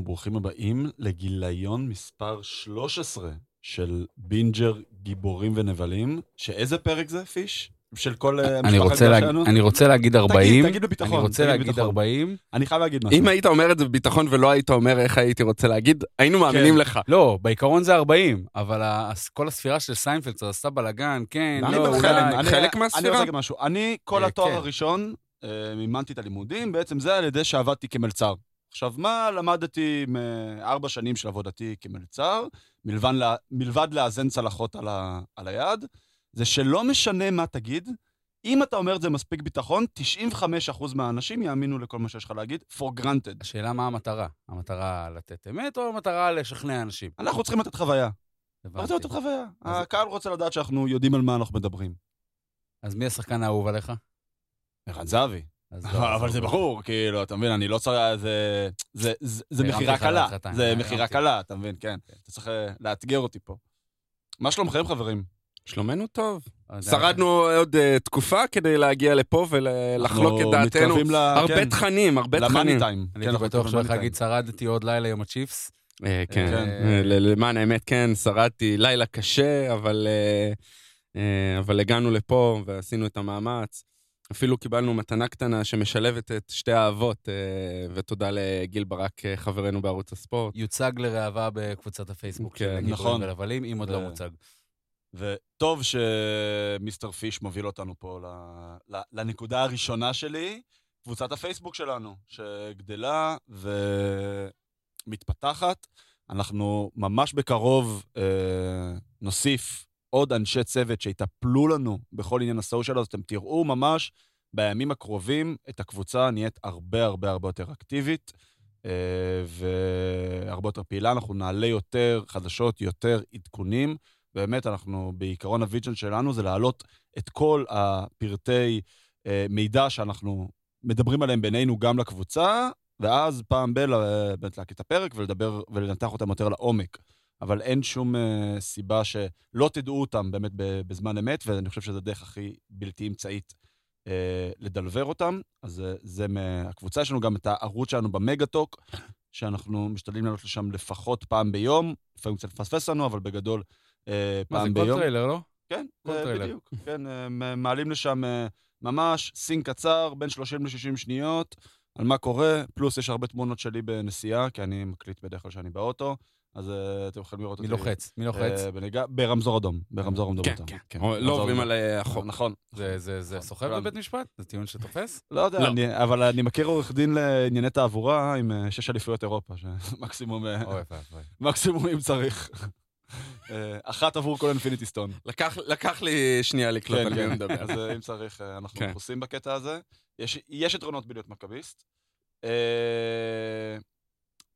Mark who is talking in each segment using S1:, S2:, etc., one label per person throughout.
S1: וברוכים הבאים לגיליון מספר 13 של בינג'ר גיבורים ונבלים, שאיזה פרק זה, פיש? של כל אה,
S2: אני
S1: המשפחה. שלנו?
S2: אני רוצה להגיד 40.
S1: תגיד בביטחון,
S2: אני רוצה
S1: תגיד
S2: להגיד
S1: בביטחון.
S2: 40.
S1: אני חייב להגיד משהו.
S3: אם היית אומר את זה בביטחון ולא היית אומר איך הייתי רוצה להגיד, היינו מאמינים לך.
S2: לא, בעיקרון זה 40, אבל כל הספירה של סיינפלד עשה בלאגן, כן,
S1: אני
S2: לא, אולי.
S1: אני-
S3: חלק
S1: אני
S3: מהספירה?
S1: רוצה להגיד משהו. אני, כל
S2: אה,
S1: התואר
S2: כן.
S1: הראשון, אה, מימנתי את הלימודים, בעצם זה על ידי שעבדתי כמלצר. עכשיו, מה למדתי מארבע שנים של עבודתי כמלצר, מלבד, לה- מלבד לאזן צלחות על, ה, על היד? זה שלא משנה מה תגיד, אם אתה אומר את זה מספיק ביטחון, 95% מהאנשים יאמינו לכל מה שיש לך להגיד, for granted.
S2: השאלה מה המטרה? המטרה לתת אמת או המטרה לשכנע אנשים?
S1: אנחנו צריכים לתת חוויה.
S2: הבנתי.
S1: אנחנו לתת חוויה.
S2: אז-
S1: הקהל רוצה לדעת שאנחנו יודעים על מה אנחנו מדברים.
S2: אז מי השחקן האהוב עליך?
S1: ערן זהבי.
S2: לא,
S1: אבל זה
S2: לא.
S1: ברור, כאילו, אתה מבין, אני לא צריך... זה- זה- זה זה
S2: הרמתי
S1: מכירה קלה. זה
S2: הרמתי.
S1: מכירה קלה, אתה מבין, כן. אתה צריך אה, לאתגר אותי פה. מה שלומכם, חברים?
S3: שלומנו טוב. שרדנו עוד אה, תקופה כדי להגיע לפה ולחלוק את דעתנו. הרבה
S1: כן,
S3: תחנים, הרבה
S1: למאני
S3: תכנים.
S1: טיים.
S2: אני
S1: כן,
S2: הייתי בטוח שהוא
S1: מתקרבים
S2: הולך
S1: למאני
S2: להגיד, שרדתי עוד לילה עם הצ'יפס.
S3: אה, כן,
S2: כן.
S3: אה, למען האמת, כן, שרדתי לילה קשה, אבל אה, אה, אבל הגענו לפה ועשינו את המאמץ. אפילו קיבלנו מתנה קטנה שמשלבת את שתי האהבות, אה, ותודה לגיל ברק, אה, חברנו בערוץ הספורט.
S2: יוצג לראווה בקבוצת הפייסבוק
S3: כן,
S2: של גיבורים
S1: נכון.
S2: ולבלים, אם עוד לא
S1: ו-
S2: מוצג.
S1: וטוב שמיסטר פיש מוביל אותנו פה ל- לנקודה הראשונה שלי, קבוצת הפייסבוק שלנו, שגדלה ומתפתחת. אנחנו ממש בקרוב אה, נוסיף עוד אנשי צוות שיטפלו לנו בכל עניין ה social, אז אתם תראו ממש בימים הקרובים את הקבוצה נהיית הרבה הרבה הרבה יותר אקטיבית אה, והרבה יותר פעילה. אנחנו נעלה יותר חדשות, יותר עדכונים. באמת, אנחנו, בעיקרון ה vision שלנו זה להעלות את כל הפרטי אה, מידע שאנחנו מדברים עליהם בינינו גם לקבוצה, ואז פעם ב- ל- באמת להקליט את הפרק ולדבר ולנתח אותם יותר לעומק. אבל אין שום אה, סיבה שלא תדעו אותם באמת בזמן אמת, ואני חושב שזו הדרך הכי בלתי אמצעית אה, ל deliver אותם. אז אה, זה מהקבוצה, יש לנו גם את הערוץ שלנו בטיקטוק, שאנחנו משתדלים לעלות לשם לפחות פעם ביום, לפעמים קצת מפספס לנו, אבל בגדול אה,
S2: מה זה,
S1: פעם
S2: כל
S1: ביום.
S2: טריילר, לא?
S1: כן, אה. בדיוק. כן, אה, מעלים לשם אה, ממש סינק קצר, בין 30 ל-60 שניות, על מה קורה, פלוס יש הרבה תמונות שלי בנסיעה, כי אני מקליט בדרך כלל כשאני באוטו, אז אה, אתם יכולים לראות
S2: מי
S1: אותי.
S2: לוחץ? מי
S1: אה,
S2: לוחץ?
S1: בנהיגה- ברמזור אדום, ברמזור אדום.
S3: כן,
S1: אתה.
S3: כן, לא עוברים. על אה, החוק.
S1: נכון.
S2: זה- זה זה
S1: נכון,
S2: סוחב
S1: כולנו.
S2: בבית משפט? זה טיעון שתופס?
S1: לא יודע,
S3: לא.
S1: אבל אני מכיר עורך דין לענייני תעבורה עם שש אליפויות אירופה, שמקסימום. מקסימום אם צריך. אחת עבור כל infinity stone.
S3: לקח- לקח לי שנייה לקלוט
S1: כן,
S3: על מי הוא
S1: כן.
S3: מדבר.
S1: אז אם צריך, אנחנו
S3: כן.
S1: מכוסים בקטע הזה. יש יתרונות בלהיות מכביסט.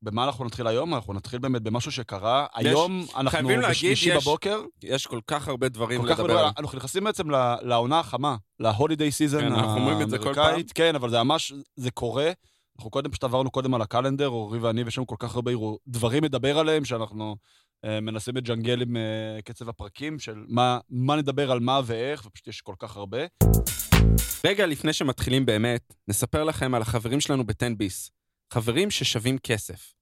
S1: במה אנחנו נתחיל היום? אנחנו נתחיל באמת במשהו שקרה. היום אנחנו בשלישי
S3: יש
S1: בבוקר.
S3: יש כל כך הרבה דברים
S1: כך
S3: לדבר עליהם.
S1: אנחנו נכנסים בעצם לעונה החמה, ל holiday season
S3: כן, אנחנו אומרים את זה כל
S1: האמריקאית. כן, אבל זה ממש, זה קורה. אנחנו קודם פשוט עברנו קודם על ה calendar, אורי ואני, ויש לנו כל כך הרבה דברים לדבר עליהם, שאנחנו אה, מנסים לג'נגל עם אה, קצב הפרקים של מה, מה נדבר על מה ואיך, ופשוט יש כל כך הרבה.
S3: רגע לפני שמתחילים באמת, נספר לכם על החברים שלנו ב-10 ביס. חברים ששווים כסף.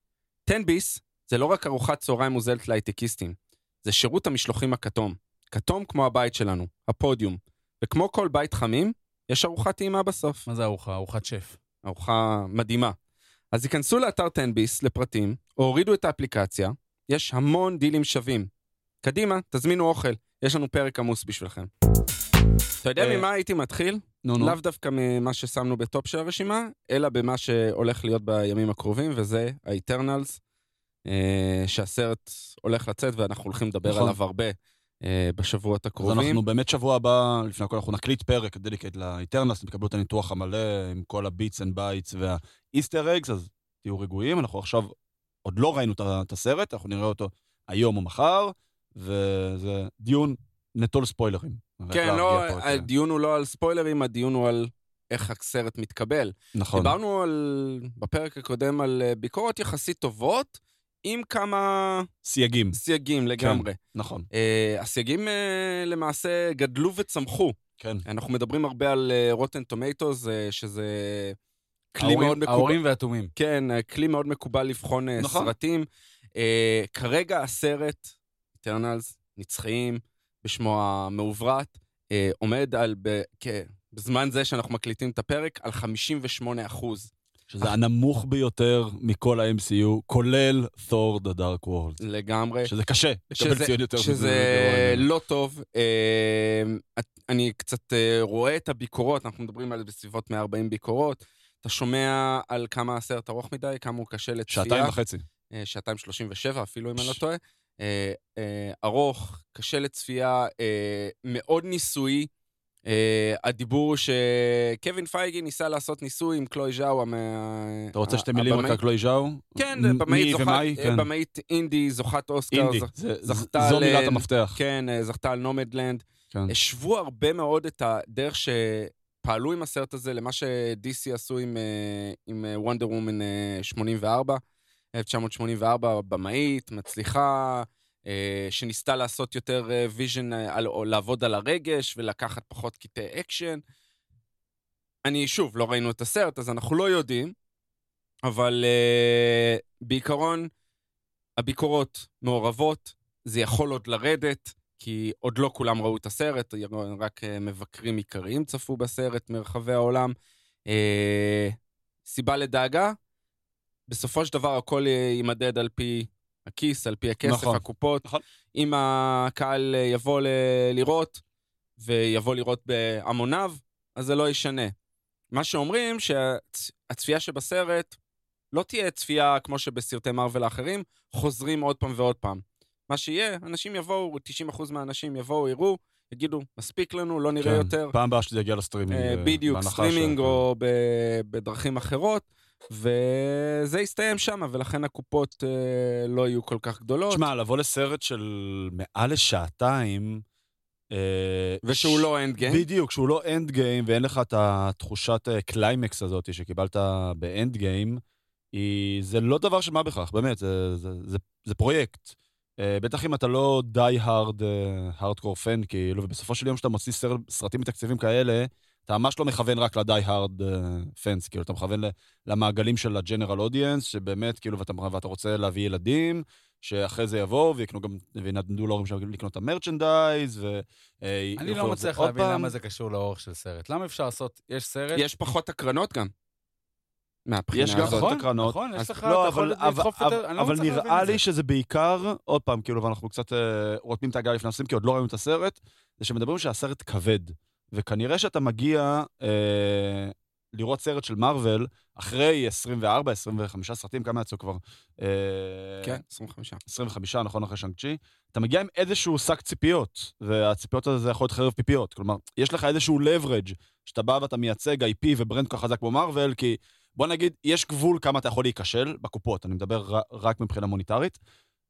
S3: 10 ביס זה לא רק ארוחת צהריים מוזלת להייטקיסטים, זה שירות המשלוחים הכתום. כתום כמו הבית שלנו, הפודיום. וכמו כל בית חמים, יש ארוחת טעימה בסוף.
S2: מה זה ארוחה? ארוחת שף.
S3: ארוחה מדהימה. אז היכנסו לאתר 10 ביס לפרטים, או הורידו את האפליקציה, יש המון דילים שווים. קדימה, תזמינו אוכל, יש לנו פרק עמוס בשבילכם. אתה יודע
S1: אה,
S3: ממה הייתי מתחיל?
S1: נו, נו.
S3: לאו דווקא ממה ששמנו בטופ של הרשימה, אלא במה שהולך להיות בימים הקרובים, וזה האיטרנלס, אה, שהסרט הולך לצאת ואנחנו הולכים לדבר
S1: נכון.
S3: עליו הרבה אה, בשבועות
S1: אז
S3: הקרובים.
S1: אנחנו באמת שבוע הבא, לפני הכל, אנחנו נקליט פרק דדיקט לאיטרנס, תקבלו את הניתוח המלא עם כל הביטס אנד בייטס והאיסטר אגס, אז תהיו רגועים. אנחנו עכשיו עוד לא ראינו את הסרט, אנחנו נראה אותו היום או מחר, וזה דיון נטול ספוילרים.
S3: כן, לא,
S1: את-
S3: הדיון הוא לא על ספוילרים, הדיון הוא על איך הסרט מתקבל.
S1: נכון.
S3: דיברנו על, בפרק הקודם על אה, ביקורות יחסית טובות, עם כמה
S1: סייגים,
S3: סייגים לגמרי.
S1: נכון.
S3: אה, הסייגים אה, למעשה גדלו וצמחו.
S1: כן.
S3: אנחנו מדברים הרבה על רוטן טומטוס, שזה כלי
S2: ההורים-
S3: מאוד מקובל.
S2: ההורים והתומים.
S3: כן, כלי מאוד מקובל לבחון
S1: נכון.
S3: סרטים. אה, כרגע הסרט, איטרנלס, נצחיים, בשמו המעוברת, אה, עומד על, ב, כ, בזמן זה שאנחנו מקליטים את הפרק, על 58 אחוז.
S1: שזה הנמוך ביותר מכל ה-MCU, כולל Thor The Dark World.
S3: לגמרי.
S1: שזה קשה, לקבל
S3: שזה,
S1: ציון יותר מזה.
S3: שזה
S1: ברור.
S3: לא טוב. אה, אני קצת אה, רואה את הביקורות, אנחנו מדברים על בסביבות 140 ביקורות. אתה שומע על כמה הסרט ארוך מדי, כמה הוא קשה לצפייה.
S1: שעתיים וחצי.
S3: אה, שעתיים 37 אפילו, אם אני לא טועה. אה, אה, ארוך, קשה לצפייה, אה, מאוד ניסויי. אה, הדיבור שקווין פייגי ניסה לעשות ניסוי עם קלוי ז'או, המ...
S1: אתה רוצה שתי מילים רק על קלוי ז'או?
S3: כן, במאית
S1: מי
S3: זוכת,
S1: ומאי? כן.
S3: במאית אינדי, זוכת אוסקר.
S1: אינדי.
S3: זכ-
S1: זה-
S3: זכתה
S1: זו
S3: ל-
S1: מילת המפתח.
S3: כן, זכתה על נומדלנד.
S1: כן.
S3: השוו הרבה מאוד את הדרך שפעלו עם הסרט הזה למה ש-DC עשו עם וונדר וומן 84, 1984, במאית, מצליחה, אה, שניסתה לעשות יותר ויז'ן, או לעבוד על הרגש ולקחת פחות קטעי אקשן. אני, שוב, לא ראינו את הסרט, אז אנחנו לא יודעים, אבל אה, בעיקרון, הביקורות מעורבות, זה יכול עוד לרדת, כי עוד לא כולם ראו את הסרט, רק אה, מבקרים עיקריים צפו בסרט מרחבי העולם. אה, סיבה לדאגה, בסופו של דבר הכל יימדד על פי הכיס, על פי הכסף,
S1: נכון.
S3: הקופות.
S1: נכון.
S3: אם הקהל אה, יבוא ל- לראות, ויבוא לראות בהמוניו, אז זה לא ישנה. מה שאומרים, שהצפייה שבסרט לא תהיה צפייה כמו שבסרטי מארוול האחרים, חוזרים עוד פעם ועוד פעם. מה שיהיה, אנשים יבואו, 90% מהאנשים יבואו, יראו, יגידו, מספיק לנו, לא נראה
S1: כן.
S3: יותר.
S1: פעם הבאה שזה יגיע לסטרימינג.
S3: אה,
S1: אה,
S3: בדיוק, סטרימינג
S1: ש-
S3: או ב- בדרכים אחרות, וזה יסתיים שם, ולכן הקופות אה, לא יהיו כל כך גדולות.
S1: תשמע, לבוא לסרט של מעל לשעתיים... אה,
S3: ושהוא
S1: ש-
S3: לא אנד גיים.
S1: בדיוק, שהוא לא אנד גיים ואין לך את התחושת אה, קליימקס הזאת שקיבלת באנד גיים, היא- זה לא דבר של מה בכך, באמת, זה, זה, זה, זה פרויקט. אה, בטח אם אתה לא די הארד, הארדקור פן, כאילו, ובסופו של יום כשאתה מוציא סרט, סרטים מתקציבים כאלה, אתה ממש לא מכוון רק לדי הארד פנס, כאילו, אתה מכוון ל- למעגלים של הג'נרל אודיאנס, שבאמת, כאילו, ואתה, ואתה רוצה להביא ילדים, שאחרי זה יבואו ויקנו גם, וינדנדו להורים שלהם לקנות את המרצ'נדייז, ו... אה,
S2: אני לא מצליח להבין
S1: פעם.
S2: למה זה קשור לאורך של סרט. למה אפשר לעשות, יש סרט...
S3: יש פחות הקרנות גם. מהבחינה
S1: יש גם
S3: הזאת.
S1: הקרנות.
S2: נכון,
S3: אז
S2: יש לך,
S1: לא,
S2: אתה יכול
S1: אבל,
S2: לדחוף
S1: אבל,
S2: יותר, אני לא
S1: אבל
S2: מצליח להבין
S1: נראה
S2: את זה.
S1: לי שזה בעיקר, עוד פעם, כאילו, ואנחנו קצת אה, רותמים את הגל לפני הסרטים, כי עוד לא ראינו את הסרט, זה שמדברים שהסרט כבד. וכנראה שאתה מגיע אה, לראות סרט של מארוול, אחרי 24, 25 סרטים, כמה יצאו כבר? אה,
S3: כן, 25.
S1: 25, נכון, אחרי שאנג צ'י, אתה מגיע עם איזשהו שק ציפיות, והציפיות הזה יכול להיות חרב פיפיות. כלומר, יש לך איזשהו leverage, שאתה בא ואתה מייצג IP וברנד כל כך חזק כמו מארוול, כי בוא נגיד, יש גבול כמה אתה יכול להיכשל בקופות, אני מדבר רק מבחינה מוניטרית,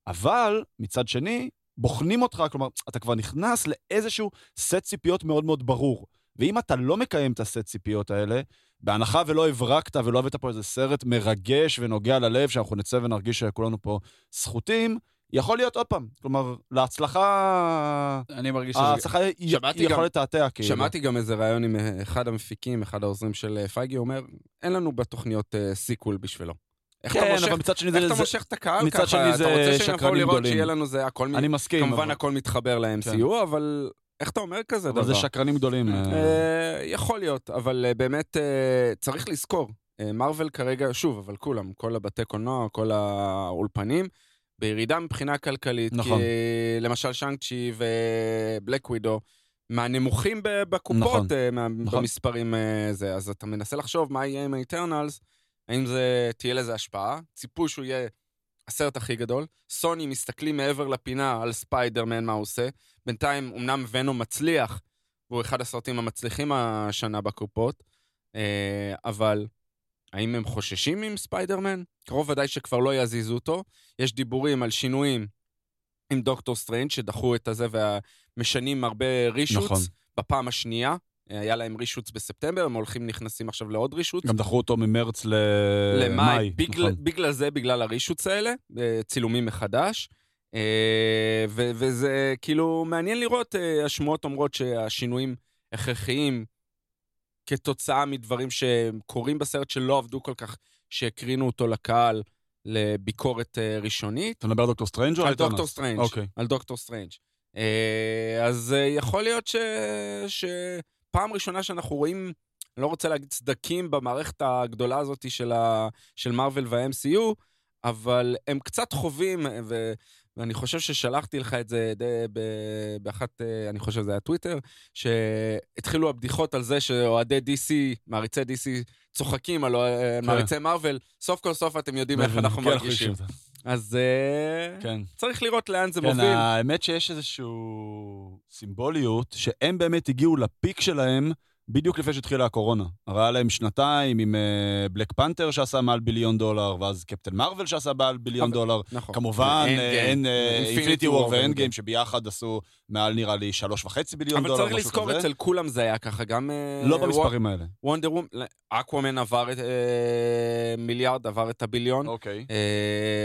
S1: אבל מצד שני, בוחנים אותך, כלומר, אתה כבר נכנס לאיזשהו סט ציפיות מאוד מאוד ברור. ואם אתה לא מקיים את הסט ציפיות האלה, בהנחה ולא הברקת ולא הבאת פה איזה סרט מרגש ונוגע ללב, שאנחנו נצא ונרגיש שכולנו פה זכותים, יכול להיות עוד פעם. כלומר, להצלחה...
S2: אני מרגיש שזה...
S1: ההצלחה היא יכולה לתעתע, כאילו.
S3: שמעתי גם איזה ראיון עם אה, אחד המפיקים, אחד העוזרים של אה, פייגי, אומר, אין לנו בתוכניות אה, סיקוול בשבילו. איך אתה
S1: כן,
S3: מושך-
S1: אבל מצד שני
S3: איך
S1: זה...
S3: אתה
S1: זה-
S3: מושך את הקהל
S1: מצד
S3: ככה?
S1: שני זה
S3: אתה רוצה שהם יבואו לראות
S1: גדולים.
S3: שיהיה לנו זה הכל... מ-
S1: אני מסכים.
S3: כמובן
S1: אבל-
S3: הכל מתחבר ל-MCU, אבל איך אתה אומר כזה דבר?
S1: אבל זה שקרנים גדולים. אה,
S3: אה, יכול להיות, אבל אה, באמת אה, צריך לזכור, אה, מארוול כרגע, שוב, אבל כולם, כל הבתי קולנוע, כל האולפנים, בירידה מבחינה כלכלית,
S1: נכון.
S3: כי למשל שאנג צ'י ובלק ווידו, מהנמוכים בקופות,
S1: נכון.
S3: אה, מה-
S1: נכון.
S3: במספרים אה, זה, אז אתה מנסה לחשוב מה יהיה עם האיטרנלס, האם זה, תהיה לזה השפעה, ציפו שהוא יהיה הסרט הכי גדול, סוני מסתכלים מעבר לפינה על ספיידרמן, מה הוא עושה, בינתיים אמנם ונום מצליח, והוא אחד הסרטים המצליחים השנה בקופות, אה, אבל האם הם חוששים עם ספיידרמן? קרוב ודאי שכבר לא יזיזו אותו. יש דיבורים על שינויים עם דוקטור סטרנג' שדחו את הזה ומשנים הרבה רישוץ.
S1: נכון.
S3: בפעם השנייה, היה להם רישוץ בספטמבר, הם הולכים, נכנסים עכשיו לעוד רישוץ.
S1: גם דחו אותו ממרץ ל-
S3: למאי, בגלל,
S1: נכון.
S3: בגלל זה, בגלל הרישוץ האלה, אה, צילומים מחדש. אה, ו- וזה כאילו מעניין לראות, אה, השמועות אומרות שהשינויים הכרחיים כתוצאה מדברים שקורים בסרט שלא עבדו כל כך, שהקרינו אותו לקהל לביקורת אה, ראשונית.
S1: אתה מדבר על דוקטור סטרנג' או
S3: על? דוקטור סטרנג'.
S1: אוקיי.
S3: על דוקטור סטרנג'. אה, אז אה, יכול להיות ש... שפעם ראשונה שאנחנו רואים, אני לא רוצה להגיד סדקים במערכת הגדולה הזאת של, ה... של מארוול וה-MCU, אבל הם קצת חווים, ו... ואני חושב ששלחתי לך את זה די ב... באחת, אני חושב שזה היה טוויטר, שהתחילו הבדיחות על זה שאוהדי DC, מעריצי DC, צוחקים על אה, מעריצי מארוול, סוף כל סוף אתם יודעים איך אנחנו
S1: כן,
S3: מרגישים. אז אה,
S1: כן.
S3: צריך לראות לאן זה
S1: כן,
S3: מוביל.
S1: האמת שיש איזושהי סימבוליות, שהם באמת הגיעו לפיק שלהם בדיוק לפני שהתחילה הקורונה. הרי היה להם שנתיים עם בלק פנתר שעשה מעל ביליון דולר, ואז קפטן מרוויל שעשה מעל ביליון
S3: אבל-
S1: דולר.
S3: נכון.
S1: כמובן. אין אינפיניטי וור ואנד
S3: ואנד
S1: גיים. שביחד עשו מעל נראה לי שלוש וחצי ביליון
S3: אבל
S1: דולר,
S3: צריך
S1: משהו
S3: לזכור,
S1: כזה.
S3: אצל כולם זה היה ככה, גם... אה,
S1: לא במספרים האלה.
S3: וונדר וומן, אקוומן עבר את אה, מיליארד, עבר את הביליון.
S1: אוקיי.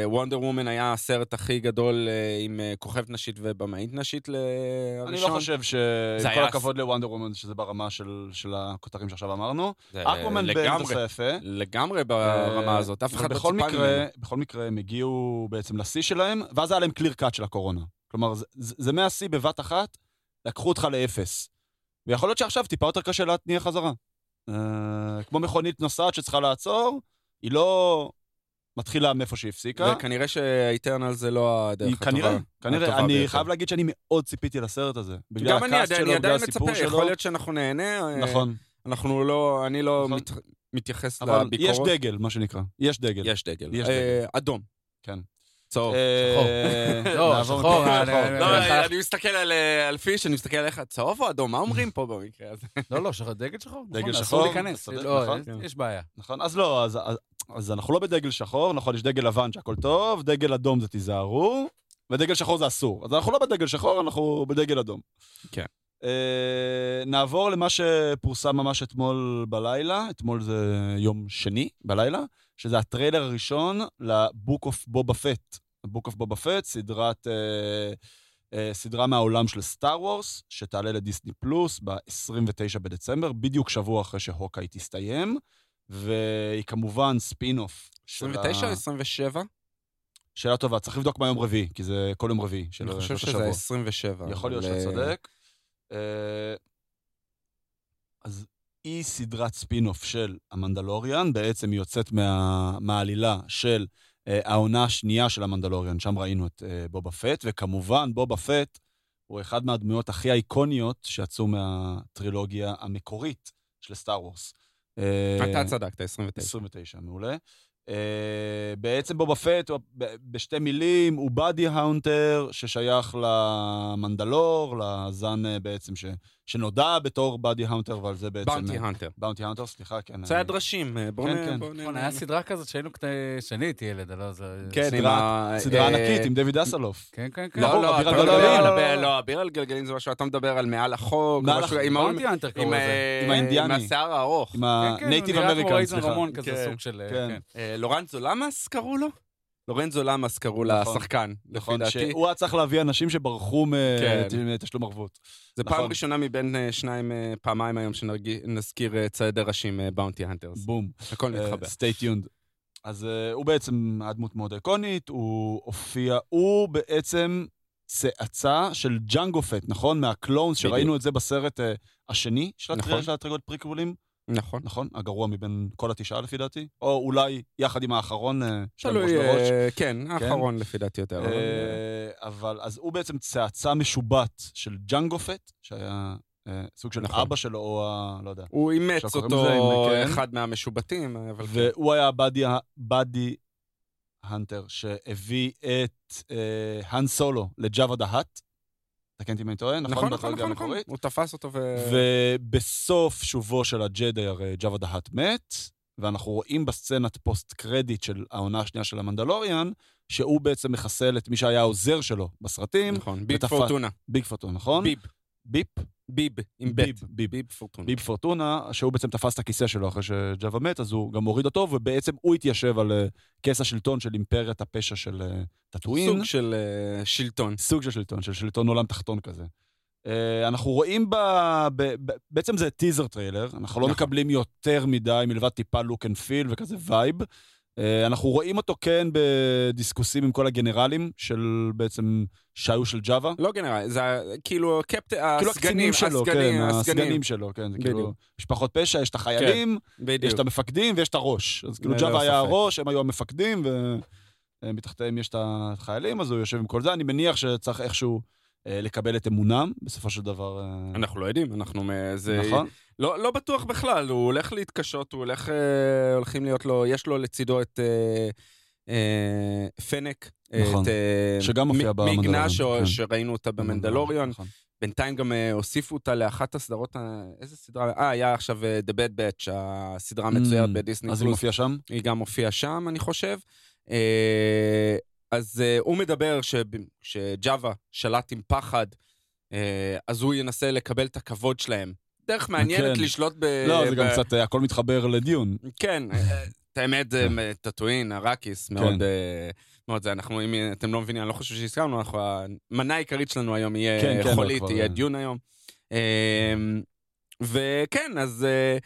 S3: וונדר וומן היה הסרט הכי גדול אה, עם אה, כוכבת נשית ובמאית נשית
S1: אני
S3: לראשון.
S1: לא חושב עם כל הכבוד לוונדר וומן, שזה ברמה של של הכותרים שעכשיו אמרנו.
S3: לגמרי,
S1: עשה יפה.
S3: לגמרי ברמה
S1: אה,
S3: הזאת, אף אחד לא ציפה ממנו.
S1: בכל מקרה הם הגיעו בעצם לשיא שלהם, ואז היה להם קליר קאט של הקורונה. כלומר, זה- זה זה מהשיא בבת אחת, לקחו אותך לאפס. ויכול להיות שעכשיו טיפה יותר קשה להתניע חזרה. אה, כמו מכונית נוסעת שצריכה לעצור, היא לא מתחילה מאיפה שהיא הפסיקה.
S3: וכנראה שאיטרנל זה לא הדרך הטובה.
S1: כנראה, כנראה,
S3: הטובה
S1: אני
S3: ביותר.
S1: חייב להגיד שאני מאוד ציפיתי לסרט הזה. בגלל
S3: גם אני
S1: שלו, בגלל
S3: עדיין
S1: הסיפור
S3: מצפה,
S1: שלו.
S3: יכול להיות שאנחנו נהנה. אה,
S1: נכון,
S3: אנחנו לא, אני לא
S1: נכון.
S3: מת- מתייחס
S1: אבל
S3: לביקורות.
S1: יש דגל, מה שנקרא. יש דגל.
S3: יש דגל.
S1: יש
S3: אה,
S1: דגל.
S3: אדום.
S1: כן.
S3: צהוב.
S1: אה,
S2: לא,
S1: נעבור
S2: שחור, אה. אה,
S3: לא, אני מסתכל על, על פיש, אני מסתכל עליך, צהוב או אדום? מה אומרים פה במקרה הזה?
S2: לא, לא, שחור- דגל שחור.
S1: דגל
S2: נכון,
S1: שחור,
S2: אסור להיכנס. לא,
S1: נכון.
S2: יש- בעיה.
S1: נכון, אז לא, אז, אנחנו לא בדגל שחור, נכון, יש דגל לבן שהכל טוב, דגל אדום זה תיזהרו, ודגל שחור זה אסור. אז אנחנו לא בדגל שחור, אנחנו בדגל אדום.
S3: כן.
S1: נעבור למה שפורסם ממש אתמול בלילה, אתמול זה יום שני בלילה, שזה הטריילר הראשון לבוק אוף בובה פט. בוק אוף בובה פט, סדרת... אה, אה, סדרה מהעולם של סטאר וורס, שתעלה לדיסני פלוס ב-29 בדצמבר, בדיוק שבוע אחרי שהוקאי תסתיים, והיא כמובן ספין-אוף. של
S3: 29 או
S1: ה-
S3: 27?
S1: שאלה טובה, צריך לבדוק מה יום רביעי, כי זה כל יום רביעי של
S3: אני
S1: של
S3: חושב
S1: השבוע.
S3: שזה 27.
S1: יכול להיות
S3: אבל,
S1: שאתה
S3: אה,
S1: צודק. אה, אז היא סדרת ספין-אוף של המנדלוריאן, בעצם היא יוצאת מה- מהעלילה של אה, העונה השנייה של המנדלוריאן, שם ראינו את אה, בובה פט, וכמובן בובה פט הוא אחד מהדמויות הכי האיקוניות שיצאו מהטרילוגיה המקורית של סטאר וורס. אה,
S3: אתה צדקת, 29.
S1: 29, מעולה. Uh, בעצם בובה פט, בשתי מילים, הוא באדי האונטר ששייך למנדלור, לזן uh, בעצם ש, שנודע בתור באדי האונטר, ועל זה בעצם...
S3: באונטי הנטר.
S1: באונטי האונטר, סליחה, כן.
S3: זה היה
S1: אני-
S3: דרשים, אה, בואו
S1: כן,
S3: נ...
S1: כן.
S2: נכון, היה סדרה כזאת שהיינו קטנים, שאני הייתי ילד, לא זה...
S3: כן, עם
S1: סדרה-
S3: ה...
S1: סדרה
S3: אה,
S1: ענקית עם דויד אסלוף.
S2: כן, כן, כן.
S3: לא, לא, לא, אביר על גלגלים זה משהו, אתה מדבר על מעל החוק,
S1: מעל
S3: משהו,
S1: החוק.
S3: עם ההוא-
S2: באונטי אנטר קראו
S3: עם
S2: לזה.
S3: אה,
S1: עם האינדיאני.
S3: עם השיער הארוך.
S1: עם
S2: כן, כן,
S1: הנייטיב
S2: הוא נראה כמו
S1: אמריקן,
S2: אייזן
S1: סליחה.
S2: רמון כזה,
S3: כן.
S2: סוג של...
S1: כן.
S2: כן.
S3: אה, לורנזו למאס קראו לו? לורנזו למאס קראו
S1: נכון.
S3: לשחקן, לפי
S1: נכון,
S3: דעתי.
S1: שהוא היה צריך להביא אנשים שברחו
S3: כן.
S1: מתשלום ערבות.
S3: זה
S1: נכון.
S3: פעם ראשונה מבין אה, שניים, אה, פעמיים היום שנזכיר אה, ציידי ראשים bounty hunters.
S1: בום.
S3: הכל מתחבר.
S1: stay tuned. אז הוא בעצם היה דמות מאוד איקונית, הוא הופיע, הוא בעצם צאצא של ג'אנגו פט, נכון? מה
S3: clones.
S1: שראינו את זה בסרט השני של
S3: נכון.
S1: של הטרילוגיות פריקוולים,
S3: נכון.
S1: נכון? הגרוע מבין כל התשעה לפי דעתי, או אולי יחד עם האחרון, של ראש.
S3: אה, כן, האחרון לפי דעתי יותר. אבל, אה,
S1: אה, אבל אז הוא בעצם צאצא משובט של ג'אנגו פט, שהיה אה, סוג של
S3: נכון.
S1: אבא שלו, או ה... לא יודע.
S3: הוא אימץ אותו
S1: לזה, כן.
S3: אחד מהמשובטים, אבל כן.
S1: והוא היה הבאדי, הבאדי הנטר שהביא את אה, האן סולו לג'אווה דה האט. תקן אותי אם אני טועה, נכון?
S3: נכון, נכון, נכון, נכון. הוא תפס אותו ו...
S1: ובסוף שובו של הג'די הרי ג'אווה דה האט מת, ואנחנו רואים בסצנת post credit של העונה השנייה של המנדלוריאן, שהוא בעצם מחסל את מי שהיה העוזר שלו בסרטים,
S3: נכון, ביב
S1: ותפס-
S3: פורטונה.
S1: ביג פורטונה, נכון?
S3: ביב.
S1: ביפ?
S3: ביב, עם
S1: ביב,
S3: בית.
S1: ביב.
S3: ביב פורטונה.
S1: ביב פורטונה, שהוא בעצם תפס את הכיסא שלו אחרי שג'אבה מת, אז הוא גם הוריד אותו, ובעצם הוא התיישב על אה, כס השלטון של אימפריית הפשע של אה, טאטואין.
S3: סוג של אה, שלטון.
S1: סוג של שלטון, של שלטון עולם תחתון כזה. אה, אנחנו רואים ב... ב... ב... בעצם זה טיזר טריילר, אנחנו לא
S3: נכון.
S1: מקבלים יותר מדי מלבד טיפה look and feel וכזה vibe. אה, אנחנו רואים אותו כן ב discussions עם כל הגנרלים של בעצם שהיו של ג'אבה.
S3: לא גנרל, זה כאילו קפט...
S1: כאילו
S3: הסגנים,
S1: הקצינים שלו, כן,
S3: הסגנים,
S1: הסגנים
S3: הסגנים.
S1: שלו, כן, זה. כאילו משפחות פשע, יש את החיילים, יש
S3: בדיוק.
S1: את המפקדים ויש את הראש. אז כאילו ג'אבה היה. הראש, הם היו המפקדים, ומתחתיהם יש את החיילים, אז הוא יושב עם כל זה. אני מניח שצריך איכשהו אה, לקבל את אמונם, בסופו של דבר. אה,
S3: אנחנו לא יודעים, אנחנו... מ- זה...
S1: נכון?
S3: לא, לא בטוח בכלל, הוא הולך להתקשות, הוא הולך... אה, הולכים להיות לו... יש לו לצידו את אה, אה, פנק.
S1: נכון.
S3: את, אה,
S1: שגם מופיע במנדלוריון,
S3: מגנה ש...
S1: כן.
S3: שראינו אותה במנדלוריון.
S1: נכון.
S3: בינתיים גם אה, הוסיפו אותה לאחת הסדרות, איזה סדרה? אה, היה עכשיו אה, The Bad Batch, הסדרה המצוירת
S1: Mm,
S3: בדיסני
S1: אז היא. מופיעה שם?
S3: היא גם הופיעה שם, אני חושב. אה, אז אה, הוא מדבר שג'אווה שלט עם פחד, אה, אז הוא ינסה לקבל את הכבוד שלהם. דרך מעניינת
S1: כן.
S3: לשלוט ב...
S1: לא, זה גם
S3: ב-
S1: קצת, אה, הכל מתחבר לדיון.
S3: כן, אה, את האמת, זה טאטואין, אראקיס, מאוד... אה, מאוד זה, אנחנו, אם אתם לא מבינים, אני לא חושב שהזכרנו, אנחנו, המנה העיקרית שלנו היום יהיה
S1: כן, כן,
S3: חולית,
S1: כבר,
S3: יהיה
S1: אה.
S3: דיון היום. אה, וכן, אז אה,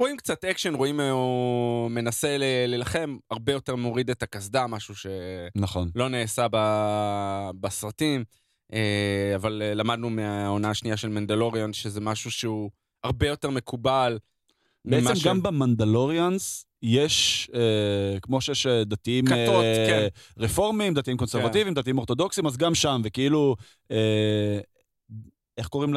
S3: רואים קצת אקשן, רואים אה, הוא מנסה להילחם, הרבה יותר מוריד את הקסדה, משהו שלא
S1: נכון.
S3: נעשה ב- בסרטים, אה, אבל אה, למדנו מהעונה השנייה של מנדלוריאן, שזה משהו שהוא הרבה יותר מקובל.
S1: בעצם
S3: ש-
S1: גם ב Mandalorians יש, אה, כמו שיש אה, דתיים
S3: כתות,
S1: אה,
S3: כן.
S1: רפורמים, דתיים קונסרבטיביים, דתיים אורתודוקסים, אז גם שם, וכאילו, אה, איך קוראים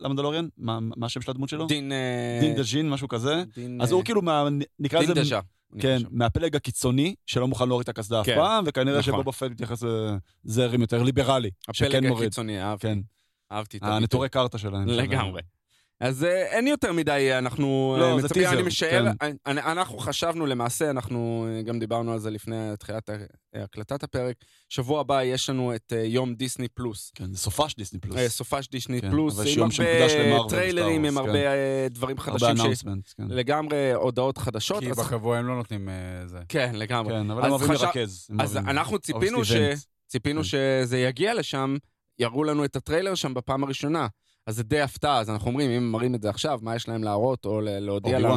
S1: למנדלוריאן? מה מה השם של הדמות שלו?
S3: דין... אה,
S1: דין דז'ין, משהו כזה.
S3: דין,
S1: אז
S3: אה,
S1: הוא כאילו, מה- נקרא
S3: דין
S1: לזה...
S3: דז'ה.
S1: כן. מהפלג הקיצוני, שלא מוכן להוריד את הקסדה אף
S3: כן,
S1: פעם, וכנראה
S3: נכון.
S1: שבובה פט מתייחס לזרם יותר ליברלי, שכן
S3: הפלג
S1: מוריד.
S3: הקיצוני, אהבתי.
S1: כן,
S3: אהבתי את הביטוי.
S1: הנטורי קרתא שלהם. של-
S3: לגמרי. אז אה, אין יותר מדי, אנחנו
S1: לא,
S3: אה,
S1: זה
S3: מצפים,
S1: טיזר,
S3: אני משער,
S1: כן.
S3: אני- אנחנו חשבנו למעשה, אנחנו אה, גם דיברנו על זה לפני תחילת אה, הקלטת הפרק, שבוע הבא יש לנו את אה, יום דיסני פלוס.
S1: כן, זה סופש דיסני פלוס.
S3: אה, סופש דיסני
S1: כן,
S3: פלוס, עם הרבה טריילרים, עם
S1: וורס,
S3: הרבה אה, דברים
S1: הרבה
S3: חדשים, ש-
S1: announcement, כן.
S3: לגמרי הודעות חדשות.
S2: כי
S3: אז-
S2: בשבוע הם לא נותנים אה, זה.
S3: כן, לגמרי.
S1: כן, אבל
S3: אז
S1: הם אוהבים
S3: חשב-
S1: לרכז. הם
S3: אז
S1: אוהבים-
S3: אנחנו ציפינו ש... ציפינו
S1: כן.
S3: שזה יגיע לשם, יראו לנו את הטריילר שם בפעם הראשונה. אז זה די הפתעה, אז אנחנו אומרים, אם הם מראים את זה עכשיו, מה יש להם להראות או להודיע לנו?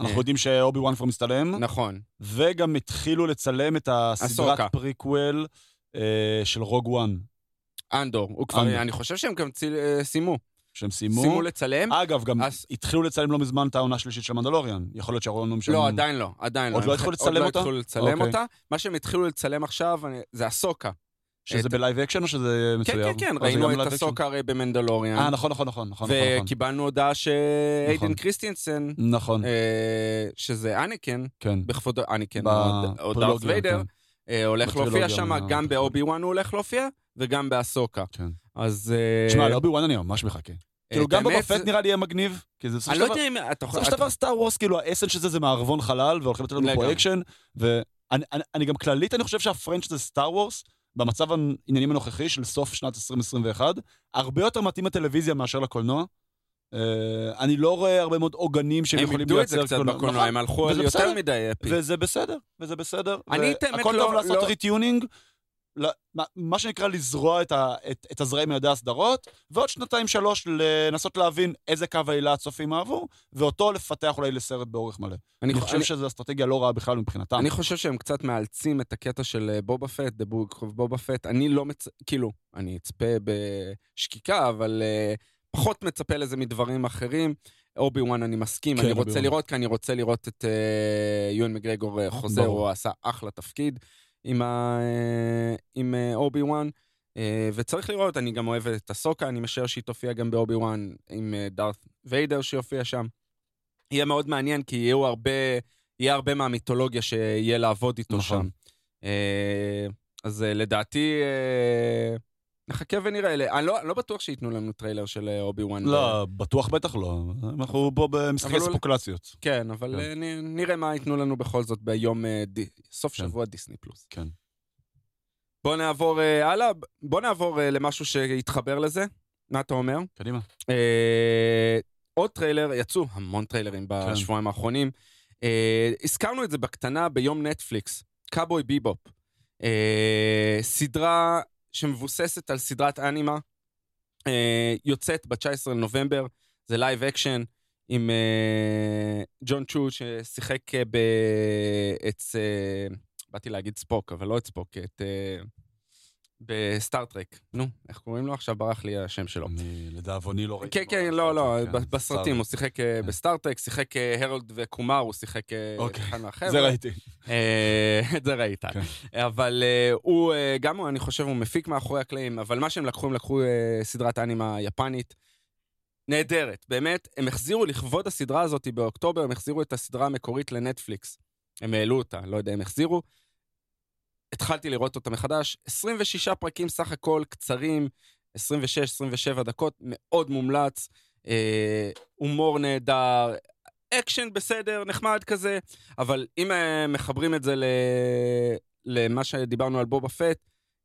S1: אנחנו
S3: אה.
S1: יודעים שאובי וואן כבר מצטלם,
S3: נכון.
S1: וגם התחילו לצלם את הסדרת. פריקוול אה, של רוג וואן,
S3: אנדור, הוא כבר. אני חושב שהם גם אה, סיימו.
S1: שהם סיימו.
S3: סיימו לצלם?
S1: אגב, גם
S3: אז-
S1: התחילו לצלם לא מזמן את העונה השלישית של מנדלוריאן. יכול להיות שהראו לנו שם...
S3: לא, עדיין לא, עדיין לא.
S1: עוד לא התחילו לצלם
S3: עוד
S1: אותה?
S3: לא התחילו לצלם
S1: אוקיי.
S3: אותה. מה שהם התחילו לצלם עכשיו אני- זה אסוקה.
S1: שזה
S3: את-
S1: ב live action או שזה
S3: כן,
S1: מצויר?
S3: כן, כן,
S1: זה
S3: ראינו את? אסוקה הרי במנדלוריאן.
S1: אה, נכון, נכון, נכון, נכון, נכון.
S3: וקיבלנו הודעה שהיידן
S1: נכון.
S3: קריסטיאנסן,
S1: נכון,
S3: אה, שזה אניקן,
S1: כן.
S3: בכבודו, אניקן, או
S1: פרולוגיה,
S3: ויידר,
S1: כן.
S3: אה, הולך להופיע שם, גם באובי וואן הוא הולך להופיע, וגם באסוקה.
S1: כן.
S3: אז... אה,
S1: תשמע, לאובי וואן אני ממש מחכה. כאילו, גם בובה
S3: האמת,
S1: פט
S3: זה-
S1: נראה לי יהיה מגניב, כי זה בסופו
S3: אני
S1: של
S3: לא
S1: דבר...
S3: יודע אם אתה.
S1: בסופו של דבר סטאר וורס, כאילו ה essence של זה זה מערבון חלל, והולכים לתת לנו פה. אקשן, ואני אני- אני גם כללית, אני חושב שה franchise סטאר וורס, במצב העניינים הנוכחי של סוף שנת 2021, הרבה יותר מתאים לטלוויזיה מאשר לקולנוע. אה, אני לא רואה הרבה מאוד עוגנים שהם
S3: הם
S1: יכולים
S3: איבדו את זה
S1: לייצר
S3: קצת
S1: קולנוע.
S3: בקולנוע,
S1: נכון,
S3: הם הלכו על יותר. מדי אפי.
S1: וזה בסדר, וזה בסדר.
S3: אני את האמת
S1: הכל
S3: לא-
S1: טוב לעשות
S3: לא-
S1: retuning, ל- מה- שנקרא לזרוע את, ה, את, את הזרעים מידי הסדרות, ועוד שנתיים שלוש לנסות להבין איזה קו העלילה הצופים אהבו, ואותו לפתח אולי לסרט באורך מלא. אני
S3: אני
S1: חושב
S3: אני-
S1: שזו אסטרטגיה לא רעה בכלל מבחינתם.
S3: אני חושב שהם קצת מאלצים את הקטע של אה, בובה פט, The Book of בובה פט. אני לא מצ... כאילו, אני אצפה בשקיקה, אבל אה, פחות מצפה לזה מדברים אחרים. אובי וואן אני מסכים,
S1: כן,
S3: אני רוצה. לראות, כי אני רוצה לראות את אה, יואן מגרגור אה, חוזר. הוא עשה אחלה תפקיד עם, ה, אה, עם אה, אובי וואן. אה, וצריך לראות, אני גם אוהב את אסוקה, אני משער שהיא תופיע גם באובי וואן עם דארת ויידר שיופיע שם. יהיה מאוד מעניין, כי יהיו הרבה, יהיה הרבה מהמיתולוגיה שיהיה לעבוד איתו
S1: נכון.
S3: שם. אז לדעתי, נחכה ונראה. אני לא, לא בטוח שייתנו לנו טריילר של אה, אובי וואן.
S1: לא, בטוח בטח לא. אנחנו פה במשחקי
S3: אבל הוא-
S1: ספוקולציות.
S3: כן, אבל
S1: כן.
S3: אה, נ- נראה מה ייתנו לנו בכל זאת ביום אה, די, סוף
S1: כן.
S3: שבוע דיסני פלוס.
S1: כן.
S3: בוא נעבור אה, הלאה, בוא נעבור אה, למשהו שיתחבר לזה. מה אתה אומר?
S1: קדימה.
S3: אה, עוד טריילר, יצאו המון טריילרים
S1: כן.
S3: בשבועיים האחרונים. אה, הזכרנו את זה בקטנה ביום נטפליקס, קאבוי ביבופ. אה, סדרה שמבוססת על סדרת אנימה אה, יוצאת ב-19 לנובמבר, זה live action עם אה, ג'ון צ'ו ששיחק אה, ב... את... אה, באתי להגיד ספוק, אבל לא את ספוק, את... בסטאר-טרק. נו, איך קוראים לו? עכשיו ברח לי השם שלו.
S1: אני לדאבוני לא ראיתי.
S3: כן, כן, לא, לא,
S1: כן,
S3: בסרטים, הוא שיחק אה,
S1: כן.
S3: בסטאר-טרק, שיחק אה, הרולד וקומאר, הוא שיחק אה,
S1: אוקיי.
S3: אחד מהחבר'ה.
S1: זה ראיתי.
S3: את זה ראית.
S1: כן.
S3: אבל הוא, גם הוא, אני חושב, הוא מפיק מאחורי הקלעים, אבל מה שהם לקחו, הם לקחו סדרת אנימה יפנית. נהדרת, באמת, הם החזירו לכבוד הסדרה הזאת באוקטובר, הם החזירו את הסדרה המקורית לנטפליקס. הם העלו אותה, לא יודע, הם החזירו. התחלתי לראות אותה מחדש, 26 פרקים סך הכל, קצרים, 26-27 דקות, מאוד מומלץ, אה, הומור נהדר, אקשן בסדר, נחמד כזה, אבל אם אה, מחברים את זה ל... למה שדיברנו על בובה פט,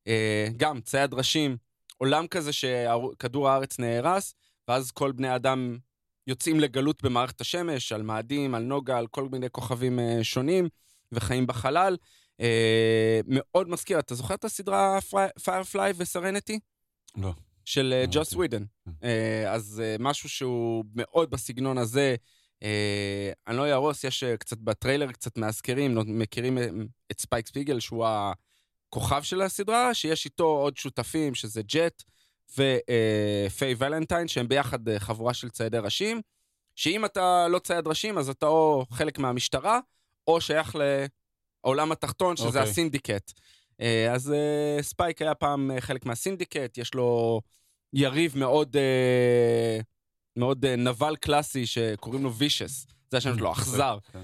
S3: אה, גם צייד ראשים, עולם כזה שכדור הארץ נהרס, ואז כל בני אדם יוצאים לגלות במערכת השמש, על מאדים, על נוגה, על כל מיני כוכבים אה, שונים, וחיים בחלל. אה, מאוד מזכיר, אתה זוכר את הסדרה Firefly ו Serenity?
S1: לא.
S3: של אה,
S1: לא
S3: ג'וס. ווידן.
S1: כן.
S3: אה, אז אה, משהו שהוא מאוד בסגנון הזה. אה, אני לא אהרוס, יש אה, קצת בטריילר קצת מאזכרים, נו- מכירים אה, את ספייק ספיגל, שהוא הכוכב של הסדרה, שיש איתו עוד שותפים, שזה ג'ט ופיי ולנטיין, שהם ביחד אה, חבורה של ציידי ראשים, שאם אתה לא צייד ראשים, אז אתה או חלק מהמשטרה, או שייך לעולם התחתון, שזה
S1: אוקיי.
S3: הסינדיקט. אה, אז אה, ספייק היה פעם אה, חלק מהסינדיקט, יש לו יריב מאוד, מאוד נבל קלאסי שקוראים לו Vicious, זה השם שלו, אכזר.
S1: כן.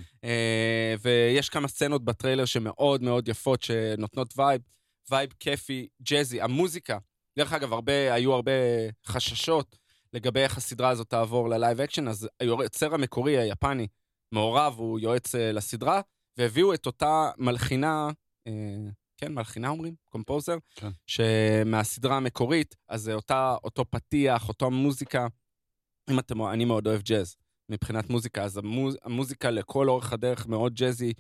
S3: ויש כמה סצנות בטריילר שמאוד מאוד יפות, שנותנות vibe, vibe כיפי, jazzy, המוזיקה. דרך אגב, הרבה, היו הרבה חששות לגבי איך הסדרה הזאת תעבור ל live action, אז היוצר המקורי, היפני, מעורב, הוא יועץ לסדרה, והביאו את אותה מלחינה, אה, כן, מלחינה אומרים? composer?
S1: כן.
S3: שמהסדרה המקורית, אז זה אותה, אותו פתיח, אותו מוזיקה. אם אתם, אני מאוד אוהב ג'אז מבחינת מוזיקה, אז המוז, המוזיקה לכל אורך הדרך מאוד jazzy,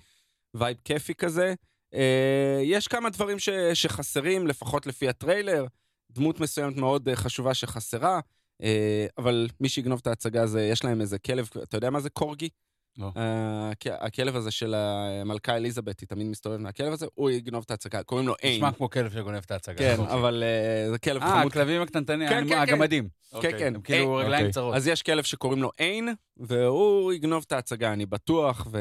S3: vibe כיפי כזה. אה, יש כמה דברים ש, שחסרים, לפחות לפי הטריילר, דמות מסוימת מאוד אה, חשובה שחסרה, אה, אבל מי שיגנוב את ההצגה הזה, יש להם איזה כלב, אתה יודע מה זה קורגי?
S1: לא.
S3: אה, הכ- הכלב הזה של המלכה אליזבת, היא תמיד מסתובב עם הכלב הזה, הוא יגנוב את ההצגה, קוראים לו איין.
S2: נשמע כמו כלב שגונב את ההצגה.
S3: כן,
S2: אוקיי.
S3: אבל אה, זה כלב
S2: אה,
S3: חמוד.
S2: הכלבים הקטנטנים,
S3: כן, כן, כן.
S2: הגמדים.
S1: אוקיי.
S3: כן,
S2: הם כאילו. רגליים
S1: אוקיי.
S2: צרות.
S3: אז יש כלב שקוראים לו איין, והוא יגנוב את ההצגה, אני בטוח, ו...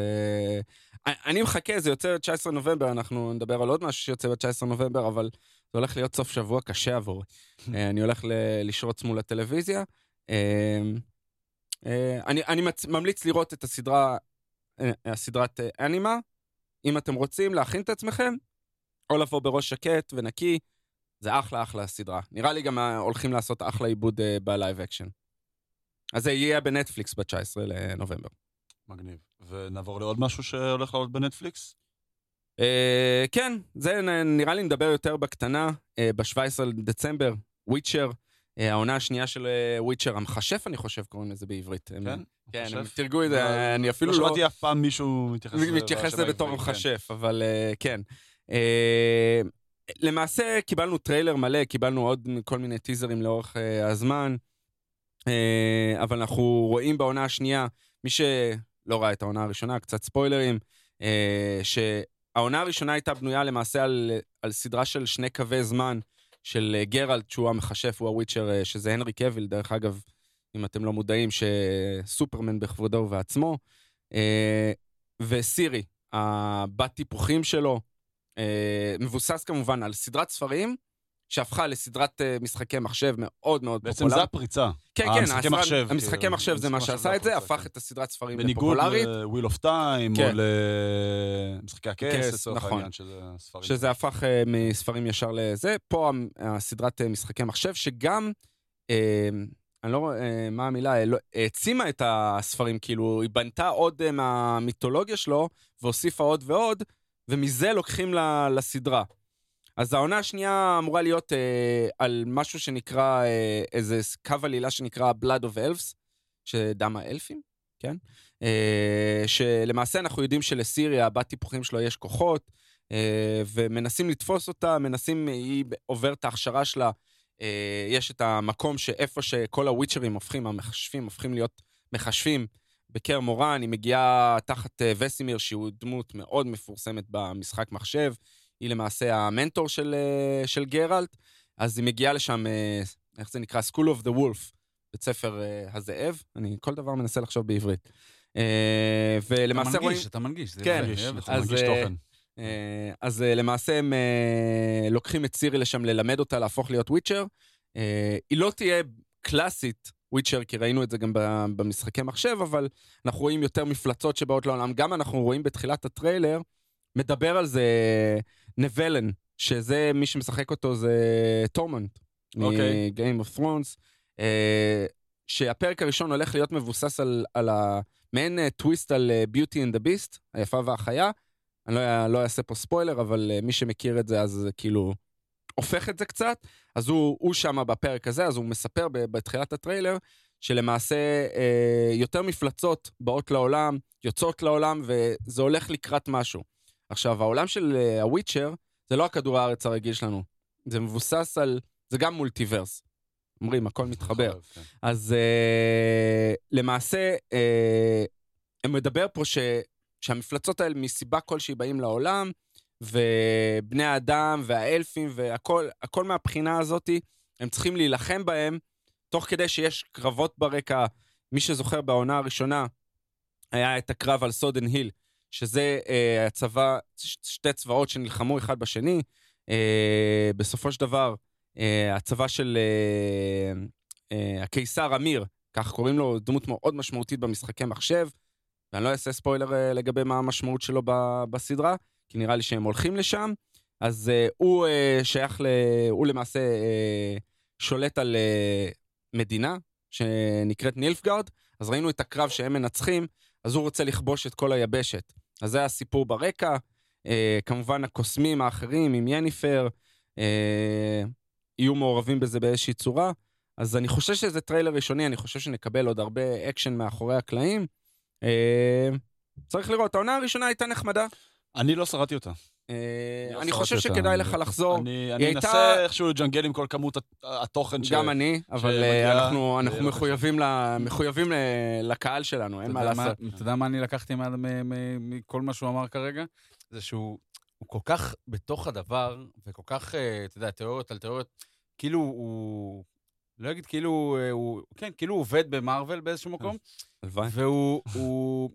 S3: אני מחכה, זה יוצא ב-19 נובמבר, אנחנו נדבר על עוד משהו שיוצא ב-19 נובמבר, אבל זה הולך להיות סוף שבוע קשה עבורי. אה, אני הולך לשרוץ מול הטלוויזיה. אה, אה, אני, אני מצ... ממליץ לראות את הסדרה, אה, הסדרת אה, אנימה, אם אתם רוצים להכין את עצמכם, או לבוא בראש שקט ונקי, זה אחלה אחלה סדרה. נראה לי גם אה, הולכים לעשות אחלה עיבוד אה, ב live action. אז זה יהיה בנטפליקס ב-19 לנובמבר.
S1: מגניב. ונעבור לעוד משהו שהולך לעלות בנטפליקס?
S3: אה, כן, זה נראה לי נדבר יותר בקטנה, אה, ב-17 לדצמבר, Witcher, אה, העונה השנייה של אה, Witcher, המכשף אני חושב קוראים לזה בעברית.
S1: כן?
S3: כן? הם תרגמו את זה, אני אפילו
S1: לא
S3: לא...
S1: שמעתי אף פעם מישהו מתייחס לזה.
S3: בתור
S1: כן.
S3: מכשף, אבל אה, כן. אה, למעשה קיבלנו טריילר מלא, קיבלנו עוד כל מיני טיזרים לאורך אה, הזמן, אה, אבל אנחנו רואים בעונה השנייה, מי שלא ראה את העונה הראשונה, קצת ספוילרים, אה, שהעונה הראשונה הייתה בנויה למעשה על, על סדרה של שני קווי זמן של אה, גרלט, שהוא המכשף, הוא הוויצ'ר, אה, שזה הנרי קוויל, דרך אגב, אם אתם לא מודעים, שסופרמן בכבודו ובעצמו. אה, וסירי, הבת טיפוחים שלו, מבוסס כמובן על סדרת ספרים, שהפכה לסדרת אה, משחקי מחשב מאוד מאוד
S1: בעצם
S3: פופולרית.
S1: זה הפריצה.
S3: כן,
S1: אה,
S3: כן,
S1: משחקי
S3: הסדרה-
S1: מחשב,
S3: המשחקי
S1: כאילו,
S3: מחשב זה מה שעשה את זה, הפך
S1: כן.
S3: את הסדרת ספרים
S1: בניגוד
S3: לפופולרית,
S1: ל-Wheel of Time,
S3: כן.
S1: או למשחקי הכס,
S3: כס,
S1: לצורך
S3: נכון.
S1: העניין, שזה ספרים.
S3: שזה הפך אה, מספרים ישר לזה. פה הסדרת משחקי מחשב, שגם, אני לא רואה מה המילה, לא- העצימה את הספרים, כאילו, היא בנתה עוד מהמיתולוגיה שלו, והוסיפה עוד ועוד, ומזה לוקחים לסדרה. אז העונה השנייה אמורה להיות אה, על משהו שנקרא, אה, איזה קו עלילה שנקרא Blood of Elves, שדם האלפים, כן? אה, שלמעשה אנחנו יודעים שלסיריה, הבת טיפוחים שלו, יש כוחות, אה, ומנסים לתפוס אותה, מנסים, היא עוברת את ההכשרה שלה אה, יש את המקום שאיפה שכל הוויצ'רים הופכים, המחשבים הופכים להיות מחשבים בקר מורן, היא מגיעה תחת אה, וסימיר, שהוא דמות מאוד מפורסמת במשחק מחשב. היא למעשה המנטור של, אה, של גרלט, אז היא מגיעה לשם, אה, איך זה נקרא? School of the Wolf, בית ספר אה, הזאב. אני כל דבר מנסה לחשוב בעברית. ולמעשה
S2: אתה
S3: רואים...
S2: מנגיש, אתה מנגיש. זה
S3: כן,
S1: מנגיש,
S2: אני אוהב את זה.
S3: אז,
S1: מנגיש תוכן.
S3: אז למעשה הם לוקחים את סירי לשם ללמד אותה להפוך להיות וויצ'ר. היא לא תהיה קלאסית Witcher, כי ראינו את זה גם במשחקי מחשב, אבל אנחנו רואים יותר מפלצות שבאות לעולם. גם אנחנו רואים בתחילת הטריילר, מדבר על זה ניבלן, שזה, מי שמשחק אותו זה טורמונד.
S1: אוקיי.
S3: מ-game of Thrones. אה, שהפרק הראשון הולך להיות מבוסס על, על המעין אה, טוויסט על אה, Beauty and the Beast, היפה והחיה. אני לא, לא אעשה פה ספוילר, אבל אה, מי שמכיר את זה, אז זה כאילו הופך את זה קצת. אז הוא, הוא שם בפרק הזה, אז הוא מספר ב- בתחילת הטריילר, שלמעשה אה, יותר מפלצות באות לעולם, יוצאות לעולם, וזה הולך לקראת משהו. עכשיו, העולם של אה, הוויצ'ר, זה לא הכדור הארץ הרגיל שלנו. זה מבוסס על, זה גם מולטיברס. אומרים, הכל מתחבר.
S1: כן.
S3: אז uh, למעשה, הם מדבר פה ש, שהמפלצות האלה מסיבה כלשהי באים לעולם, ובני האדם והאלפים והכל, הכל מהבחינה הזאת, הם צריכים להילחם בהם, תוך כדי שיש קרבות ברקע. מי שזוכר בעונה הראשונה, היה את הקרב על סודן היל, שזה uh, הצבא, ש- שתי צבאות שנלחמו אחד בשני. Uh, בסופו של דבר, uh, הצבא של uh, uh, הקיסר אמיר, כך קוראים לו, דמות מאוד משמעותית במשחקי מחשב, ואני לא אעשה ספוילר אה, לגבי מה המשמעות שלו ב- בסדרה, כי נראה לי שהם הולכים לשם. אז אה, הוא אה, שייך ל... הוא למעשה אה, שולט על אה, מדינה שנקראת נילפגרד, אז ראינו את הקרב שהם מנצחים, אז הוא רוצה לכבוש את כל היבשת. אז זה הסיפור ברקע. אה, כמובן הקוסמים האחרים עם ינפר אה, יהיו מעורבים בזה באיזושהי צורה. אז אני חושב שזה טריילר ראשוני, אני חושב שנקבל עוד הרבה אקשן מאחורי הקלעים. אה, צריך לראות, העונה הראשונה הייתה נחמדה.
S1: אני לא שרדתי אותה.
S3: אה, אני חושב. שכדאי לך לחזור.
S1: אני אנסה איכשהו לג'נגל עם כל כמות הת- התוכן ש...
S3: גם אני, אבל אה, אנחנו,
S1: לא
S3: מחויבים, ל, לקהל שלנו, אין מה לעשות.
S2: אתה יודע מה אני לקחתי מה- מ- מ- מכל מה שהוא אמר כרגע? זה שהוא הוא כל כך בתוך הדבר, וכל כך, אה, אתה יודע, תיאוריות על תיאוריות, כאילו הוא... לא אגיד כאילו אה, הוא... כן, כאילו הוא עובד במארוול באיזשהו מקום,
S3: הלוואי.
S2: והוא...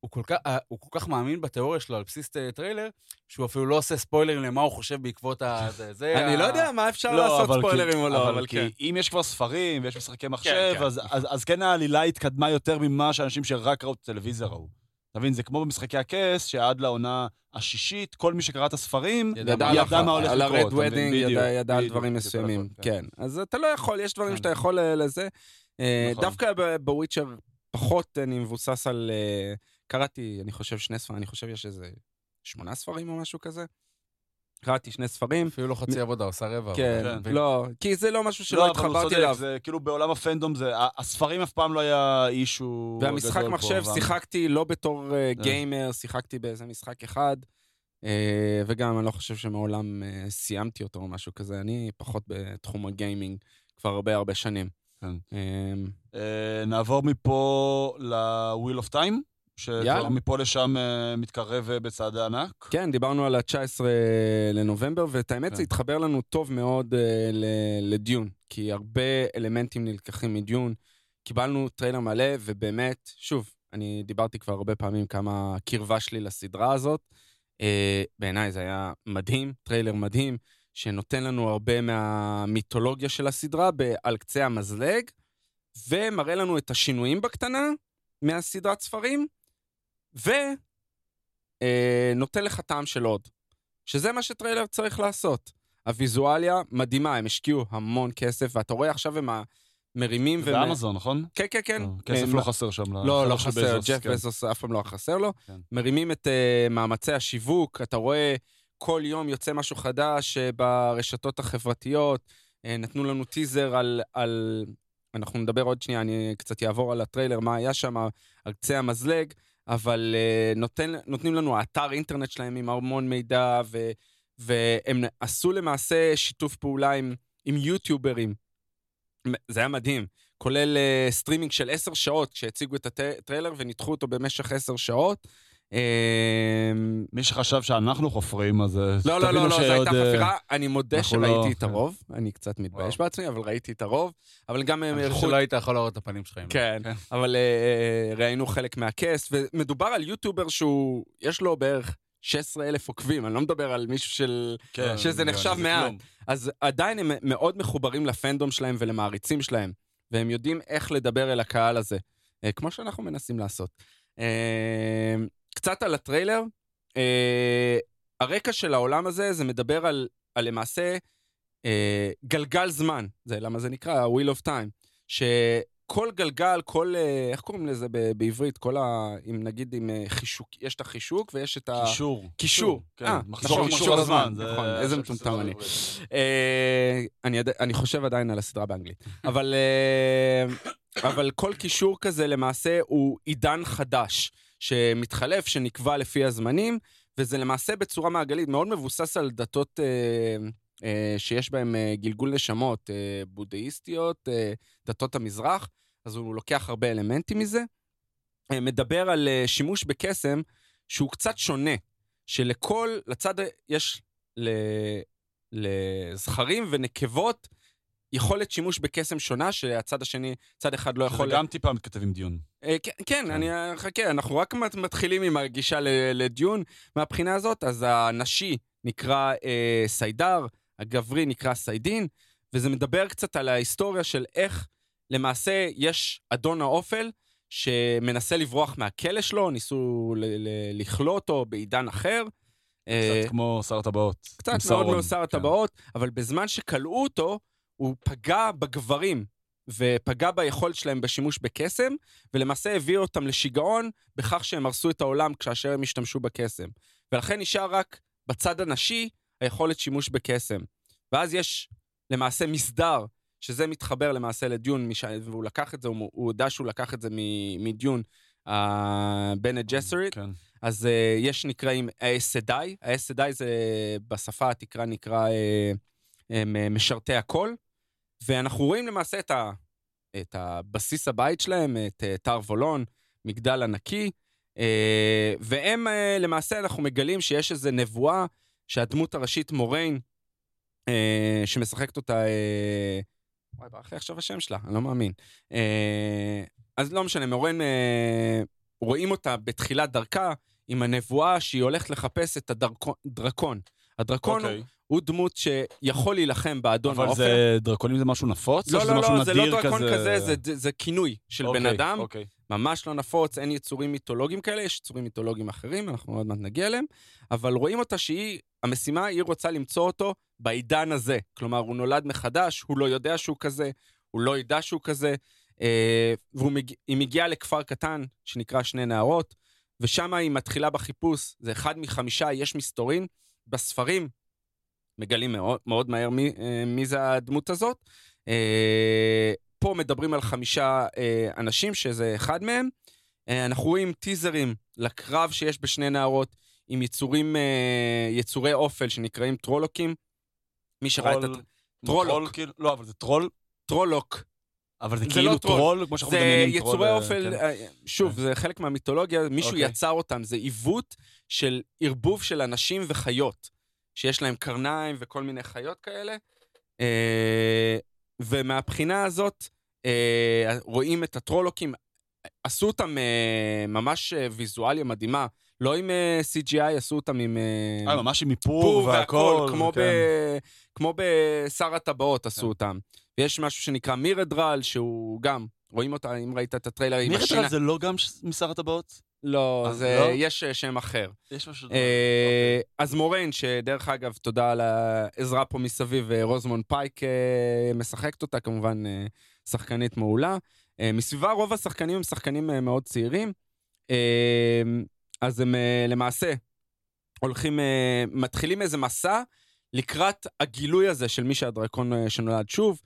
S2: הוא, כל, כך, אה, הוא כל כך מאמין בתיאוריה שלו על בסיס אה, טריילר, שהוא אפילו לא עושה ספוילרים למה הוא חושב בעקבות ה... זה, זה
S3: אני
S2: ה-
S3: לא יודע מה אפשר
S1: לא,
S3: לעשות
S1: אבל
S3: ספוילרים
S1: כי-
S3: או לא, אבל
S1: כי
S3: כן.
S1: אם יש כבר ספרים ויש משחקי מחשב,
S3: כן.
S1: אז- אז אז כן העלילה התקדמה יותר ממה שאנשים שרק ראו את הטלוויזיה ראו. אתה מבין, זה כמו במשחקי הכס, שעד לעונה השישית, כל מי שקרא את הספרים,
S2: ידע
S3: ידע,
S1: ידע מה הולך
S3: על
S1: לקרות, מבין?
S3: Wedding,
S1: בדיוק,
S3: ידע, ידע על דברים מסוימים,
S1: הכל,
S3: כן. אז אתה לא יכול, יש דברים
S2: כן.
S3: שאתה יכול אה, לזה.
S1: נכון.
S3: דווקא בוויצ'ר פחות אני מבוסס על... אה, קראתי, אני חושב, שני ספרים, אני חושב יש איזה שמונה ספרים או משהו כזה. קראתי שני ספרים.
S2: אפילו לא חצי עבודה, עושה רבע.
S3: כן,
S1: כן.
S3: לא, כי זה לא משהו שלא
S1: לא, אבל הוא
S3: התחברתי
S1: צודק,
S3: אליו.
S1: זה כאילו בעולם הפנדום, הספרים אף פעם לא היה אישו
S3: והמשחק
S1: גדול פה,
S3: מחשב
S1: אבל-
S3: שיחקתי לא בתור אה. גיימר, שיחקתי באיזה משחק אחד, אה, וגם אני לא חושב שמעולם אה, סיימתי אותו או משהו כזה, אני פחות בתחום הגיימינג כבר הרבה הרבה שנים.
S1: כן.
S3: אה,
S1: אה, נעבור מפה ל-Wheel of Time,
S3: יאללה.
S1: שמפה לשם אה, מתקרב אה, בצעדי ענק.
S3: כן, דיברנו על ה-19 לנובמבר, ואת האמת
S1: כן.
S3: זה התחבר לנו טוב מאוד ל- ל Dune, כי הרבה אלמנטים נלקחים מ Dune. קיבלנו טריילר מלא, ובאמת, שוב, אני דיברתי כבר הרבה פעמים כמה קרבה שלי לסדרה הזאת. אה, בעיניי זה היה מדהים, טריילר מדהים, שנותן לנו הרבה מהמיתולוגיה של הסדרה על קצה המזלג, ומראה לנו את השינויים בקטנה מהסדרת ספרים, ונותן לך טעם של עוד. שזה מה שטריילר צריך לעשות. הוויזואליה מדהימה, הם השקיעו המון כסף, ואתה רואה עכשיו הם מרימים...
S1: זה אמזון, נכון?
S3: כן, כן, כן.
S1: אה, כסף לא חסר שם.
S3: לא, לא
S1: של
S3: חסר, ג'ף
S1: כן.
S3: בזוס אף פעם לא חסר לו.
S1: כן.
S3: מרימים את אה, מאמצי השיווק, אתה רואה כל יום יוצא משהו חדש אה, ברשתות החברתיות. אה, נתנו לנו טיזר על, על... אנחנו נדבר עוד שנייה, אני קצת אעבור על הטריילר, מה היה שם, על קצה המזלג, אבל אה, נותן, נותנים לנו האתר אינטרנט שלהם עם המון מידע, ו, והם עשו למעשה שיתוף פעולה עם עם יוטיוברים. זה היה מדהים. כולל אה, סטרימינג של עשר שעות, כשהציגו את הטריילר וניתחו אותו במשך עשר שעות. אה,
S1: מי שחשב שאנחנו חופרים, אז אה,
S3: לא, לא, לא, לא, זו הייתה
S1: אה,
S3: חפירה. אני מודה שראיתי
S1: לא-
S3: את הרוב. אני קצת מתבייש בעצמי, אבל ראיתי את הרוב. אבל גם הם
S2: אני חושב. שלא היית יכול לראות את הפנים שלך.
S3: כן,
S1: כן.
S3: אבל אה, ראינו חלק מהקאסט, ומדובר על יוטיובר שהוא, יש לו בערך 16 אלף עוקבים, אני לא מדבר על מישהו של...
S1: כן,
S3: שזה
S1: זה-
S3: נחשב מעט. אז עדיין הם מאוד מחוברים לפנדום שלהם ולמעריצים שלהם, והם יודעים איך לדבר אל הקהל הזה, אה, כמו שאנחנו מנסים לעשות. אה, קצת על הטריילר, אה, הרקע של העולם הזה, זה מדבר על, על למעשה אה, גלגל זמן, זה למה זה נקרא wheel of time, שכל גלגל, כל, אה, איך קוראים לזה ב- בעברית? כל ה... אם נגיד עם אה, חישוק, יש את החישוק ויש את ה...
S1: קישור.
S3: קישור.
S1: כן,
S3: אה,
S1: מחזור
S3: נכון,
S1: מחזור הזמן. זה-
S3: נכון, איזה
S1: אני חושב שזה
S3: מטומטם אני. אה, אני, יודע- אני חושב עדיין על הסדרה באנגלית. אבל, אה, אבל כל קישור כזה למעשה הוא עידן חדש, שמתחלף, שנקבע לפי הזמנים, וזה למעשה בצורה מעגלית, מאוד מבוסס על דתות אה, אה, שיש בהן אה, גלגול נשמות, אה, בודהיסטיות, אה, דתות המזרח, אז הוא לוקח הרבה אלמנטים מזה. אה, מדבר על אה, שימוש בקסם שהוא קצת שונה, שלכל, לצד, יש ל, לזכרים ונקבות יכולת שימוש בקסם שונה, שהצד השני, צד אחד לא יכול...
S1: שזה גם טיפה מתכתב עם דיון.
S3: אה, כן, כן,
S1: כן.
S3: אני חכה, אנחנו רק מת- מתחילים עם הגישה לדיון מהבחינה הזאת, אז הנשי נקרא אה, סיידר, הגברי נקרא סיידין, וזה מדבר קצת על ההיסטוריה של איך למעשה יש אדון האופל שמנסה לברוח מהכלא שלו, ניסו לכלוא אותו בעידן אחר. אה,
S1: קצת כמו שר הטבעות.
S3: קצת מאוד. מאוד שר
S1: כן.
S3: הטבעות, אבל בזמן שכלאו אותו, הוא פגע בגברים, ופגע ביכולת שלהם בשימוש בקסם, ולמעשה הביא אותם לשיגעון בכך שהם הרסו את העולם כאשר הם השתמשו בקסם. ולכן נשאר רק בצד הנשי היכולת שימוש בקסם. ואז יש למעשה מסדר, שזה מתחבר למעשה לדיון, מש- והוא לקח את זה, הוא הוא הודה שהוא לקח את זה מדיון, בנט ג'סריט.
S1: כן.
S3: אז uh, יש נקראים האסדאי, האסדאי זה בשפה התקרה נקרא uh, הם, משרתי הקול, ואנחנו רואים למעשה את, ה, את הבסיס הבית שלהם, את uh, תר וולון, מגדל ענקי, uh, והם uh, למעשה אנחנו מגלים שיש איזו נבואה שהדמות הראשית מוריין, שמשחקת אותה, וואי, ברח לי עכשיו השם שלה, אני לא מאמין. אז לא משנה, מוריין, רואים אותה בתחילת דרכה, עם הנבואה שהיא הולכת לחפש את הדרקון. הדרקון הוא,
S1: אוקיי.
S3: הוא דמות שיכול להילחם באדון
S1: אבל
S3: האופל.
S1: זה דרקונים זה משהו נפוץ?
S3: לא, לא, לא, זה לא דרקון כזה, זה, זה, זה כינוי של בן
S1: אוקיי,
S3: אדם.
S1: אוקיי.
S3: ממש לא נפוץ, אין יצורים מיתולוגיים כאלה, יש יצורים מיתולוגיים אחרים, אנחנו עוד מעט נגיע אליהם, אבל רואים אותה שהיא, המשימה, היא רוצה למצוא אותו בעידן הזה. כלומר, הוא נולד מחדש, הוא לא יודע שהוא כזה, הוא לא ידע שהוא כזה, אה, והיא מגיע, מגיעה לכפר קטן שנקרא שני נערות, ושם היא מתחילה בחיפוש, זה אחד מחמישה, יש מסתורין. בספרים מגלים מאוד, מאוד מהר מי, אה, מי זה הדמות הזאת. אה, פה מדברים על חמישה אה, אנשים, שזה אחד מהם. אנחנו רואים טיזרים לקרב שיש בשני נהרות, עם יצורים, יצורי אופל שנקראים טרולוקים. מי שראה את
S1: טרול-
S3: הט... טרולוק.
S1: טרול, כאילו- לא, אבל זה טרול,
S3: טרולוק.
S1: אבל זה
S3: זה
S1: כאילו
S3: לא טרול.
S1: טרול, כמו שאנחנו
S3: זה
S1: מדמיינים טרול.
S3: יצורי
S1: אה,
S3: אופל,
S1: כן.
S3: שוב, זה חלק מהמיתולוגיה, מישהו
S1: אוקיי.
S3: יצר אותם, זה עיוות של ערבוב של אנשים וחיות, שיש להם קרניים וכל מיני חיות כאלה. אה, ומהבחינה הזאת, רואים את הטרולוקים, עשו אותם ממש ויזואליה מדהימה, לא עם אה, CGI, עשו אותם עם... אה,
S1: אה, ממש עם איפור
S3: פור
S1: והכל.
S3: כמו,
S1: כן.
S3: ב, כמו בשר הטבעות עשו
S1: כן.
S3: אותם. ויש משהו שנקרא מירדרל, שהוא גם, רואים אותה, אם ראית את הטריילר עם
S1: מירדרל
S3: השינה.
S1: זה לא גם משר הטבעות?
S3: לא,
S1: אה,
S3: זה,
S1: לא?
S3: יש שם אחר.
S1: יש משהו...
S3: אה, אז מורן, שדרך אגב, תודה על העזרה פה מסביב, רוזמונד פייק אה, משחקת אותה, כמובן אה, שחקנית מעולה. אה, מסביבה רוב השחקנים הם שחקנים אה, מאוד צעירים. אה, אז הם אה, למעשה הולכים, אה, מתחילים איזה מסע לקראת הגילוי הזה של מי שהדרקון אה, שנולד שוב.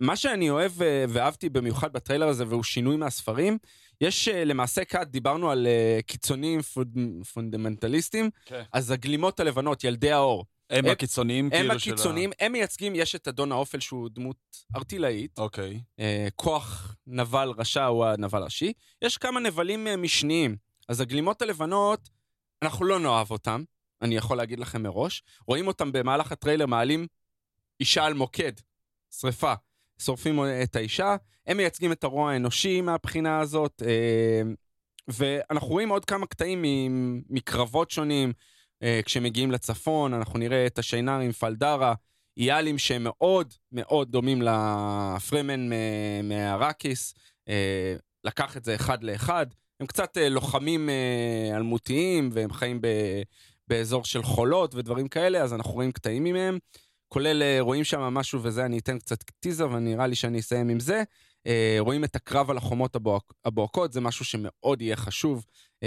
S3: מה שאני אוהב אה, ואהבתי במיוחד בטריילר הזה, והוא שינוי מהספרים, יש למעשה כת, דיברנו על קיצונים פונד, פונדמנטליסטים,
S1: כן.
S3: אז הגלימות הלבנות, ילדי האור.
S1: הם
S3: הם-
S1: הקיצוניים,
S3: הם
S1: כאילו, של ה-
S3: הקיצונים, הם מייצגים, יש את אדון האופל שהוא דמות ארטילאית,
S1: אוקיי.
S3: אה, כוח נבל רשע הוא הנבל הראשי. יש כמה נבלים משניים. אז הגלימות הלבנות, אנחנו לא נאהב אותם, אני יכול להגיד לכם מראש. רואים אותם במהלך הטריילר מעלים אישה על מוקד, שריפה. שורפים את האישה, הם מייצגים את הרוע האנושי מהבחינה הזאת, אה, ואנחנו רואים עוד כמה קטעים מקרבות שונים. אה, כשמגיעים לצפון, אנחנו נראה את השיינרים, פלדרה, איאלים שהם מאוד מאוד דומים לפרמן אה, לקח את זה אחד לאחד. הם קצת אה, לוחמים אה, אלמותיים, והם חיים ב- באזור של חולות ודברים כאלה, אז אנחנו רואים קטעים ממהם. כולל, אה, רואים שם משהו, וזה אני אתן קצת טיזר, ונראה לי שאני אסיים עם זה. רואים את הקרב על החומות הבוהק- הבוהקות, זה משהו שמאוד יהיה חשוב.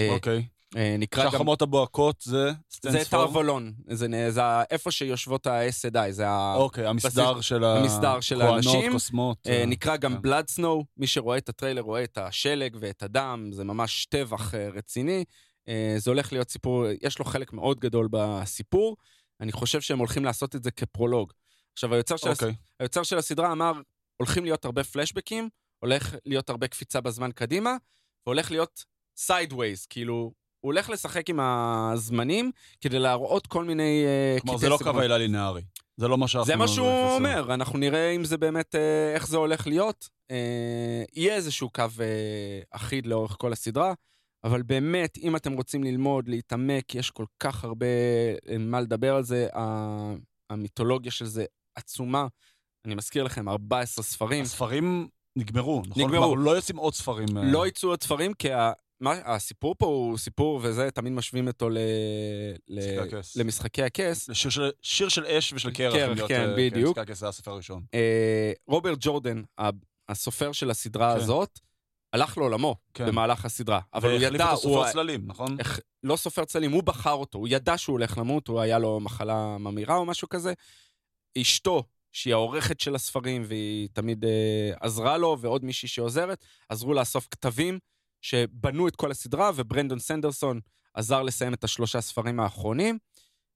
S1: אוקיי.
S3: אה, נקרא גם...
S1: שהחומות הבוהקות זה...
S3: זה? תרבולון, זה, זה איפה שיושבות ה-SDI, זה.
S1: אוקיי, המסדר של ה...
S3: המסדר של
S1: כהנות,
S3: האנשים.
S1: קוסמות.
S3: אה,
S1: אה,
S3: נקרא גם
S1: כן.
S3: בלאד סנואו, מי שרואה את הטריילר רואה את השלג ואת הדם, זה ממש טבח אה, רציני. אה, זה הולך להיות סיפור, יש לו חלק מאוד גדול בסיפור. אני חושב שהם הולכים לעשות את זה כפרולוג. עכשיו, היוצר של, הס...
S1: אוקיי.
S3: היוצר של הסדרה אמר, הולכים להיות הרבה פלשבקים, הולך להיות הרבה קפיצה בזמן קדימה, והולך להיות sideways, כאילו, הוא הולך לשחק עם הזמנים כדי להראות כל מיני... אה,
S1: כלומר, זה לא. קו לינארי. זה לא מה שאנחנו...
S3: זה מה שהוא. אומר, אנחנו נראה אם זה באמת, אה, איך זה הולך להיות. אה, יהיה איזשהו קו אה, אחיד לאורך כל הסדרה, אבל באמת, אם אתם רוצים ללמוד, להתעמק, יש כל כך הרבה אה, מה לדבר על זה. המיתולוגיה של זה עצומה. אני מזכיר לכם, 14 ספרים.
S1: הספרים נגמרו, נכון?
S3: נגמרו.
S1: כלומר, לא יוצאים עוד ספרים.
S3: לא יצאו עוד ספרים, כי. מה, הסיפור פה הוא סיפור, וזה, תמיד משווים אותו ל... ל...
S1: משחקי הכס.
S3: למשחקי הכס.
S1: שיר של- שיר של אש ושל קרח.
S3: קרח,
S1: להיות,
S3: כן,
S1: אה,
S3: בדיוק.
S1: משחק הכס זה הספר הראשון.
S3: אה, רוברט ג'ורדן, הסופר של הסדרה
S1: כן.
S3: הזאת, הלך לעולמו
S1: כן.
S3: במהלך הסדרה. אבל הוא
S1: והחליף
S3: ידע,
S1: אותו
S3: הוא...
S1: סופר צללים, נכון?
S3: איך, לא סופר צללים, הוא בחר אותו, הוא ידע שהוא הולך למות, הוא היה לו מחלה ממאירה או משהו כזה. אשתו, שהיא העורכת של הספרים, והיא תמיד אה, עזרה לו, ועוד מישהי שעוזרת, עזרו לאסוף כתבים שבנו את כל הסדרה, וברנדון סנדרסון עזר לסיים את השלושה ספרים האחרונים.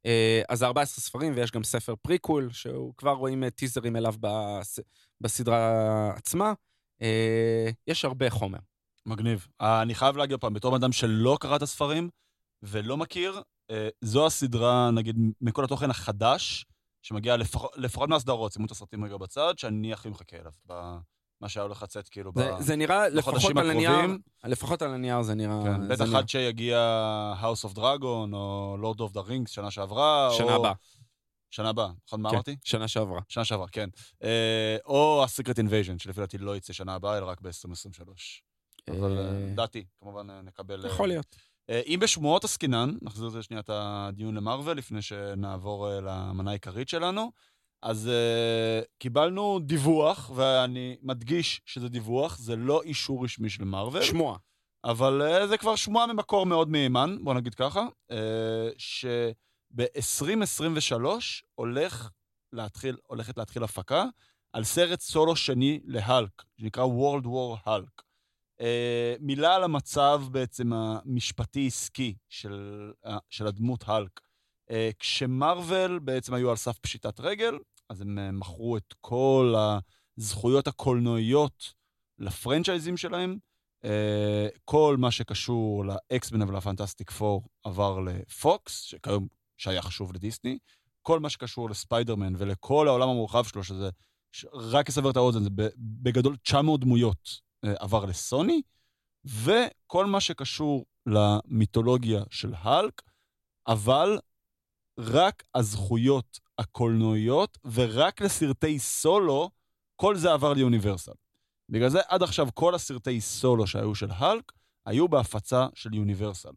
S3: אה, אז זה 14 ספרים, ויש גם ספר פריקוול, שהוא כבר רואים אה, טיזרים אליו בס, בסדרה עצמה. אה, יש הרבה חומר.
S1: מגניב. אני חייב להגיד פעם, בתור אדם שלא קרא את הספרים ולא מכיר, זו הסדרה, נגיד, מכל התוכן החדש, שמגיע לפח- לפחות מהסדרות, שימו את הסרטים רגע בצד, שאני הכי מחכה אליו, במה שהיה הולך לצאת כאילו
S3: זה,
S1: ב-
S3: זה נראה, לפחות
S1: בחודשים
S3: על הנייר,
S1: הקרובים.
S3: לפחות על הנייר זה נראה...
S1: כן, בטח. עד שיגיע House of Dragon, או Lord of the Rings שנה שעברה,
S3: שנה
S1: או...
S3: הבאה.
S1: שנה הבאה, נכון? מה
S3: כן,
S1: אמרתי?
S3: שנה שעברה.
S1: שנה שעברה, כן. אה, או ה-Secret Invasion, שלפי דעתי לא יצא שנה הבאה, אלא רק ב-2023. אבל
S3: אה,
S1: אה, דעתי, כמובן אה, נקבל... אה,
S3: יכול להיות.
S1: אה, אם בשמועות עסקינן, נחזיר את זה שנייה את הדיון למרוויל, לפני שנעבור אה, למנה העיקרית שלנו, אז uh, קיבלנו דיווח, ואני מדגיש שזה דיווח, זה לא אישור רשמי של מרוויל,
S3: שמוע.
S1: אבל uh, זה כבר שמועה ממקור מאוד מהימן, בוא נגיד ככה, uh, שב-2023 הולך להתחיל, הולכת להתחיל הפקה על סרט סולו שני להלק, שנקרא World War Hulk. Uh, מילה על המצב בעצם המשפטי-עסקי של, uh, של הדמות הלק. Uh, כשמרוויל בעצם היו על סף פשיטת רגל, אז הם uh, מכרו את כל הזכויות הקולנועיות לפרנצ'ייזים שלהם. Uh, כל מה שקשור לאקסמן ולפנטסטיק פור עבר לפוקס, שכיום שייך שוב לדיסני. כל מה שקשור לספיידרמן ולכל העולם המורחב שלו, שזה, ש... רק לסבר את האוזן, זה בגדול 900 דמויות uh, עבר לסוני, וכל מה שקשור למיתולוגיה של האלק, אבל רק הזכויות הקולנועיות ורק לסרטי סולו, כל זה עבר ליוניברסל. בגלל זה עד עכשיו כל הסרטי סולו שהיו של האלק, היו בהפצה של יוניברסל.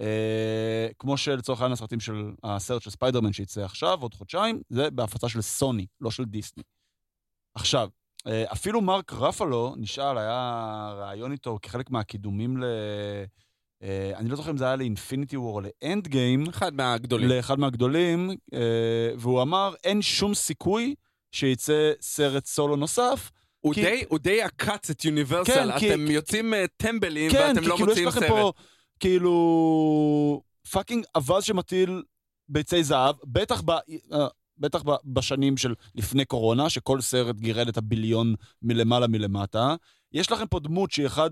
S1: אה, כמו שלצורך העניין הסרטים של הסרט של ספיידרמן שיצא עכשיו, עוד חודשיים, זה בהפצה של סוני, לא של דיסני. עכשיו, אה, אפילו מרק רפלו נשאל, היה ראיון איתו כחלק מהקידומים ל... אה, אני לא זוכר אם זה היה לאינפיניטי וור או לאנד גיים,
S3: אחד מהגדולים.
S1: לאחד מהגדולים, אה, והוא אמר, אין שום סיכוי שיצא סרט סולו נוסף.
S3: הוא
S1: כי-
S3: די- הוא די עקץ את
S1: כן,
S3: יוניברסל,
S1: כי-
S3: אתם יוצאים אה, טמבלים
S1: כן,
S3: ואתם
S1: כי
S3: לא
S1: כאילו יש
S3: מוציאים
S1: לכם
S3: סרט.
S1: פה, כאילו, fucking אווז שמטיל ביצי זהב, בטח, ב, אה, בטח בשנים של לפני קורונה, שכל סרט גירד את ה billion מלמעלה מלמטה. יש לכם פה דמות שהיא אחד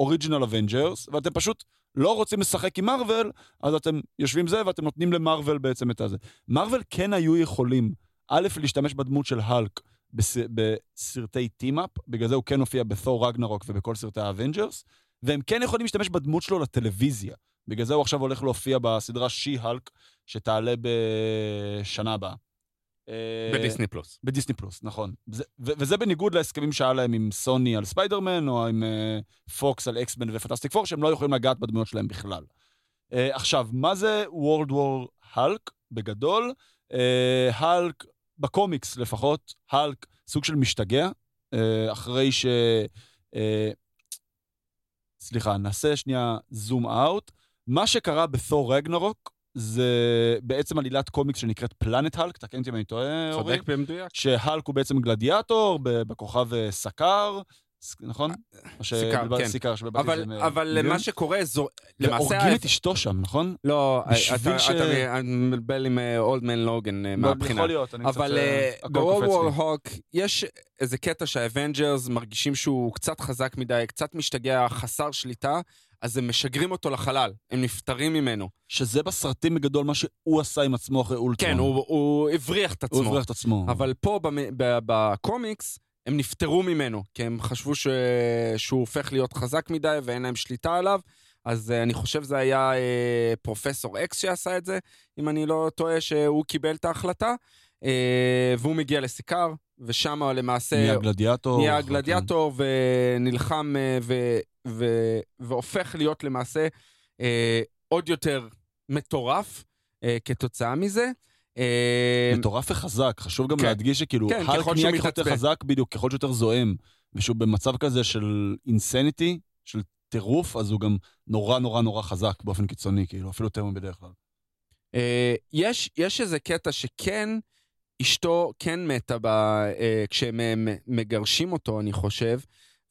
S1: מה-Original Avengers, ואתם פשוט לא רוצים לשחק עם מארוול, אז אתם יושבים זה ואתם נותנים למארוול בעצם את הזה. מארוול כן היו יכולים, א', להשתמש בדמות של האלק בס... בסרטי team up, בגלל זה הוא כן הופיע ב Thor Ragnarok ובכל סרטי האבנג'רס, והם כן יכולים להשתמש בדמות שלו לטלוויזיה. בגלל זה הוא עכשיו הולך להופיע בסדרה She-Hulk, שתעלה בשנה הבאה. אה,
S3: בדיסני פלוס.
S1: בדיסני פלוס, נכון. זה, ו- וזה בניגוד להסכמים שהיה להם עם סוני על ספיידרמן, או עם אה, פוקס על X-Men ו Fantastic Four, שהם לא יכולים לגעת בדמויות שלהם בכלל. Uh, עכשיו, מה זה World War הלק בגדול? הלק, uh, בקומיקס לפחות, הלק סוג של משתגע, uh, אחרי ש... Uh, סליחה, נעשה שנייה זום אאוט. מה שקרה בתור רגנרוק, זה בעצם עלילת קומיקס שנקראת פלנט הלק, תקן אותי אם אני טועה, אורי.
S3: צודק במדויק.
S1: שהלק הוא בעצם גלדיאטור בכוכב אה, סקר, נכון? ש-
S3: סיקר, כן.
S1: סיקר, שבלבלתי
S3: אבל,
S1: זה מ-
S3: אבל. מה שקורה, זו... למעשה...
S1: והורגים את אשתו שם, נכון?
S3: לא, אתה,
S1: ש-
S3: אתה מבלבל עם אולדמן לוגן
S1: לא,
S3: מהבחינה.
S1: יכול להיות, אני.
S3: אבל
S1: אה, קופץ
S3: וור. הוק יש איזה קטע שהאבנג'רס מרגישים שהוא קצת חזק מדי, קצת משתגע, חסר שליטה, אז הם משגרים אותו לחלל, הם נפטרים ממנו.
S1: שזה בסרטים בגדול מה שהוא עשה עם עצמו אחרי אולטרון.
S3: כן, הוא, הוא הבריח את
S1: הוא
S3: עצמו.
S1: הבריח את עצמו.
S3: אבל פה במ- בקומיקס, הם נפטרו ממנו, כי הם חשבו ש... שהוא הופך להיות חזק מדי ואין להם שליטה עליו. אז uh, אני חושב זה היה uh, פרופסור אקס שעשה את זה, אם אני לא טועה שהוא קיבל את ההחלטה. Uh, והוא מגיע לסיכר, ושם למעשה
S1: נהיה גלדיאטור.
S3: נהיה
S1: כן.
S3: גלדיאטור ונלחם אה, ו... ו... והופך להיות למעשה אה, עוד יותר מטורף אה, כתוצאה מזה. אה,
S1: מטורף וחזק, חשוב גם
S3: כן.
S1: להדגיש שכאילו,
S3: כן, ככל
S1: נהיה ככל יותר. חזק, בדיוק, ככל שיותר זועם, ושהוא במצב כזה של אינסניטי, של טירוף, אז הוא גם נורא נורא נורא חזק באופן קיצוני, כאילו, אפילו יותר מבדרך כלל.
S3: אה, יש, יש איזה קטע שכן, אשתו כן מתה ב, אה, כשהם אה, מגרשים אותו, אני חושב,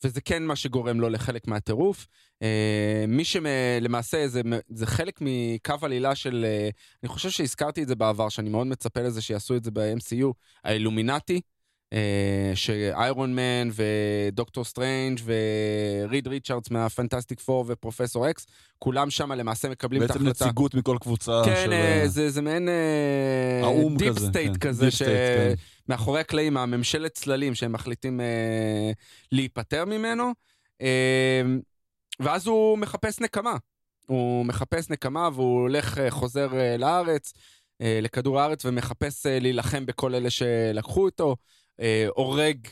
S3: וזה כן מה שגורם לו לחלק מהטירוף. אה, מי שלמעשה, זה, זה חלק מקו עלילה של, אה, אני חושב שהזכרתי את זה בעבר, שאני מאוד מצפה לזה שיעשו את זה ב-MCU, האילומינטי. אה, ש Iron Man ודוקטור סטרנג' וריד ריצ'רדס מה Fantastic Four ופרופסור אקס, כולם שם למעשה מקבלים את
S1: בעצם
S3: ההחלטה.
S1: נציגות מכל קבוצה
S3: כן,
S1: של...
S3: אה, זה, זה מעין
S1: האו"ם
S3: deep
S1: כזה,
S3: state
S1: כן.
S3: כזה,
S1: State, כן.
S3: שמאחורי הקלעים, הממשלת צללים שהם מחליטים אה, להיפטר ממנו, אה, ואז הוא מחפש נקמה. הוא מחפש נקמה והוא הולך, אה, חוזר אה, לארץ, אה, לכדור הארץ, ומחפש אה, להילחם בכל אלה שלקחו אותו, אה, הורג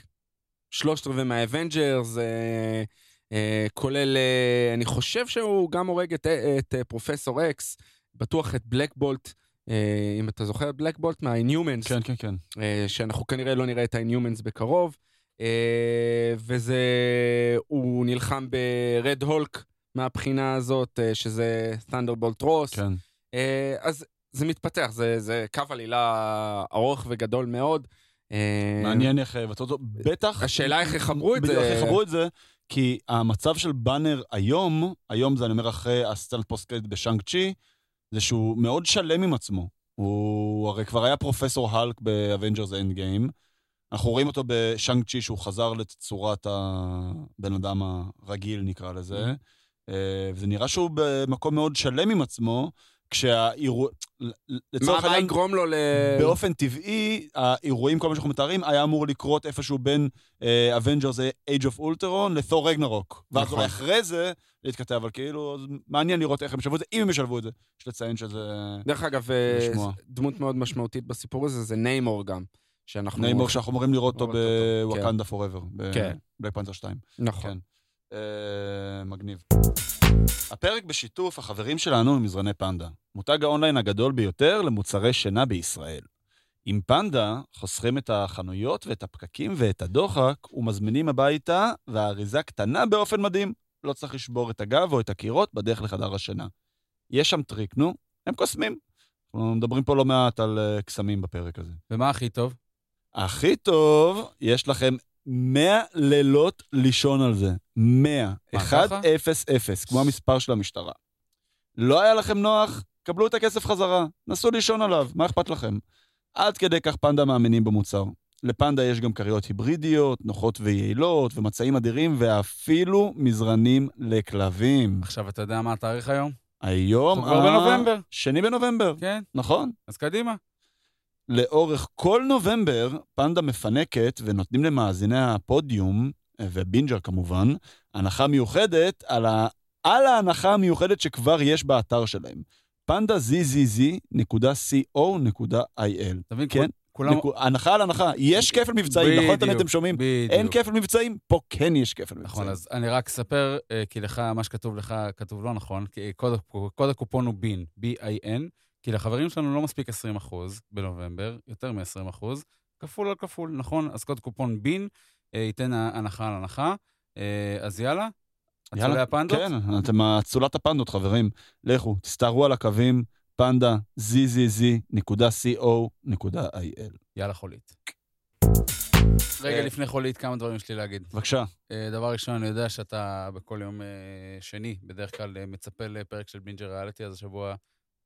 S3: שלושת רבעי מהאבנג'רס, אה, אה, כולל, אה, אני חושב שהוא גם הורג את, את אה, פרופסור אקס, בטוח את Black Bolt, אה, אם אתה זוכר את Black Bolt מה-Inhumans,
S1: כן, כן, כן.
S3: אה, שאנחנו כנראה לא נראה את ה-Inhumans בקרוב, אה, וזה, הוא נלחם ב Red Hulk מהבחינה הזאת, אה, שזה Thunderbolt Ross,
S1: כן.
S3: אה, אז זה מתפתח, זה, זה קו עלילה ארוך וגדול מאוד. אה,
S1: מעניין איך יבטאו אותו. בטח...
S3: השאלה איך יחברו את
S1: בדיוק,
S3: זה.
S1: איך יחברו את זה, כי המצב של באנר היום, היום זה אני אומר אחרי הסצנת post credit ב Shang-Chi, זה שהוא מאוד שלם עם עצמו. הוא הרי כבר היה פרופסור האלק ב Avengers Endgame. אנחנו רואים אותו ב Shang-Chi שהוא חזר לתצורת הבן אדם הרגיל נקרא לזה.
S3: Mm-hmm.
S1: אה, וזה נראה שהוא במקום מאוד שלם עם עצמו, כשהאירוע...
S3: מה,
S1: לצורך
S3: מה
S1: העניין,
S3: יגרום לו ל...
S1: באופן טבעי, האירועים, כל מה שאנחנו מתארים, היה אמור לקרות איפשהו בין Avengers Age of Ultron ל Thor Ragnarok. ואז
S3: נכון.
S1: אולי אחרי זה להתכתב, אבל כאילו, מעניין לראות איך הם ישלבו את זה, אם הם ישלבו את זה. יש לציין שזה...
S3: דרך אגב, אה. דמות מאוד משמעותית בסיפור הזה זה ניימור גם. שאנחנו...
S1: ניימור שאנחנו אמורים לראות אותו.
S3: ב
S1: Wakanda Forever,
S3: כן.
S1: ב Black Panther 2.
S3: נכון.
S1: כן. אה, מגניב. הפרק בשיתוף החברים שלנו ממזרני פנדה, מותג האונליין הגדול ביותר למוצרי שינה בישראל. עם פנדה חוסכים את החנויות ואת הפקקים ואת הדוחק ומזמינים הביתה, והאריזה קטנה באופן מדהים. לא צריך לשבור את הגב או את הקירות בדרך לחדר השינה. יש שם טריק, נו, הם קוסמים. אנחנו מדברים פה לא מעט על אה, קסמים בפרק הזה.
S2: ומה הכי טוב?
S1: הכי טוב, יש לכם 100 לילות לישון על זה. 100.
S2: מה,
S1: 1,
S2: ככה?
S1: 0, 0, כמו המספר של המשטרה. לא היה לכם נוח? קבלו את הכסף חזרה, נסו לישון עליו, מה אכפת לכם? עד כדי כך פנדה מאמינים במוצר. לפנדה יש גם כריות היברידיות, נוחות ויעילות, ומצעים אדירים, ואפילו מזרנים לכלבים.
S2: עכשיו, אתה יודע מה התאריך היום?
S1: היום...
S2: אנחנו כבר בנובמבר.
S1: שני בנובמבר,
S2: כן,
S1: נכון.
S2: אז קדימה.
S1: לאורך כל נובמבר, פנדה מפנקת ונותנים למאזיני הפודיום, אה, ובינג'ר כמובן, הנחה מיוחדת על, ה... על ההנחה המיוחדת שכבר יש באתר שלהם. פנדה zzz.co.il.
S2: אתה מבין?
S1: כן,
S2: כולם...
S1: נקו- הנחה על הנחה. יש כפל מבצעים, נכון? תמיד אתם שומעים?
S2: בדיוק.
S1: אין כפל מבצעים? פה כן יש כפל מבצעים.
S2: נכון, אז אני רק אספר, אה, כי לך, מה שכתוב לך, כתוב לא נכון, כי קוד, הקופ- קוד הקופון הוא בין, B-I-N, כי לחברים שלנו לא מספיק 20 אחוז בנובמבר, יותר מ-20 אחוז, כפול על כפול, נכון? אז קוד קופון בין אה, ייתן הנחה על הנחה. אה, אז יאללה, אצולי הפנדות?
S1: כן, אתם אצולת הפנדות, חברים. לכו, תסתערו על הקווים, פנדה, zzz.co.il.
S2: יאללה חולית. רגע
S1: אה.
S2: לפני חולית, כמה דברים יש לי להגיד.
S1: בבקשה.
S2: אה, דבר ראשון, אני יודע שאתה בכל יום אה, שני, בדרך כלל אה, מצפה לפרק של בינג'ר ריאליטי, אז השבוע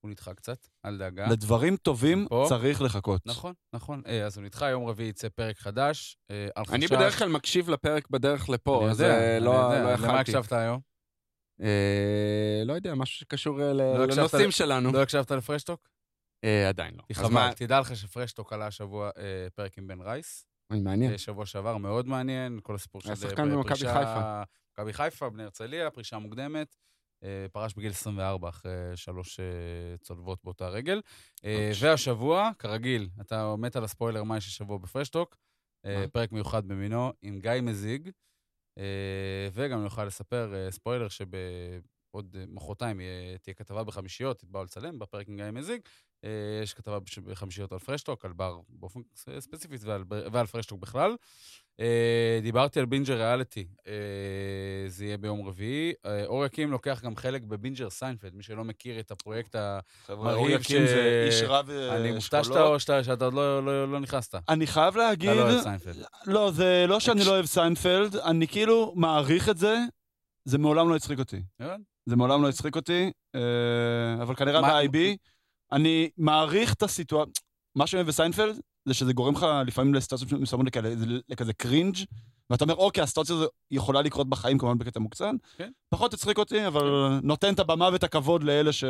S2: הוא נדחה קצת, אל דאגה.
S1: לדברים טובים
S2: פה.
S1: צריך לחכות.
S2: נכון, נכון. אה, אז הוא נדחה, יום רביעי יצא פרק חדש. אה, על
S3: אני
S2: חשש.
S3: בדרך כלל מקשיב לפרק בדרך לפה,
S2: אני
S3: אז
S2: יודע, אני
S3: לא
S2: יודע.
S3: לא
S2: למה
S3: יכלתי.
S2: הקשבת היום?
S3: אה, לא יודע, משהו שקשור אה, ל-
S2: לא
S3: לנושאים
S2: ל-
S3: שלנו.
S2: לא הקשבת לפרשטוק?
S3: אה, עדיין לא.
S2: חבל,
S3: מה-
S2: תדע לך שפרשטוק עלה השבוע אה, פרק עם בן רייס.
S3: אוי, מעניין.
S2: אה, שבוע שעבר, מאוד מעניין, כל הסיפור של
S3: היה
S2: אה,
S3: שחקן במכבי
S2: פרישה-
S3: חיפה.
S2: מכבי חיפה, בני הרצליה, פרישה מוקדמת. אה, פרש בגיל 24 אחרי שלוש אה, צולבות באותה רגל. אה,
S1: אוקיי.
S2: והשבוע, כרגיל, אתה מת על הספוילר מה יש השבוע בפרשטוק. פרק מיוחד במינו עם גיא מזיג. וגם אני יכול לספר ספוילר שבעוד מחרתיים תהיה כתבה בחמישיות, באו לצלם בפרק עם גיא מזיג. יש כתבה בחמישיות על פרשטוק, על בר באופן ס- ספציפית ועל, ועל פרשטוק בכלל. אה, דיברתי על בינג'ר ריאליטי, אה, זה יהיה ביום רביעי. אה, אור יקים לוקח גם חלק בבינג'ר סיינפלד, מי שלא מכיר את הפרויקט ה...
S1: חבר'ה,
S2: מרהיב
S1: אור יקים
S2: ש-
S1: זה איש רב אה,
S2: אני מופתע
S1: אשכולות.
S2: שאתה עוד לא- לא לא נכנסת.
S1: אני חייב להגיד...
S2: אתה לא אוהב סיינפלד.
S1: לא, זה לא שאני לא אוהב סיינפלד, אני כאילו מעריך את זה, זה מעולם לא הצחיק אותי.
S2: הבנת?
S1: זה מעולם לא הצחיק אותי, אבל כנראה ב-IB, אני מעריך את הסיטואציה. מה שאני אוהב בסיינפלד, זה שזה גורם לך לפעמים לסיטואציות מסוימות לכאלה- לכזה cringe, ואתה אומר, אוקיי, הסיטואציה הזו יכולה לקרות בחיים, כמובן בקטע מוקצן.
S2: כן.
S1: פחות הצחיק אותי, אבל נותן את הבמה ואת הכבוד לאלה ש...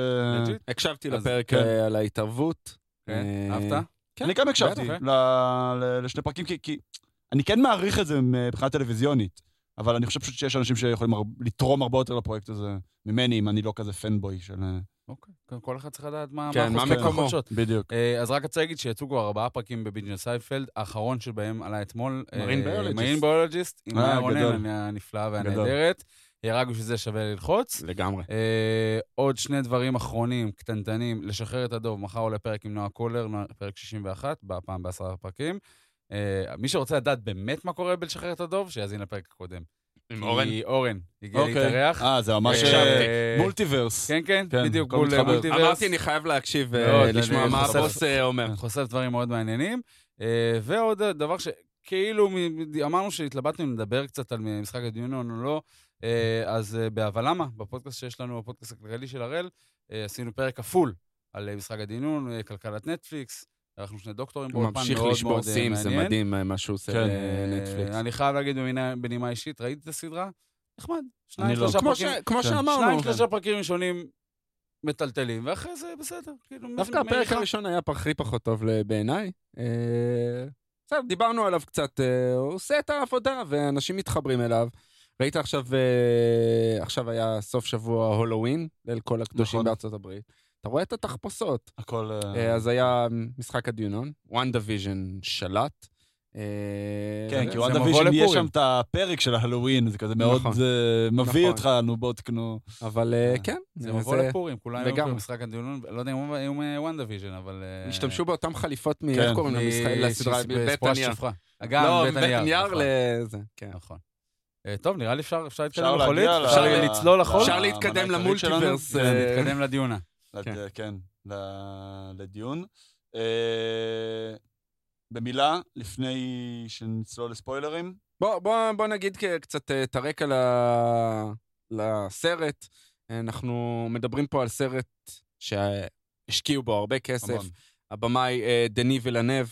S3: הקשבתי לפרק
S1: כן.
S3: אה, על ההתערבות.
S2: כן,
S3: אה,
S2: אהבת?
S3: כן,
S1: אני גם הקשבתי ל- לשני פרקים, כי- כי אני כן מעריך את זה מבחינה טלוויזיונית, אבל אני חושב פשוט שיש אנשים שיכולים הר- לתרום הרבה יותר לפרויקט הזה ממני, אם אני לא כזה פנבוי של...
S2: אוקיי, כן, כל אחד צריך לדעת מה
S3: כן, מה מקומו.
S1: בדיוק.
S2: אה, אז רק רוצה להגיד שיצאו כבר ארבעה פרקים בבינג'ר סיינפלד, האחרון שבהם עלה אתמול. אה,
S3: Marine Biologist.
S2: Marine Biologist, עם
S1: אה,
S2: מאיה רונן
S1: גדול.
S2: הנפלאה. והנהדרת. אה, רק בשביל זה שווה ללחוץ.
S3: לגמרי.
S2: אה, עוד שני דברים אחרונים, קטנטנים, לשחרר את הדוב, מחר עולה פרק עם נועה קולר, פרק 61, בפעם בעשרה פרקים. אה, מי שרוצה לדעת באמת מה קורה בלשחרר את הדוב, שיאזין לפרק הקודם.
S3: עם
S2: כי
S3: אורן.
S2: אורן הגיע
S1: אוקיי.
S2: להתארח.
S1: אה, זה ממש
S2: אה,
S1: אה, מולטיברס.
S2: כן, כן,
S1: כן,
S2: בדיוק, בול
S1: מתחבר.
S2: מולטיברס.
S3: אמרתי, אני חייב להקשיב, אה, לשמוע מה הבוס אה, אומר.
S2: חושף דברים מאוד מעניינים. אה, ועוד דבר שכאילו אמרנו שהתלבטנו אם נדבר קצת על משחק הדיונון או לא, אה, אז אה, בהבא למה, בפודקאסט שיש לנו, הפודקאסט הכלכלי של הראל, אה, עשינו פרק כפול על אה, משחק הדיונון, אה, כלכלת נטפליקס. אנחנו שני דוקטורים באולפן
S3: ממשיך
S2: מאוד
S3: לשבור
S2: מאוד אה,
S3: שיאים, זה
S2: מעניין.
S3: מדהים אה, מה שהוא עושה
S1: כן.
S3: לנטפליקס.
S2: אה, אני חייב להגיד בנימה אישית, ראיתי את הסדרה? נחמד. שניים,
S1: אני לא.
S2: שלושה
S3: כמו ש-
S2: פרקים.
S3: כמו
S1: כן.
S3: שאמרנו,
S2: שניים, שלושה פרקים ראשונים מטלטלים, ואחרי זה בסדר. כאילו,
S3: דווקא הפרק. הראשון היה הכי פחות טוב בעיניי. בסדר, דיברנו עליו קצת, הוא עושה את העבודה ואנשים מתחברים אליו. ראית עכשיו, עכשיו היה סוף שבוע הולואוין, ליל כל הקדושים
S1: נכון.
S3: בארצות הברית. אתה רואה את התחפושות.
S1: הכל... אה,
S3: אה, אז היה משחק הדיונון, וואן דיוויז'ן שלט. אה,
S1: כן, כי וואן
S2: מבוא
S1: דיוויז'ן, יש. שם את הפרק של ההלואוין, זה כזה מאוד
S3: נכון.
S1: מביא
S3: נכון.
S1: אותך, נו בואו תקנו.
S3: אבל כן,
S2: זה מבוא לפורים, כולם היו. במשחק הדיון, לא יודע אם הוא- אם הוא וואן דיוויז'ן, אבל...
S3: השתמשו באותם חליפות, מ-
S1: כן.
S3: איך קוראים לסדרה?
S2: ש-
S3: בית
S2: ספורש
S3: הנייר.
S2: שפרה. גם
S3: לא,
S2: בית הנייר.
S3: הנייר
S2: נכון,
S3: לזה, כן.
S2: נכון. טוב, נראה לי אפשר להתקדם לחולית, אפשר לצלול לחול,
S3: אפשר להתקדם
S1: העיקרית שלנו?
S3: למולטיברס.
S1: כן,
S3: אה.
S1: לד-
S3: כן.
S1: ל- לדיון. אה, במילה, לפני שנצלול לספוילרים,
S3: בוא, בוא, בוא נגיד קצת אה, את הרקע ל... לסרט. אנחנו מדברים פה על סרט שהשקיעו בו הרבה כסף.
S1: המון.
S3: הבמאי אה, דני וילנב.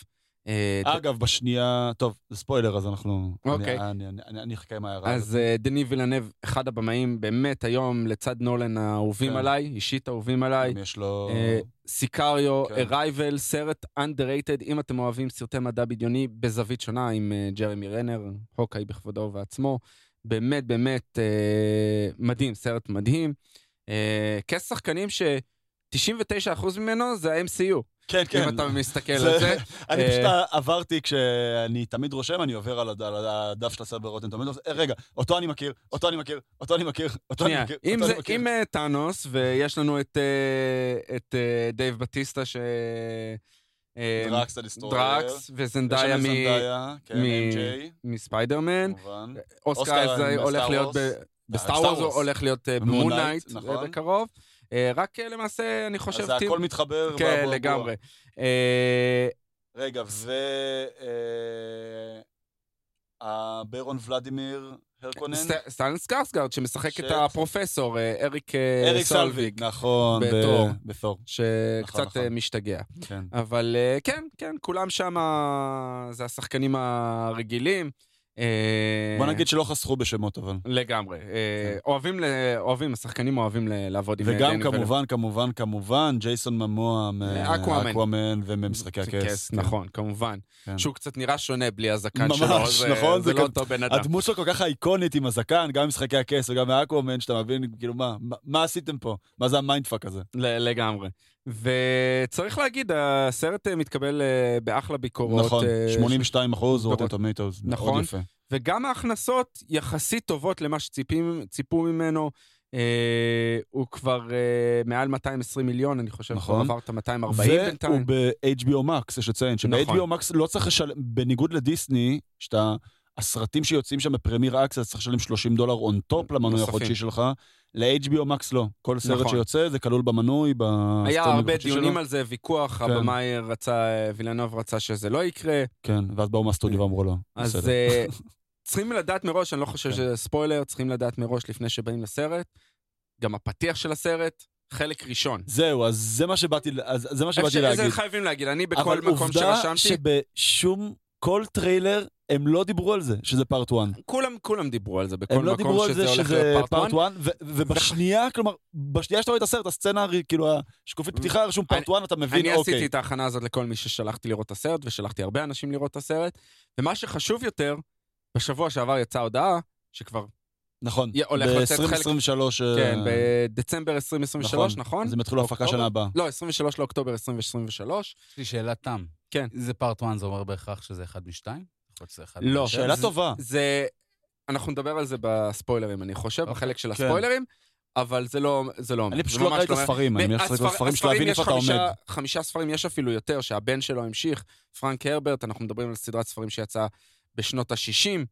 S3: אה,
S1: אגב, בשנייה, טוב, זה ספוילר, אז אנחנו...
S3: אוקיי.
S1: אני אחכה עם ההערה
S3: אז אה, דני וילנב, אחד הבמאים, באמת היום לצד נולן האהובים
S1: כן.
S3: עליי, אישית האהובים עליי.
S1: יש לו...
S3: אה, סיקריו,
S1: כן.
S3: ארייבל, סרט underrated, אם אתם אוהבים סרטי מדע בדיוני, בזווית שונה עם ג'רמי רנר, הוקאי בכבודו ובעצמו. באמת, באמת מדהים, סרט מדהים. כשחקנים ש... 99% ממנו זה ה-MCU.
S1: כן, כן.
S3: אם אתה מסתכל על זה.
S1: אני פשוט אה, עברתי, כשאני תמיד רושם, אני עובר על הדף של הסבר Rotten Tomatoes, אה, רגע, אותו אני מכיר, אותו אני מכיר, אותו אני מכיר, אותו אני מכיר.
S3: אם אה, טאנוס, ויש לנו את דייב בטיסטה, ש...
S1: דרקס the Destroyer.
S3: דרקס וזנדאיה מספיידרמן.
S1: כן,
S3: אוסקר הולך להיות... ב
S1: Star
S3: Wars הוא הולך להיות
S1: ב
S3: Moon
S1: Knight
S3: בקרוב. אה, רק אה, למעשה, אני חושב...
S1: אז
S3: טים-
S1: הכל מתחבר.
S3: כן, לגמרי. אה,
S1: רגע, ו... אה, הברון ולדימיר הרקונן?
S3: סט- סטלן סקרסגרד, שמשחק את הפרופסור, אריק
S1: סלוויג, נכון,
S3: בתור. שקצת
S1: נכון.
S3: אה, משתגע.
S1: כן.
S3: אבל כן, כן, כולם שם זה השחקנים הרגילים. אה,
S1: בוא נגיד שלא חסכו בשמות, אבל.
S3: לגמרי. אה, אוהבים, ל- אוהבים, השחקנים אוהבים לעבוד עם אה,
S1: וגם כמובן, כמובן, כמובן, ג'ייסון ממוע
S3: מ
S1: Aquaman. וממשחקי הכס. כן.
S3: נכון, כמובן.
S1: כן.
S3: שהוא קצת נראה שונה בלי הזקן
S1: ממש,
S3: שלו. זה-
S1: נכון,
S3: זה לא אותו בן אדם.
S1: הדמות שלו כל כך אייקונית עם הזקן, גם במשחקי הכס וגם מ Aquaman, שאתה מבין, כאילו, מה, עשיתם פה? מה זה ה mindfuck
S3: הזה? לגמרי. וצריך להגיד, הסרט אה, מתקבל אה, באחלה ביקורות.
S1: נכון,
S3: אה,
S1: 82 אחוז,
S3: Rotten.
S1: Tomatoes,
S3: נכון.
S1: מאוד יפה.
S3: וגם ההכנסות יחסית טובות למה שציפו ממנו. אה, הוא כבר אה, מעל 220 מיליון, אני חושב,
S1: נכון.
S3: הוא עבר את ה-240 בינתיים.
S1: והוא ב-HBO Max, יש לציין,
S3: נכון.
S1: שב-HBO Max לא צריך לשלם, בניגוד לדיסני, שאתה, הסרטים שיוצאים שם ב Premier Access צריך לשלם 30 דולר on top למנוי. החודשי שלך, ל-HBO Max לא. כל סרט
S3: נכון.
S1: שיוצא זה כלול במנוי, בסטרימינג
S3: היה הרבה דיונים
S1: שלו.
S3: על זה, ויכוח,
S1: כן.
S3: הבמאי רצה, וילנוב רצה שזה לא יקרה.
S1: כן, ואז באו מהסטודיו ואמרו לו,
S3: אז. אה, צריכים לדעת מראש, אני לא חושב
S1: כן.
S3: שזה ספוילר, צריכים לדעת מראש לפני שבאים לסרט. גם הפתיח של הסרט, חלק ראשון.
S1: זהו, אז זה מה שבאתי, אז זה מה שבאתי להגיד.
S3: זה חייבים להגיד, אני בכל
S1: אבל
S3: מקום
S1: עובדה
S3: שרשמתי,
S1: שבשום, כל טריילר, הם לא דיברו על זה, שזה part 1.
S3: כולם, כולם דיברו על זה בכל
S1: הם לא
S3: מקום
S1: דיברו על
S3: שזה
S1: זה
S3: הולך
S1: שזה part
S3: part 1.
S1: 1, ובשנייה, כלומר, בשנייה שאתה רואה את הסרט, הסצנה, כאילו, השקופית פתיחה רשום פארט 1, אתה מבין,
S3: אני עשיתי
S1: אוקיי.
S3: את ההכנה הזאת לכל מי ששלחתי לראות את הסרט, ושלחתי הרבה אנשים לראות את הסרט. ומה שחשוב יותר, בשבוע שעבר יצאה הודעה, שכבר,
S1: נכון,
S3: יה- הולך לצאת חלק-
S1: ב-2023,
S3: כן, בדצמבר 2023, נכון?
S1: אז הם יתחילו הפקה
S3: אוקטובר?
S1: שנה הבאה.
S3: לא, 23 לאוקטובר 2023.
S2: יש לי שאלת תם.
S3: כן.
S2: זה פארט 1, זה אומר בהכרח שזה אחד משתיים? יכול להיות שזה אחד
S3: לא.
S1: שאלה
S3: זה-
S1: טובה.
S3: זה, אנחנו נדבר על זה בספוילרים, אני חושב,
S2: אוקיי.
S3: בחלק של
S1: כן.
S3: הספוילרים, אבל זה לא, זה לא אומר.
S1: אני פשוט לא קראתי את
S3: אומר.
S1: הספרים, אני מניח שצריך את הספרים בשביל להבין איפה אתה
S3: חמישה-
S1: עומד.
S3: חמישה ספרים, יש אפילו יותר, שהבן שלו המשיך, פרנק הרברט, אנחנו מדברים על סדרת ספרים שיצאה בשנות ה-60,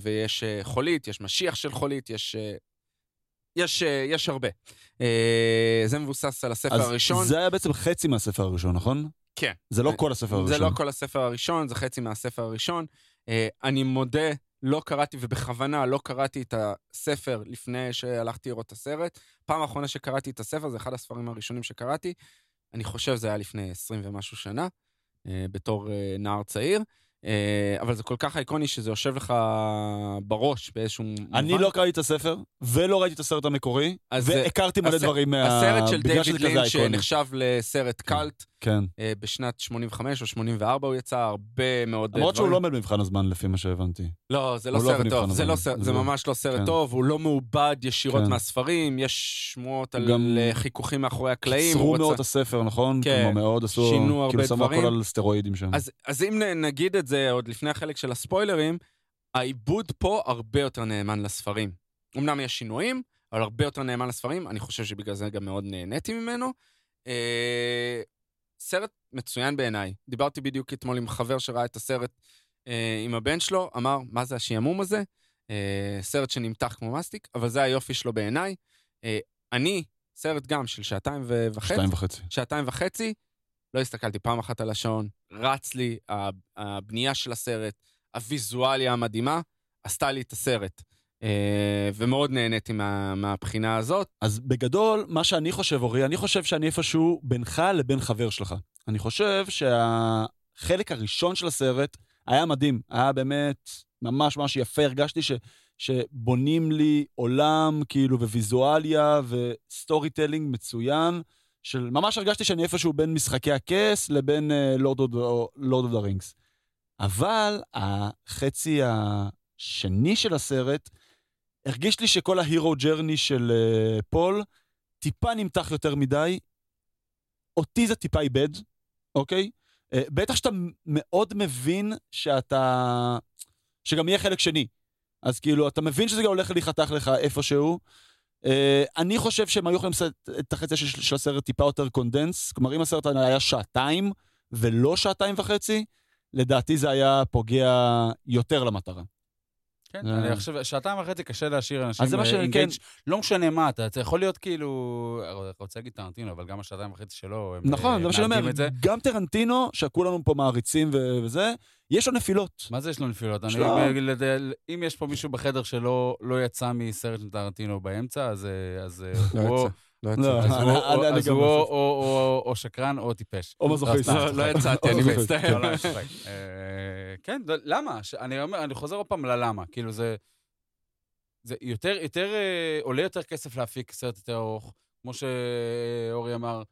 S3: ויש אה, חולית, יש משיח של חולית, יש... אה, יש, אה, יש הרבה. אה, זה מבוסס על הספר
S1: אז
S3: הראשון.
S1: זה היה בעצם חצי מהספר הראשון, נכון?
S3: כן.
S1: זה לא כל הספר הראשון.
S3: זה לא כל הספר הראשון, זה חצי מהספר הראשון. אה, אני מודה, לא קראתי, ובכוונה לא קראתי את הספר לפני שהלכתי לראות את הסרט. פעם האחרונה שקראתי את הספר, זה אחד הספרים הראשונים שקראתי. אני חושב זה היה לפני 20 ומשהו שנה, אה, בתור אה, נער צעיר. אה, אבל זה כל כך איקוני שזה יושב לך בראש באיזשהו מובן.
S1: אני לא קראתי את הספר, ולא ראיתי את הסרט המקורי, והכרתי מלא דברים מה...
S3: הסרט של דיוויד לין,
S1: אייקוני.
S3: שנחשב לסרט קאלט,
S1: כן.
S3: אה, בשנת 85 או 84 הוא יצא, הרבה מאוד אה,
S1: למרות שהוא
S3: דברים.
S1: לא עומד במבחן הזמן, לפי מה שהבנתי.
S3: לא, זה לא
S1: לא
S3: סרט טוב, זה. לא זה. ממש לא סרט
S1: כן.
S3: טוב, הוא לא מעובד ישירות
S1: כן.
S3: מהספרים, יש שמועות על חיכוכים מאחורי הקלעים.
S1: קיצרו מאוד את הספר, נכון?
S3: כן. שינו הרבה
S1: כאילו שמו
S3: דברים.
S1: הכל על סטרואידים שם.
S3: אז, אם נגיד את זה עוד לפני החלק של הספוילרים, העיבוד פה הרבה יותר נאמן לספרים. אמנם יש שינויים, אבל הרבה יותר נאמן לספרים, אני חושב שבגלל זה גם מאוד נהניתי ממנו. אה, סרט מצוין בעיניי. דיברתי בדיוק אתמול עם חבר שראה את הסרט אה, עם הבן שלו, אמר, מה זה השעמום הזה? אה, סרט שנמתח כמו מסטיק, אבל זה היופי שלו בעיניי. אה, אני, סרט גם של שעתיים וחצי,
S1: שתיים וחצי.
S3: שעתיים וחצי, לא הסתכלתי פעם אחת על השעון, רץ לי, הבנייה של הסרט, הוויזואליה המדהימה, עשתה לי את הסרט. אה, ומאוד נהניתי מה, מהבחינה הזאת.
S1: אז בגדול, מה שאני חושב, אורי, אני חושב שאני איפשהו בינך לבין חבר שלך. אני חושב שהחלק הראשון של הסרט היה מדהים, היה באמת ממש ממש יפה, הרגשתי ש, שבונים לי עולם, כאילו, וויזואליה ו storytelling מצוין, של ממש הרגשתי שאני איפשהו בין משחקי הכס לבין Lord of the Rings. אבל החצי השני של הסרט, הרגיש לי שכל ה hero journey של uh, פול טיפה נמתח יותר מדי. אותי זה טיפה איבד, אוקיי? Uh, בטח שאתה מאוד מבין שאתה... שגם יהיה חלק שני. אז כאילו, אתה מבין שזה גם הולך להיחתך לך איפשהו. Uh, אני חושב שהם היו יכולים לעשות את החצי של, של הסרט טיפה יותר condensed. כלומר, אם הסרט היה שעתיים ולא שעתיים וחצי, לדעתי זה היה פוגע יותר למטרה.
S2: כן, אני חושב, שעתיים וחצי קשה להשאיר אנשים
S1: ש...
S2: אה,
S1: כן.
S2: לא משנה מה, אתה יכול להיות כאילו... אני רוצה להגיד טרנטינו, אבל גם השעתיים וחצי שלו, הם
S1: נכון,
S2: אה,
S1: זה מה שאני אומר. גם טרנטינו, שכולנו פה מעריצים וזה, יש לו נפילות.
S2: מה זה יש לו נפילות? אם- יש פה מישהו בחדר שלא לא יצא מסרט של טרנטינו באמצע, אז אה, אה,
S3: לא
S2: הוא-.
S3: לא.
S1: לא,
S2: אז
S1: אני-
S2: הוא או-
S1: אני- אני
S2: אז הוא
S1: לא
S2: או- שקרן או טיפש.
S1: או מזוכיסט.
S3: לא,
S2: צוחק.
S3: לא יצאתי, אני. מצטער.
S2: לא, לא. אה, כן, לא, למה? אני חוזר עוד פעם ללמה. כאילו זה... זה יותר, יותר, אה, עולה יותר כסף להפיק סרט יותר ארוך, כמו שאורי אמר.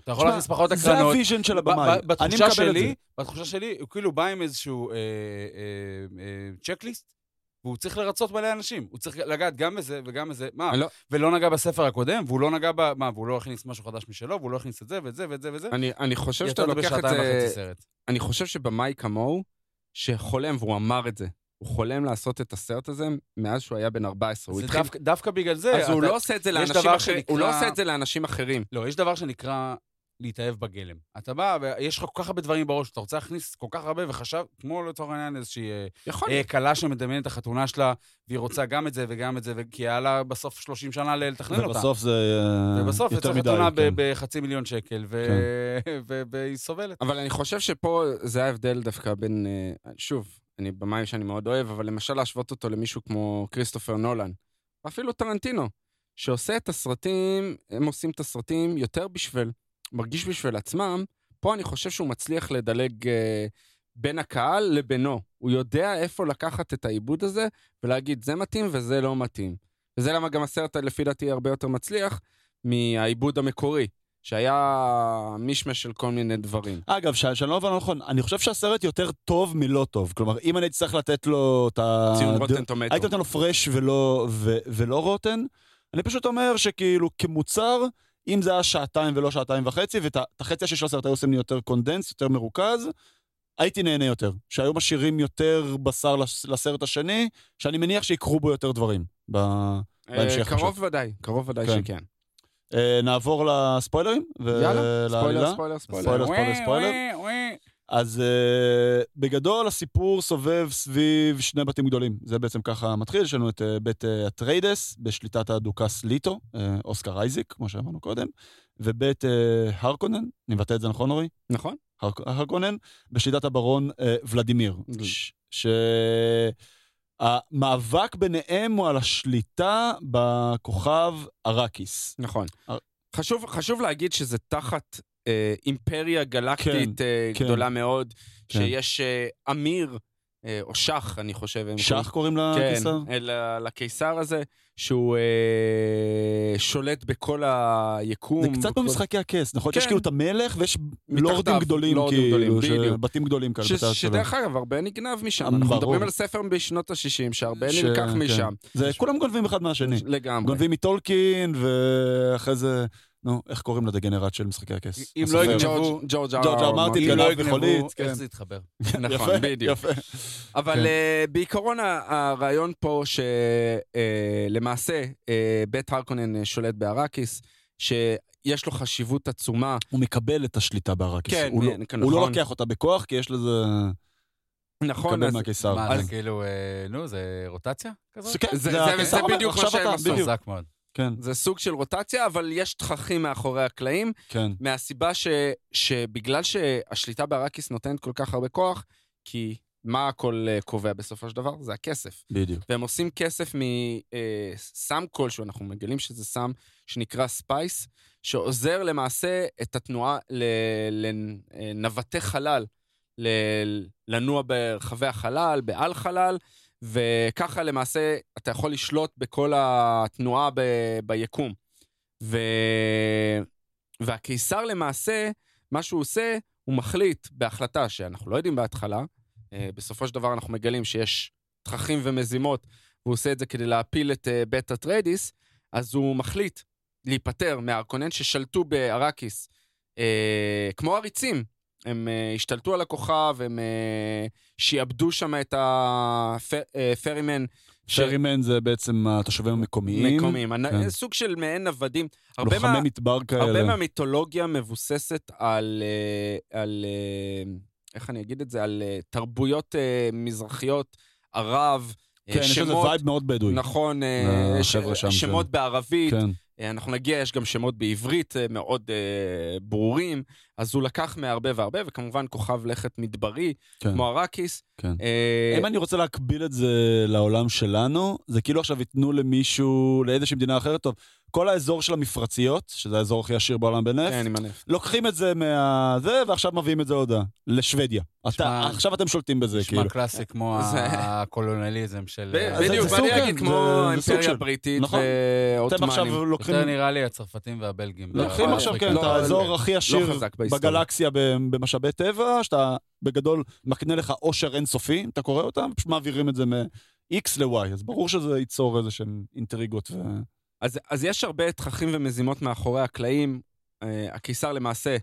S2: אתה יכול להכניס פחות
S1: זה
S2: הקרנות.
S1: הוויז'ן של הבמאי. אני
S2: בתחושה
S1: מקבל את
S2: שלי,
S1: זה.
S2: בתחושה שלי, הוא כאילו בא עם איזשהו אה, צ'קליסט, והוא צריך לרצות מלא אנשים. הוא צריך לגעת גם בזה וגם בזה. מה?
S3: לא-
S2: ולא נגע בספר הקודם, והוא לא נגע ב... מה, והוא לא הכניס משהו חדש משלו, והוא לא הכניס את זה ואת זה ואת זה ואת זה.
S3: אני, אני חושב שאתה לוקח את זה... אני חושב שבמאי כמוהו, שחולם, והוא אמר את זה, הוא חולם לעשות את הסרט הזה מאז שהוא היה בן 14. הוא
S2: זה
S3: התחיל...
S2: דווקא- דווקא בגלל זה,
S3: אז הוא
S2: אתה-
S3: לא עושה את זה לאנשים
S2: דבר
S3: אחרים. הוא לא
S2: שנקרא-
S3: עושה את זה לאנשים אחרים.
S2: לא, יש דבר שנקרא להתאהב בגלם. אתה בא, ויש לך כל כך הרבה דברים בראש, אתה רוצה להכניס כל כך הרבה, וחשב, כמו לצורך העניין איזושהי אה, אה. כלה שמדמיינת את החתונה שלה, והיא רוצה גם את זה וגם את זה, כי היה לה בסוף 30 שנה לתכנן אותה.
S1: ובסוף זה אה,
S2: ובסוף
S1: יותר
S2: יצא
S1: מדי.
S2: חתונה ב-
S1: כן.
S2: בחצי מיליון שקל, ו- ו- והיא סובלת.
S3: אבל אני חושב שפה זה ההבדל דווקא בין, שוב, אני במאי שאני מאוד אוהב, אבל למשל להשוות אותו למישהו כמו כריסטופר נולן, ואפילו טרנטינו, שעושה את הסרטים, הם עושים את הסרטים יותר בשביל, מרגיש בשביל עצמם, פה אני חושב שהוא מצליח לדלג אה, בין הקהל לבינו. הוא יודע איפה לקחת את העיבוד הזה ולהגיד, זה מתאים וזה לא מתאים. וזה למה גם הסרט, לפי דעתי, הרבה יותר מצליח מהעיבוד המקורי, שהיה מישמש של כל מיני דברים.
S1: אגב, ש- שאני לא מבין נכון, אני חושב שהסרט יותר טוב מלא טוב. כלומר, אם אני צריך לתת לו את ה...
S3: ציון
S1: ד-
S3: Rotten Tomato.
S1: הייתי נותן לו fresh ולא, ו, ולא rotten. אני פשוט אומר שכאילו, כמוצר, אם זה היה שעתיים ולא שעתיים וחצי, ואת החצי השני של הסרט היו עושים לי יותר condensed, יותר מרוכז, הייתי נהנה יותר. שהיו משאירים יותר בשר לס- לסרט השני, שאני מניח שיקרו בו יותר דברים. ב... בהמשך,
S3: אה,
S1: פשוט.
S3: קרוב ודאי, קרוב ודאי
S1: כן.
S3: שכן.
S1: אה, נעבור לספוילרים?
S3: יאללה, ספוילר? ספוילר, ספוילר.
S1: ספוילר, ספוילר, ספוילר. אז uh, בגדול הסיפור סובב סביב שני בתים גדולים. זה בעצם ככה מתחיל, יש לנו את uh, בית uh, אטריידס בשליטת הדוכס ליטו, uh, אוסקר אייזיק, כמו שאמרנו קודם, ובית uh, הארקונן, אני מבטא את זה נכון אורי?
S3: נכון.
S1: הר- הארקונן, בשליטת הברון uh, ולדימיר. שהמאבק ביניהם הוא על השליטה בכוכב אראקיס.
S3: נכון.
S1: אה.
S3: חשוב, חשוב להגיד שזה תחת אה, אימפריה גלקטית
S1: כן,
S3: אה,
S1: כן.
S3: גדולה מאוד,
S1: כן.
S3: שיש אה, אמיר, אה, או שח, אני חושב. הם
S1: שח קוראים
S3: קוראים-
S1: לקיסר?
S3: כן, אל- לקיסר הזה, שהוא אה, שולט בכל היקום.
S1: זה קצת
S3: בכל-
S1: במשחקי הכס, נכון?
S3: כן.
S1: יש כאילו את המלך ויש לורדים גדולים,
S3: לורדים
S1: כאילו,
S3: גדולים, בדיוק.
S1: ש- בתים גדולים כאלה.
S3: ש-. שדרך אגב, הרבה נגנב משם.
S1: ברור.
S3: אנחנו מדברים על ספר בשנות ה-60, שהרבה
S1: ש-
S3: נלקח
S1: כן.
S3: משם.
S1: זה כולם גונבים אחד מהשני.
S3: לגמרי.
S1: גונבים מטולקין, ואחרי זה, נו, איך קוראים לדגנרט של משחקי הכס?
S2: אם. לא יגנבו-
S3: ג'ורג' אר
S1: מרטין גנב
S2: לא יגנבו,
S1: וחולית, כן.
S2: איך זה יתחבר?
S3: נכון,
S1: יפה,
S3: בדיוק.
S1: יפה.
S3: אבל
S1: כן.
S3: uh, בעיקרון הרעיון פה שלמעשה uh, בית הרקונן אה, שולט באראקיס, שיש לו חשיבות עצומה.
S1: הוא מקבל את השליטה באראקיס.
S3: כן,
S1: הוא לא-
S3: כן,
S1: הוא לא
S3: נכון.
S1: לוקח אותה בכוח, כי יש לזה...
S3: נכון,
S1: מקבל
S3: אז
S1: מהקיסר.
S2: מה,
S3: אז-
S2: זה כאילו, אה, נו, זה רוטציה כזאת?
S1: זה- כן,
S3: זה- בדיוק מה שהם עשו.
S2: חזק מאוד.
S1: כן,
S3: זה סוג של רוטציה, אבל יש תככים מאחורי הקלעים,
S1: כן.
S3: מהסיבה ש, שבגלל שהשליטה באראקיס נותנת כל כך הרבה כוח, כי מה הכל אה, קובע בסופו של דבר? זה הכסף.
S1: בדיוק.
S3: והם עושים כסף מסם כלשהו, אנחנו מגלים שזה סם שנקרא ספייס, שעוזר למעשה את התנועה לנווטי חלל, ל- לנוע ברחבי החלל, בעל חלל, וככה למעשה אתה יכול לשלוט בכל התנועה ב- ביקום. ו... והקיסר למעשה, מה שהוא עושה, הוא מחליט בהחלטה שאנחנו לא יודעים בהתחלה, אה, בסופו של דבר אנחנו מגלים שיש תככים ומזימות, והוא עושה את זה כדי להפיל את אה, בית אטריידיס, אז הוא מחליט להיפטר מהארקונן ששלטו באראקיס, אה, כמו עריצים. הם השתלטו על הכוכב, הם שיעבדו שם את הפרימן.
S1: פרימן זה בעצם התושבים המקומיים.
S3: מקומיים,
S1: כן.
S3: סוג של מעין. הרבה
S1: לוחמי
S3: מה-
S1: מדבר כאלה.
S3: הרבה מהמיתולוגיה מבוססת על, אה, על אה, איך אני אגיד את זה? על אה, תרבויות אה, מזרחיות, ערב, אה,
S1: כן, יש איזה vibe מאוד בדואי.
S3: נכון, אה, ש- שמות
S1: כן.
S3: בערבית,
S1: כן.
S3: אה, אנחנו נגיע, יש גם שמות בעברית אה, מאוד אה, ברורים, אז הוא לקח מהרבה והרבה, וכמובן כוכב לכת מדברי,
S1: כן.
S3: כמו אראקיס.
S1: כן.
S3: אה,
S1: אם אני רוצה להקביל את זה לעולם שלנו, זה כאילו עכשיו ייתנו למישהו, לאיזושהי מדינה אחרת, טוב, כל האזור של המפרציות, שזה האזור הכי עשיר בעולם בנפט,
S3: כן, עם הנפט.
S1: לוקחים את זה מהזה, ועכשיו מביאים את זה הודעה, לשוודיה. אתה, עכשיו אתם שולטים בזה,
S2: נשמע
S1: כאילו.
S2: קלאסי כמו
S3: זה-
S2: הקולוניאליזם של... אה,
S1: זה-
S3: בדיוק,
S1: זה
S3: באתי להגיד כמו
S1: זה- זה
S3: האימפריה
S1: של-
S3: הבריטית
S1: נכון. אתם עכשיו
S3: ועות'מאנים.
S1: לוקחים...
S2: יותר נראה לי הצרפתים והבלגים.
S1: לוקחים
S3: לא,
S1: עכשיו,
S2: באפריקה.
S1: כן,
S3: לא,
S1: את
S3: לא,
S1: האזור הכי עשיר
S3: בהיסטוריה.
S1: בגלקסיה ב- במשאבי טבע, שאתה בגדול מקנה לך עושר אינסופי, אתה קורא אותם, פשוט מעבירים את זה מ-X ל-Y, אז ברור שזה ייצור איזה שהם אינטריגות ו...
S3: אז, אז יש הרבה תככים ומזימות מאחורי הקלעים. Uh, הקיסר למעשה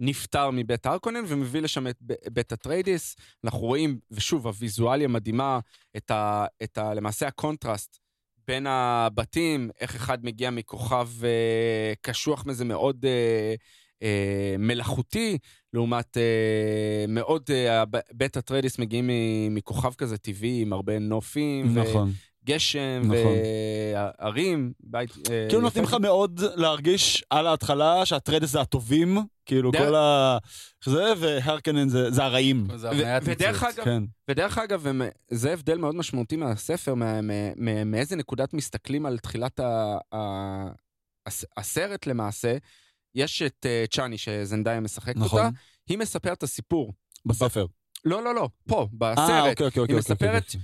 S3: נפטר מבית הארקונן ומביא לשם את בית אטריידיס. אנחנו רואים, ושוב, הוויזואליה מדהימה, את, ה, את ה, למעשה הקונטרסט בין הבתים, איך אחד מגיע מכוכב uh, קשוח מזה מאוד uh, uh, מלאכותי, לעומת uh, מאוד, uh, בית אטריידיס מגיעים מכוכב כזה טבעי עם הרבה נופים.
S1: נכון.
S3: גשם
S1: נכון.
S3: וערים, בית... אה,
S1: כאילו. נותנים לך מאוד להרגיש על ההתחלה שהטרדס זה הטובים, כאילו
S3: דרך-
S1: כל ה... זה, והרקנן זה זה הרעים.
S2: זה
S3: ו-
S2: הבניית
S3: ודרך. אגב,
S1: כן.
S3: ודרך אגב, זה הבדל מאוד משמעותי מהספר, מה- מה- מה- מאיזה נקודת מסתכלים על תחילת ה- ה- הס- הסרט למעשה. יש את אה, צ'אני שזנדאיה משחקת
S1: נכון.
S3: אותה, היא מספרת את הסיפור.
S1: בספר.
S3: לא, לא, לא, פה,
S1: אה,
S3: בסרט.
S1: אוקיי, אוקיי, אוקיי. אוקיי,
S3: מספרת
S1: אוקיי.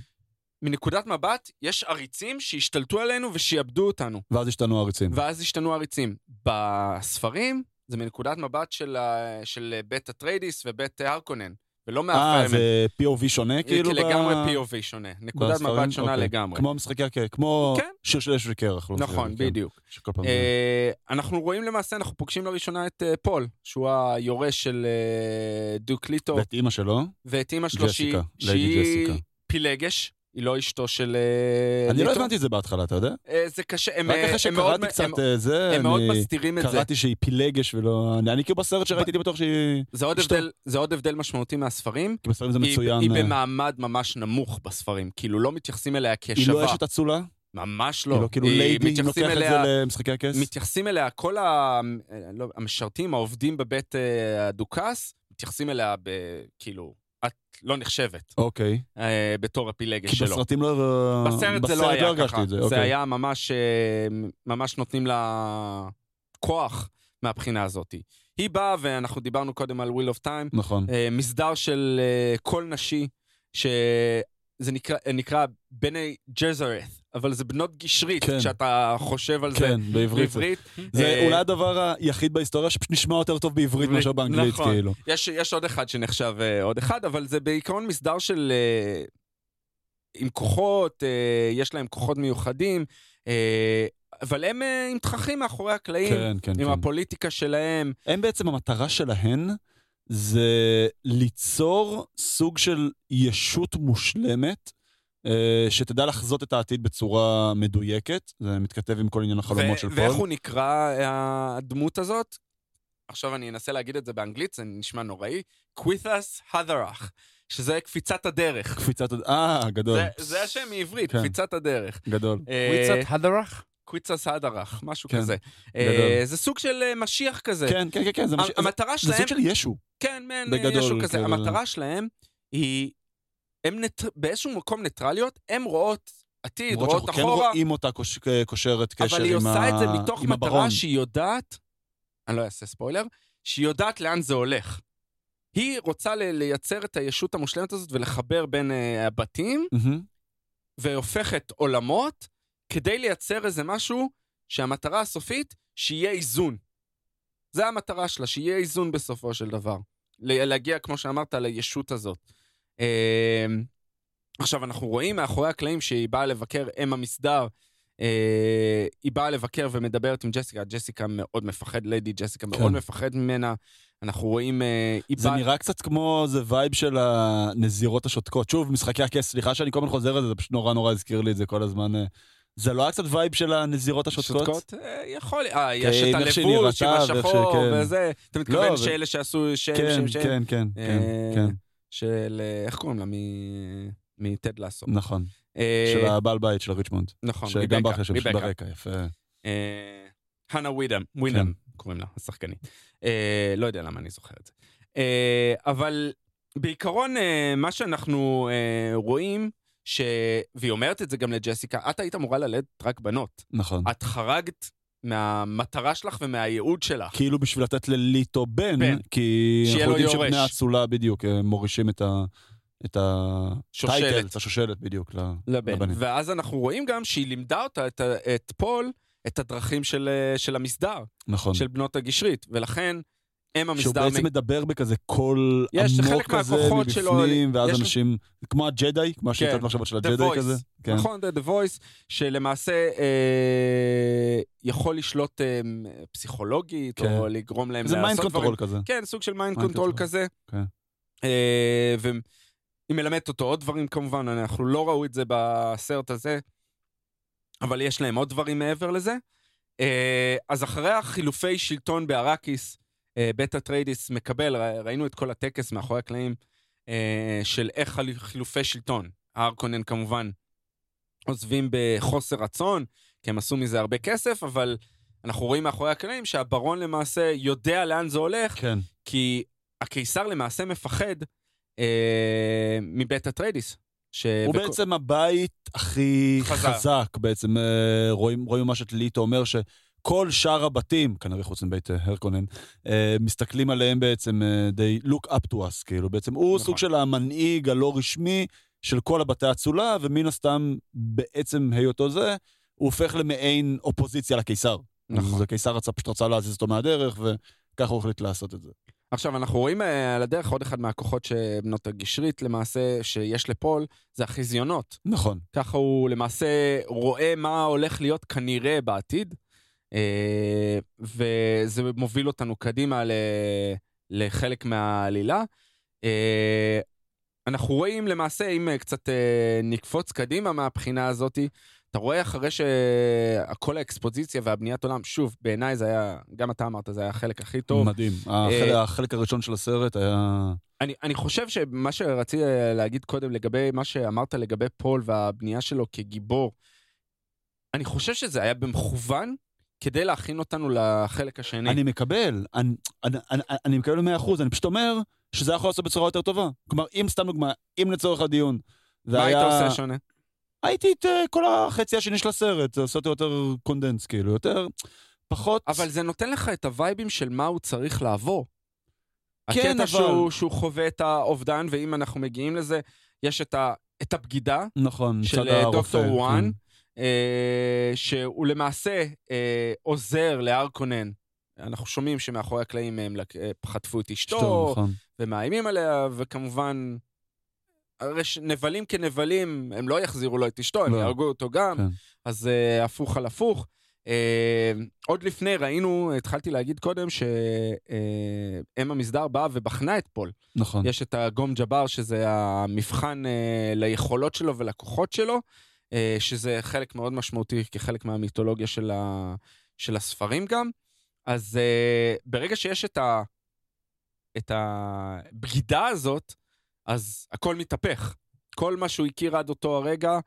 S3: מנקודת מבט, יש עריצים שהשתלטו עלינו ושיעבדו אותנו.
S1: ואז השתנו העריצים.
S3: ואז השתנו עריצים. בספרים, זה מנקודת מבט של, של בית אטריידיס ובית הארקונן, ולא
S1: אה,
S3: מהפרימן.
S1: זה POV שונה, כאילו? ב-
S3: לגמרי POV שונה. נקודת? מבט שונה
S1: אוקיי.
S3: לגמרי.
S1: כמו משחקי הקרח, כמו
S3: כן.
S1: שיר של אש וקרח. לא
S3: נכון,
S1: כן.
S3: בדיוק.
S1: פעם
S3: אה, אנחנו רואים למעשה, אנחנו פוגשים לראשונה את אה, פול, שהוא היורש של אה, Duke ליטו,
S1: ואת אימא שלו,
S3: ואת אימא שלו, שהיא. פילגש, היא לא אשתו של אה,
S1: אני לא. הבנתי את זה בהתחלה, אתה יודע?
S3: אה, זה קשה, הם
S1: רק
S3: אה,
S1: אחרי
S3: הם מאוד-
S1: שקראתי קצת זה,
S3: הם מאוד מסתירים את זה.
S1: קראתי שהיא פילגש ולא... אני כאילו בסרט שראיתי, הייתי בטוח שהיא...
S3: זה עוד. הבדל- משמעותי מהספרים.
S1: כי בסרטים זה
S3: היא-
S1: מצוין.
S3: היא במעמד ממש נמוך בספרים, כאילו לא מתייחסים אליה
S1: היא
S3: כשווה.
S1: לא אשת אצולה?
S3: ממש
S1: היא
S3: לא.
S1: לא כאילו
S3: היא-
S1: ליידי, אם לוקח את זה למשחקי הכס?
S3: מתייחסים אליה, כל. לא, המשרתים, העובדים בבית הדוכס, מתייחסים אליה. כאילו, את לא נחשבת
S1: אוקיי.
S3: אה, בתור הפילגש
S1: כי
S3: שלו.
S1: בסרטים לא...
S3: בסרט זה לא היה
S1: הרגשתי
S3: ככה.
S1: זה,
S3: זה
S1: אוקיי.
S3: היה ממש, אה, ממש נותנים לה כוח מהבחינה הזאת. היא באה, ואנחנו דיברנו קודם על Will of Time,
S1: נכון.
S3: אה, מסדר של אה, קול נשי, שזה נקרא, נקרא בני ג'זרת, אבל זה בנות גשרית,
S1: כן.
S3: כשאתה חושב על זה
S1: כן, בעברית. זה-
S3: בעברית.
S1: זה
S3: אה,
S1: אולי הדבר היחיד בהיסטוריה שפשוט נשמע יותר טוב בעברית מאשר באנגלית,
S3: נכון.
S1: כאילו.
S3: יש, יש עוד אחד שנחשב אה, עוד אחד, אבל זה בעיקרון מסדר של... אה, עם כוחות, אה, יש להם כוחות מיוחדים, אה, אבל הם אה, עם תככים מאחורי הקלעים,
S1: כן, כן,
S3: עם
S1: כן.
S3: הפוליטיקה שלהם.
S1: הם בעצם, המטרה שלהן זה ליצור סוג של ישות מושלמת, אה, שתדע לחזות את העתיד בצורה מדויקת. זה מתכתב עם כל עניין החלומות של
S3: ואיך
S1: פול.
S3: הוא נקרא, אה, הדמות הזאת? עכשיו אני אנסה להגיד את זה באנגלית, זה נשמע נוראי. קווית'ס הדרך, שזה קפיצת הדרך.
S1: קפיצת... הד- אה, גדול.
S3: זה, זה השם מעברית,
S1: כן.
S3: קפיצת הדרך.
S1: גדול.
S3: אה,
S2: קוויצת הדרך?
S3: קוויצס הדרך, משהו
S1: כן,
S3: כזה.
S1: גדול.
S3: אה, זה סוג של אה, משיח כזה.
S1: כן, כן, כן, כן, זה מש- זה-
S3: המטרה
S1: זה
S3: שלהם,
S1: סוג של ישו.
S3: כן,
S1: בגדול,
S3: ישו כזה,
S1: כן,
S3: המטרה שלהם היא הן ניט... באיזשהו מקום ניטרליות, הן רואות עתיד, רואות
S1: שאנחנו כן
S3: אחורה,
S1: רואים אותה קוש- קושרת קשר
S3: אבל היא
S1: עם
S3: עושה
S1: ה-
S3: את זה מתוך
S1: עם הברון.
S3: מטרה שהיא יודעת, אני לא אעשה ספוילר, שהיא יודעת לאן זה הולך. היא רוצה לייצר את הישות המושלמת הזאת ולחבר בין uh, הבתים,
S1: מהמם.
S3: והופכת עולמות כדי לייצר איזה משהו שהמטרה הסופית, שיהיה איזון. זה המטרה שלה, שיהיה איזון בסופו של דבר. להגיע, כמו שאמרת, לישות הזאת. אה, עכשיו, אנחנו רואים מאחורי הקלעים שהיא באה לבקר, אם המסדר, אה, היא באה לבקר ומדברת עם ג'סיקה, ג'סיקה מאוד מפחד, ליידי ג'סיקה מאוד
S1: כן.
S3: מפחד ממנה. אנחנו רואים, אה,
S1: זה
S3: באה...
S1: נראה קצת כמו זה vibe של הנזירות השותקות. שוב, משחקי הכס, סליחה שאני כל הזמן חוזר לזה, זה פשוט נורא נורא הזכיר לי את זה כל הזמן. זה לא היה קצת vibe של הנזירות השותקות?
S3: שותקות? אה, יכול, אה, יש את הלבוש עם השחור
S1: כן.
S3: וזה. אתה מתכוון
S1: לא, ו-
S3: שאלה שעשו שם,
S1: כן,
S3: שם, שם,
S1: כן, כן, כן,
S3: אה,
S1: כן,
S3: של, אה, איך קוראים לה? מטד לאסו.
S1: נכון. של הבעל בית של ריצ'מונד.
S3: נכון,
S1: שגם
S3: ריבקה,
S1: ברכה שם. ברקע, יפה.
S3: הנה ווידם, ווידם קוראים לה, השחקנית. לא יודע למה אני זוכר את זה. אבל בעיקרון, מה שאנחנו רואים, ש... והיא אומרת את זה גם לג'סיקה, את היית אמורה ללדת רק בנות.
S1: נכון.
S3: את חרגת מהמטרה שלך ומהייעוד שלך.
S1: כאילו בשביל לתת לליטו בן,
S3: בן.
S1: כי אנחנו יודעים
S3: יורש.
S1: שבני האצולה בדיוק אה, מורישים את ה... את ה
S3: title.
S1: את השושלת בדיוק
S3: לבן.
S1: לבנים.
S3: ואז אנחנו רואים גם שהיא לימדה אותה, את, את פול, את הדרכים של, אה, של המסדר,
S1: נכון.
S3: של בנות הגשרית, ולכן הם
S1: שהוא
S3: המסדר...
S1: בעצם
S3: מ-
S1: מדבר בכזה קול
S3: יש
S1: עמוק כזה
S3: מהכוחות שלו,
S1: מבפנים, ואז
S3: יש
S1: אנשים, כמו הג'די, כמו השיטת
S3: כן.
S1: מחשבות של הג'די. כזה. כן.
S3: נכון, The, The Voice, שלמעשה אה, יכול לשלוט אה, פסיכולוגית,
S1: כן.
S3: או לגרום להם
S1: זה מיינד
S3: לעשות דברים.
S1: control כזה.
S3: כן, סוג של
S1: mind control.
S3: כזה.
S1: כן.
S3: אה, והיא מלמדת אותו עוד דברים כמובן, אנחנו לא ראינו את זה בסרט הזה, אבל יש להם עוד דברים מעבר לזה. אה, אז אחרי החילופי שלטון באראקיס, אה, בית אטריידיס מקבל, ראינו את כל הטקס מאחורי הקלעים אה, של איך חילופי שלטון. הארקונן כמובן עוזבים בחוסר רצון, כי הם עשו מזה הרבה כסף, אבל אנחנו רואים מאחורי הקלעים שהברון למעשה יודע לאן זה הולך,
S1: כן.
S3: כי הקיסר למעשה מפחד אה, מבית אטריידיס. ש...
S1: הוא
S3: בכל-
S1: בעצם הבית הכי
S3: חזק.
S1: חזק, בעצם אה, רואים רואים מה שדליטו אומר, שכל שאר הבתים, כנראה חוץ מבית אה, הרקונן, אה, מסתכלים עליהם בעצם, אה, they look up to us, כאילו, בעצם הוא
S3: נכון.
S1: סוג של המנהיג הלא רשמי של כל הבתי האצולה, ומן הסתם, בעצם היותו זה, הוא הופך למעין אופוזיציה לקיסר.
S3: נכון.
S1: אז הקיסר רצה, פשוט רצה להזיז אותו מהדרך, וככה הוא החליט לעשות את זה.
S3: עכשיו, אנחנו רואים על הדרך עוד אחד מהכוחות שבנות הגשרית למעשה, שיש לפול, זה החזיונות.
S1: נכון.
S3: ככה הוא למעשה רואה מה הולך להיות כנראה בעתיד, וזה מוביל אותנו קדימה לחלק מהעלילה. אה, אנחנו רואים למעשה, אם אה, קצת אה, נקפוץ קדימה מהבחינה הזאת, אתה רואה אחרי שכל האקספוזיציה והבניית עולם, שוב, בעיניי זה היה, גם אתה אמרת, זה היה החלק הכי טוב.
S1: מדהים. החלק- החלק הראשון של הסרט היה...
S3: אני, אני חושב שמה שרציתי אה, להגיד קודם לגבי מה שאמרת לגבי פול והבנייה שלו כגיבור, אני חושב שזה היה במכוון כדי להכין אותנו לחלק השני.
S1: אני מקבל, אני, אני, אני, אני מקבל במאה אחוז, אני פשוט אומר שזה יכול לעשות בצורה יותר טובה. כלומר, אם סתם דוגמה, אם לצורך הדיון, זה
S3: מה
S1: היה...
S3: היית עושה שונה?
S1: הייתי את אה, כל החצי השני של הסרט, עושה אותו יותר condensed, כאילו, יותר, פחות...
S3: אבל זה נותן לך את הווייבים של מה הוא צריך לעבור.
S1: כן,
S3: הקטע
S1: אבל-
S3: שהוא, שהוא חווה את האובדן, ואם אנחנו מגיעים לזה, יש את, ה, את הבגידה
S1: נכון,
S3: של אה, דוקטור יואה,
S1: כן.
S3: אה, שהוא למעשה אה, עוזר לארקונן. אנחנו שומעים שמאחורי הקלעים הם אה, חטפו את אשתו,
S1: נכון.
S3: ומאיימים עליה, וכמובן, הרי נבלים כנבלים, הם לא יחזירו לו את אשתו, הם
S1: לא.
S3: יהרגו אותו גם,
S1: כן.
S3: אז uh, הפוך על הפוך. Uh, עוד לפני ראינו, התחלתי להגיד קודם, שאם המסדר באה ובחנה את פול.
S1: נכון.
S3: יש את הגום ג'בר, שזה המבחן uh, ליכולות שלו ולכוחות שלו, שזה חלק מאוד משמעותי כחלק מהמיתולוגיה של, ה, של הספרים גם. אז uh, ברגע שיש את, ה, את הבגידה הזאת, אז הכל מתהפך. כל מה שהוא הכיר עד אותו הרגע,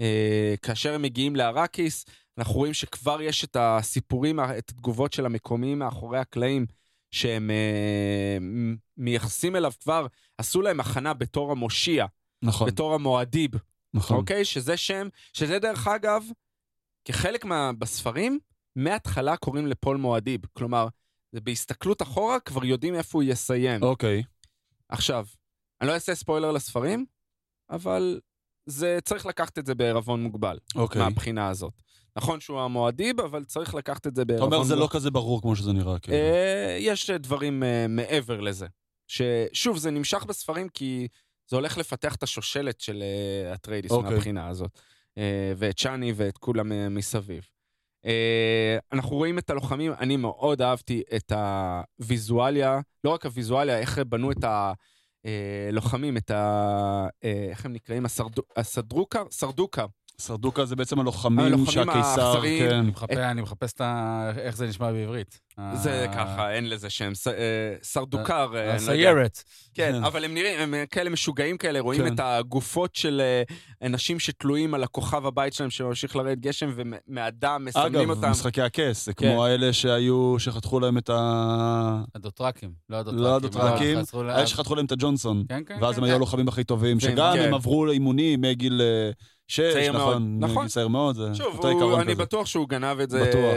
S3: אה, כאשר הם מגיעים לאראקיס, אנחנו רואים שכבר יש את הסיפורים, את התגובות של המקומיים מאחורי הקלעים, שהם אה, מ- מייחסים אליו כבר, עשו להם הכנה בתור המושיע
S1: נכון,
S3: בתור המועדיב,
S1: נכון.
S3: אוקיי? שזה שם, שזה דרך אגב, כחלק מה... בספרים, מההתחלה קוראים לפול מועדיב. כלומר, זה בהסתכלות אחורה, כבר יודעים איפה הוא יסיים.
S1: אוקיי.
S3: עכשיו, אני לא אעשה ספוילר לספרים, אבל זה, צריך לקחת את זה בערבון מוגבל,
S1: אוקיי.
S3: מהבחינה הזאת. נכון שהוא המועדיב, אבל צריך לקחת את זה
S1: אתה
S3: בערבון מוגבל.
S1: אומר, זה לא כזה ברור כמו שזה נראה, כאילו.
S3: אה, יש דברים אה, מעבר לזה. ששוב, זה נמשך בספרים כי זה הולך לפתח את השושלת של אה, אטריידיס
S1: אוקיי.
S3: מהבחינה הזאת. אה, ואת צ'אני ואת כולם אה, מסביב. אה, אנחנו רואים את הלוחמים, אני מאוד אהבתי את הוויזואליה, לא רק הוויזואליה, איך בנו את הלוחמים, את ה... אה, איך הם נקראים? הסרדו- הסרדוקר?
S1: סרדוקר. זה בעצם הלוחמים שהקיסר. כן.
S2: אני מחפש, אני מחפש את ה... איך זה נשמע בעברית.
S3: זה
S2: ה-
S3: ככה, אין לזה שם. ס- אה, סרדוקר, אה, אני לא יודע.
S2: הסיירת.
S3: כן,
S1: כן.
S3: אבל הם נראים, הם כאלה משוגעים כאלה, רואים
S1: כן.
S3: את הגופות של אה, אנשים שתלויים על הכוכב הבית שלהם שממשיך לרדת גשם, ומהדם מסמנים
S1: אגב,
S3: אותם.
S1: משחקי הכס, זה
S3: כן.
S1: כמו האלה שהיו, שחתכו להם את ה...
S2: הדוטרקים, לא הדוטרקים.
S1: לא הדוטרקים,
S2: חזרו ל-
S1: האלה שחתכו להם את הג'ונסון.
S2: כן, כן,
S1: ואז
S2: כן,
S1: הם
S2: כן.
S1: היו הלוחמים הכי טובים, שגם
S3: כן.
S1: הם עברו אימונים מגיל אה, שש,
S3: צעיר מאוד.
S1: נכון?
S3: נכון.
S1: מגיל צעיר מאוד, זה
S3: שוב,
S1: אותו עיקרון
S3: אני
S1: כזה.
S3: בטוח שהוא גנב את זה,
S1: בטוח.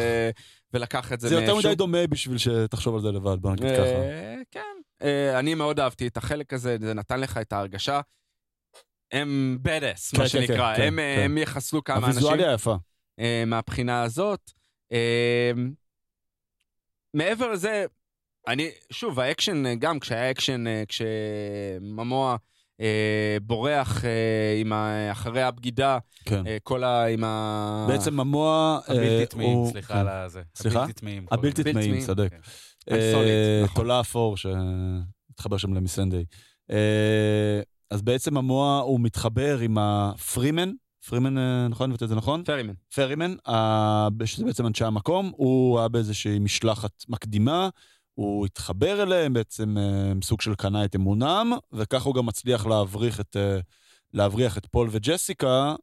S3: ולקח את זה
S1: זה יותר. מדי דומה בשביל שתחשוב על זה לבד, בוא נגיד ככה.
S3: אה, כן, אה, אני מאוד אהבתי את החלק הזה, זה נתן לך את ההרגשה. הם badass,
S1: כן,
S3: מה
S1: כן,
S3: שנקרא,
S1: כן,
S3: הם,
S1: כן,
S3: אה. הם יחסלו כמה אנשים.
S1: הוויזואליה יפה.
S3: מהבחינה הזאת. מעבר לזה, אני, שוב, האקשן, גם כשהיה אקשן, כשממוע אה, בורח אה, עם ה, אחרי הבגידה,
S1: כן.
S3: אה, כל ה... עם ה...
S1: בעצם ממוע... אה,
S2: הבלתי טמאים,
S1: הוא-
S2: סליחה
S1: כן.
S2: על הזה.
S1: סליחה?
S2: הבלתי טמאים.
S1: הבלתי טמאים, צודק.
S2: כן.
S1: אה,
S3: נכון.
S1: תולה אפור שהתחבר שם למיסנדיי. אה, אז בעצם המוע הוא מתחבר עם הפרימן, פרימן, נכון? הבאתי את זה נכון?
S3: פרימן.
S1: פרימן, שזה בעצם אנשי המקום, הוא היה באיזושהי משלחת מקדימה, הוא התחבר אליהם, בעצם אה, סוג של קנה את אמונם, וככה הוא גם מצליח להבריח את, אה, להבריח את פול וג'סיקה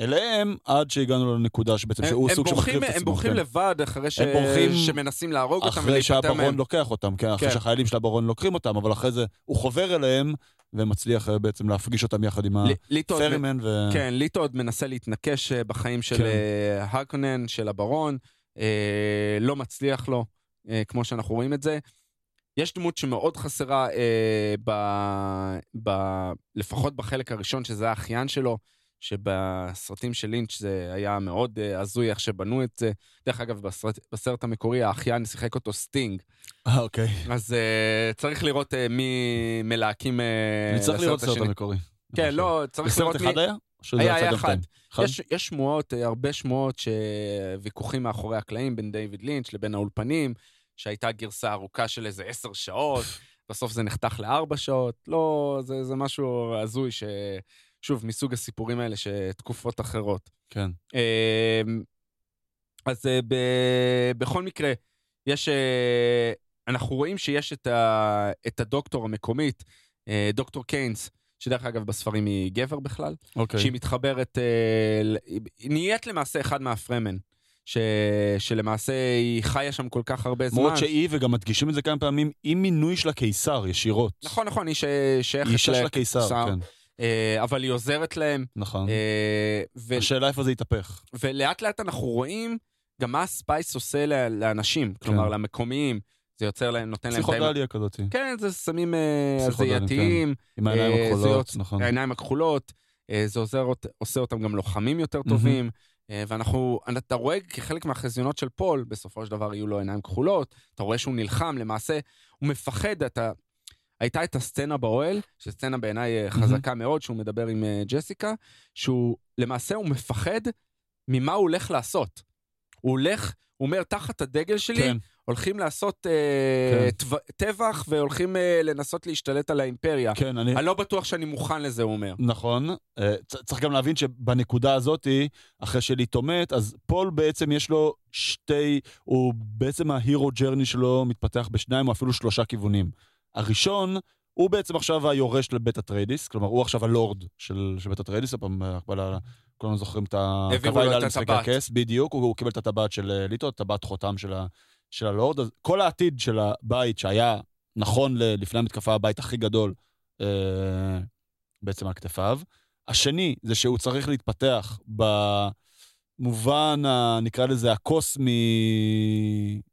S1: אליהם, עד שהגענו לנקודה שבעצם
S3: הם,
S1: שהוא
S3: הם
S1: סוג
S3: בורחים,
S1: שמחריב את עצמו.
S3: הם בורחים
S1: כן.
S3: לבד אחרי ש...
S1: בורחים
S3: שמנסים להרוג אותם
S1: אחרי
S3: ולהיפטר
S1: שהברון
S3: מהם.
S1: לוקח אותם, כן, אחרי
S3: כן.
S1: שהחיילים של הברון לוקחים אותם, אבל אחרי זה הוא חובר אליהם, ומצליח אה, בעצם להפגיש אותם יחד עם הפרימן, ו...
S3: כן, ליטו עוד מנסה להתנקש בחיים של
S1: כן.
S3: הרקונן, של הברון, אה, לא מצליח לו, כמו שאנחנו רואים את זה. יש דמות שמאוד חסרה, אה, ב, ב, לפחות בחלק הראשון, שזה האחיין שלו, שבסרטים של לינץ' זה היה מאוד אה, הזוי איך שבנו את זה. דרך אגב, בסרט, בסרט המקורי האחיין שיחק אותו סטינג,
S1: אה, אוקיי.
S3: אז אה, צריך לראות אה, מי מלהקים אה,
S1: אני צריך לראות סרט
S3: השני.
S1: המקורי.
S3: כן, לא, צריך
S1: בסרט
S3: לראות מי...
S1: אחד היה?
S3: היה, היה אחד.
S1: אחד?
S3: יש, יש שמועות, אה, הרבה שמועות, שוויכוחים מאחורי הקלעים בין דיוויד לינץ' לבין האולפנים, שהייתה גרסה ארוכה של איזה עשר שעות, בסוף זה נחתך לארבע שעות. לא, זה, זה משהו הזוי, ש... שוב, מסוג הסיפורים האלה שתקופות אחרות.
S1: כן.
S3: אה, אז אה, ב... בכל מקרה, יש... אה, אנחנו רואים שיש את, ה... את הדוקטור המקומית, אה, דוקטור קיינס, שדרך אגב בספרים היא גבר בכלל,
S1: אוקיי.
S3: שהיא מתחברת, היא נהיית למעשה אחד מהפרמן, ש... שלמעשה היא חיה שם כל כך הרבה זמן.
S1: למרות שהיא, וגם מדגישים את זה כמה פעמים, היא מינוי של הקיסר ישירות.
S3: נכון, נכון, היא ש... שייכת
S1: היא אישה של הקיסר,
S3: קיסר,
S1: כן.
S3: אה, אבל היא עוזרת להם,
S1: נכון.
S3: אה, ו...
S1: השאלה איפה זה יתהפך.
S3: ולאט לאט אנחנו רואים גם מה הספייס עושה ל- לאנשים, כלומר
S1: כן.
S3: למקומיים. זה יוצר להם, נותן להם...
S1: פסיכודליה כזאת.
S3: כן, זה סמים אה,
S1: פסיכודליים,
S3: הזייתיים,
S1: עם העיניים
S3: זה
S1: הכחולות,
S3: יוצ-
S1: נכון.
S3: העיניים הכחולות, זה עוזר, עושה אותם גם לוחמים יותר טובים, אה, ואנחנו, אתה רואה כחלק מהחזיונות של פול, בסופו של דבר יהיו לו עיניים כחולות, אתה רואה שהוא נלחם, למעשה, הוא מפחד, אתה... הייתה את הסצנה באוהל, שזו סצנה בעיניי אה, חזקה מאוד, שהוא מדבר עם אה, ג'סיקה, שהוא, למעשה הוא מפחד ממה הוא הולך לעשות. הוא הולך, הוא אומר, תחת הדגל שלי,
S1: כן,
S3: הולכים לעשות אה,
S1: כן.
S3: טב- טבח והולכים אה, לנסות להשתלט על האימפריה.
S1: כן, אני...
S3: אני לא בטוח שאני מוכן לזה, הוא אומר.
S1: נכון. אה, צ- צריך גם להבין שבנקודה הזאתי, אחרי שליטו מת, אז פול בעצם יש לו שתי, הוא בעצם ה hero's journey שלו מתפתח בשניים או אפילו שלושה כיוונים. הראשון, הוא בעצם עכשיו היורש לבית אטריידיס, כלומר הוא עכשיו הלורד של, של בית אטריידיס, עוד פעם, הקבלה, כולנו זוכרים את
S3: העבירו לו את הטבעת.
S1: בדיוק, הוא, הוא קיבל את הטבעת של ליטו, טבעת חותם של, ה, של הלורד, אז כל העתיד של הבית שהיה נכון לפני המתקפה הבית הכי גדול, אה, בעצם על כתפיו. השני זה שהוא צריך להתפתח במובן, ה- נקרא לזה, הקוסמי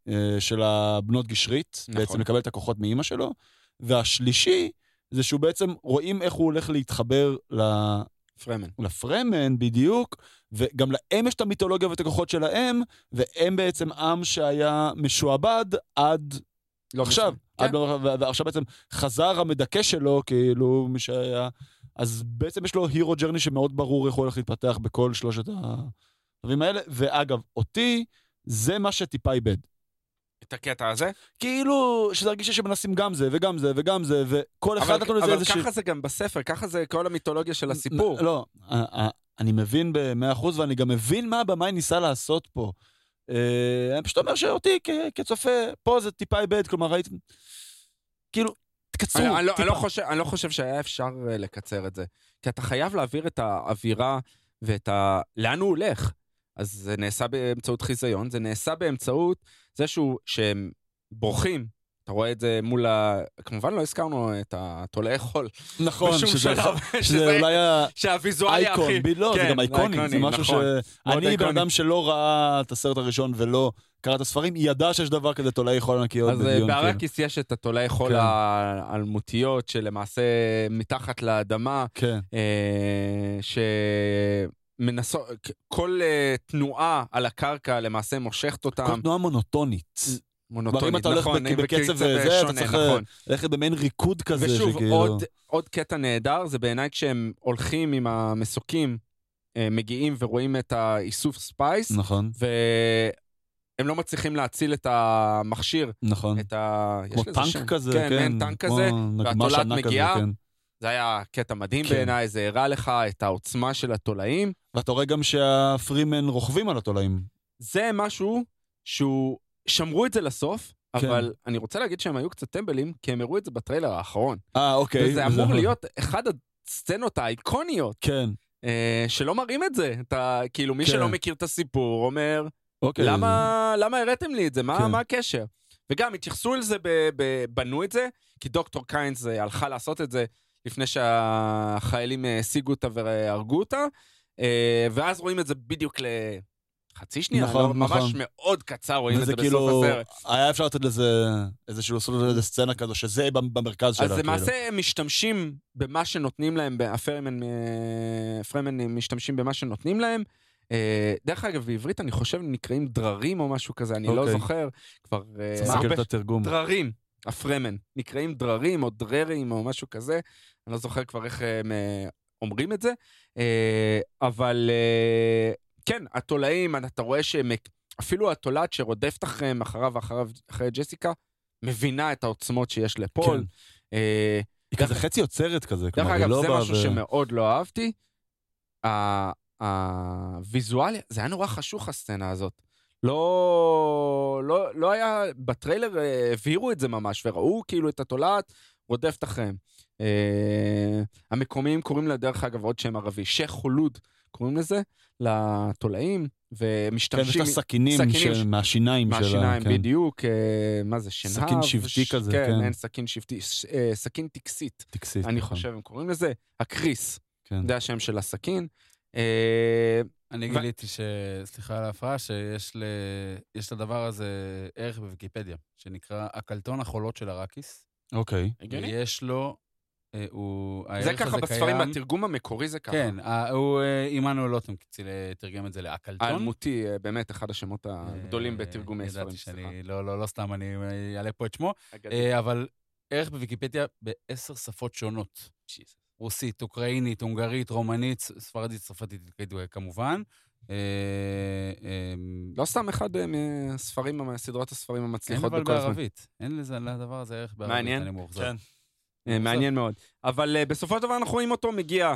S1: אה, של הבנות גשרית,
S3: נכון.
S1: בעצם לקבל את הכוחות מאימא שלו. והשלישי זה שהוא בעצם, רואים איך הוא הולך להתחבר ל-
S3: פרמן.
S1: לפרמן בדיוק, וגם להם יש את המיתולוגיה ואת הכוחות שלהם, והם בעצם עם שהיה משועבד עד
S3: לא
S1: עכשיו.
S3: משנה.
S1: עד
S3: כן.
S1: לא- ועכשיו בעצם חזר המדכא שלו, כאילו, מי שהיה... אז בעצם יש לו הירו ג'רני שמאוד ברור איך הוא הולך להתפתח בכל שלושת הדברים האלה. ואגב, אותי, זה מה שטיפה איבד.
S3: את הקטע הזה.
S1: כאילו, שזה הרגישה שמנסים גם זה, וגם זה, וגם זה, וכל אחד
S3: אבל,
S1: נתנו לזה
S3: אבל
S1: איזושהי...
S3: ככה זה גם בספר, ככה זה כל המיתולוגיה של הסיפור.
S1: לא, אני מבין במאה אחוז, ואני גם מבין מה הבמאי ניסה לעשות פה. אה, אני פשוט אומר שאותי כצופה, פה זה טיפה איבד, כלומר ראיתי... כאילו, תקצרו,
S3: אני, אני, לא, אני,
S1: טיפה.
S3: לא חושב, אני לא חושב שהיה אפשר אה, לקצר את זה. כי אתה חייב להעביר את האווירה ואת ה... לאן הוא הולך. אז זה נעשה באמצעות חיזיון, זה נעשה באמצעות זה שהוא, שהם בורחים. אתה רואה את זה מול ה... כמובן לא הזכרנו את התולעי חול.
S1: נכון, שזה- שזה
S3: שזה-
S1: אולי ה...
S3: שהוויזואליה הכי...
S1: אייקון, לא, זה
S3: כן,
S1: גם אייקוני, זה משהו ש...
S3: נכון. מאוד
S1: אני, בן. אדם שלא ראה את הסרט הראשון ולא קרא את הספרים, ידע שיש דבר כזה תולעי חול ענקיות
S3: אז אה,
S1: בדיון. כאילו.
S3: בארקיס יש את התולעי חול
S1: כן.
S3: האלמותיות, שלמעשה מתחת לאדמה,
S1: כן,
S3: אה, שמנסות, כל אה, תנועה על הקרקע למעשה מושכת אותם.
S1: כל תנועה מונוטונית.
S3: מונוטונית,
S1: כלומר, אם אתה הולך
S3: נכון,
S1: בק- בקצב
S3: בקצב
S1: וזה, אתה צריך
S3: נכון.
S1: ללכת במעין ריקוד כזה,
S3: ושוב,
S1: שכאילו...
S3: עוד, עוד קטע נהדר, זה בעיניי כשהם הולכים עם המסוקים, אה, מגיעים ורואים את האיסוף spice,
S1: נכון,
S3: והם לא מצליחים להציל את המכשיר,
S1: נכון.
S3: את ה...
S1: כמו
S3: שם.
S1: טנק כזה,
S3: כן,
S1: כן.
S3: מעין טנק כזה,
S1: נגמ"ש
S3: והתולעת מגיעה.
S1: כן.
S3: זה היה קטע מדהים
S1: כן.
S3: בעיניי, זה הראה לך את העוצמה של התולעים.
S1: ואתה רואה גם שהפרימן רוכבים על התולעים.
S3: זה משהו שהוא... שמרו את זה לסוף,
S1: כן.
S3: אבל אני רוצה להגיד שהם היו קצת טמבלים, כי הם הראו את זה בטריילר האחרון.
S1: אה, אוקיי.
S3: וזה אמור להיות אחד הסצנות האיקוניות,
S1: כן,
S3: אה, שלא מראים את זה. אתה, כאילו, מי
S1: כן.
S3: שלא מכיר את הסיפור אומר,
S1: אוקיי.
S3: למה, למה הראתם לי את זה? מה,
S1: כן.
S3: מה הקשר? וגם התייחסו לזה, בנו את זה, כי דוקטור קיינס אה, הלכה לעשות את זה לפני שהחיילים אה, השיגו אותה והרגו אותה, אה, ואז רואים את זה בדיוק לחצי שנייה,
S1: נכון,
S3: לא, ממש
S1: נכון.
S3: מאוד קצר רואים את זה בסוף
S1: כאילו,
S3: הסרט.
S1: היה אפשר לתת לזה איזשהו, לעשות לזה סצנה כזו, שזה במרכז שלה,
S3: אז
S1: כאילו.
S3: למעשה הם משתמשים במה שנותנים להם, אה, פרמן משתמשים במה שנותנים להם. דרך אגב, בעברית אני חושב נקראים דררים או משהו כזה, אני לא
S1: אוקיי.
S3: זוכר. כבר
S1: צריך להסתכל את התרגום.
S3: דררים, הפרמן. נקראים דררים או דררים או משהו כזה. אני לא זוכר כבר איך הם אה, אומרים את זה. אה, אבל אה, כן, התולעים, אתה רואה שהם... אפילו התולעת שרודפת אחריהם, אחריו ואחריו, אחרי ג'סיקה, מבינה את העוצמות שיש לפול.
S1: כן. היא כזה חצי יוצרת כזה,
S3: דרך
S1: כלומר, היא
S3: אגב,
S1: לא
S3: זה
S1: באה
S3: משהו
S1: ו-
S3: שמאוד לא אהבתי. הוויזואליה, זה היה נורא חשוך הסצנה הזאת. לא, לא, לא היה, בטריילר אה, הבהירו את זה ממש, וראו כאילו את התולעת רודפת אחריהם. אה, המקומיים קוראים לה, דרך אגב, עוד שם ערבי, שייח' חולוד קוראים לזה, לתולעים,
S1: כן, יש
S3: ומשתמשים...
S1: לה סכינים
S3: סכינים
S1: של-
S3: ש-
S1: מהשיניים שלה.
S3: מהשיניים,
S1: כן.
S3: בדיוק, אה, מה זה, שנהב?
S1: סכין שבטי
S3: ש-
S1: כזה,
S3: כן,
S1: כן.
S3: אין סכין שבטי, ש- אה, סכין טקסית.
S1: טקסית.
S3: אני
S1: נכון.
S3: חושב, הם קוראים לזה, הקריס,
S1: כן.
S3: זה השם של הסכין. אה,
S2: אני גיליתי ש... סליחה על ההפרעה, שיש ל... יש לדבר הזה ערך בוויקיפדיה, שנקרא הקלטון החולות של ארקיס.
S1: אוקיי.
S3: הגיוני?
S2: ויש לו... אה, הוא...
S3: זה
S2: הערך
S3: ככה
S2: הזה
S3: בספרים,
S2: קיים-
S3: בתרגום המקורי זה ככה.
S2: כן, ה- הוא... אה, עמנואל לוטם תרגם את זה לאקלטון.
S3: האלמותי, אה, באמת אחד השמות הגדולים
S2: אה,
S3: בתרגומי ספרים.
S2: ידעתי. שאני... לא, לא, לא סתם אני אה, אעלה פה את שמו. אה, אבל ערך בוויקיפדיה בעשר שפות שונות. רוסית, אוקראינית, הונגרית, רומנית, ספרדית, צרפתית, כמובן. אה, אה,
S3: לא סתם אחד אה, מהספרים, מסדרות הספרים
S2: אין
S3: המצליחות
S2: אבל
S3: בכל הזמן.
S2: בערבית. אין לזה, לדבר הזה ערך בערבית,
S3: מעניין.
S2: אני מאוכזב.
S1: כן.
S3: מעניין מאוד. אבל בסופו של דבר אנחנו רואים אותו מגיע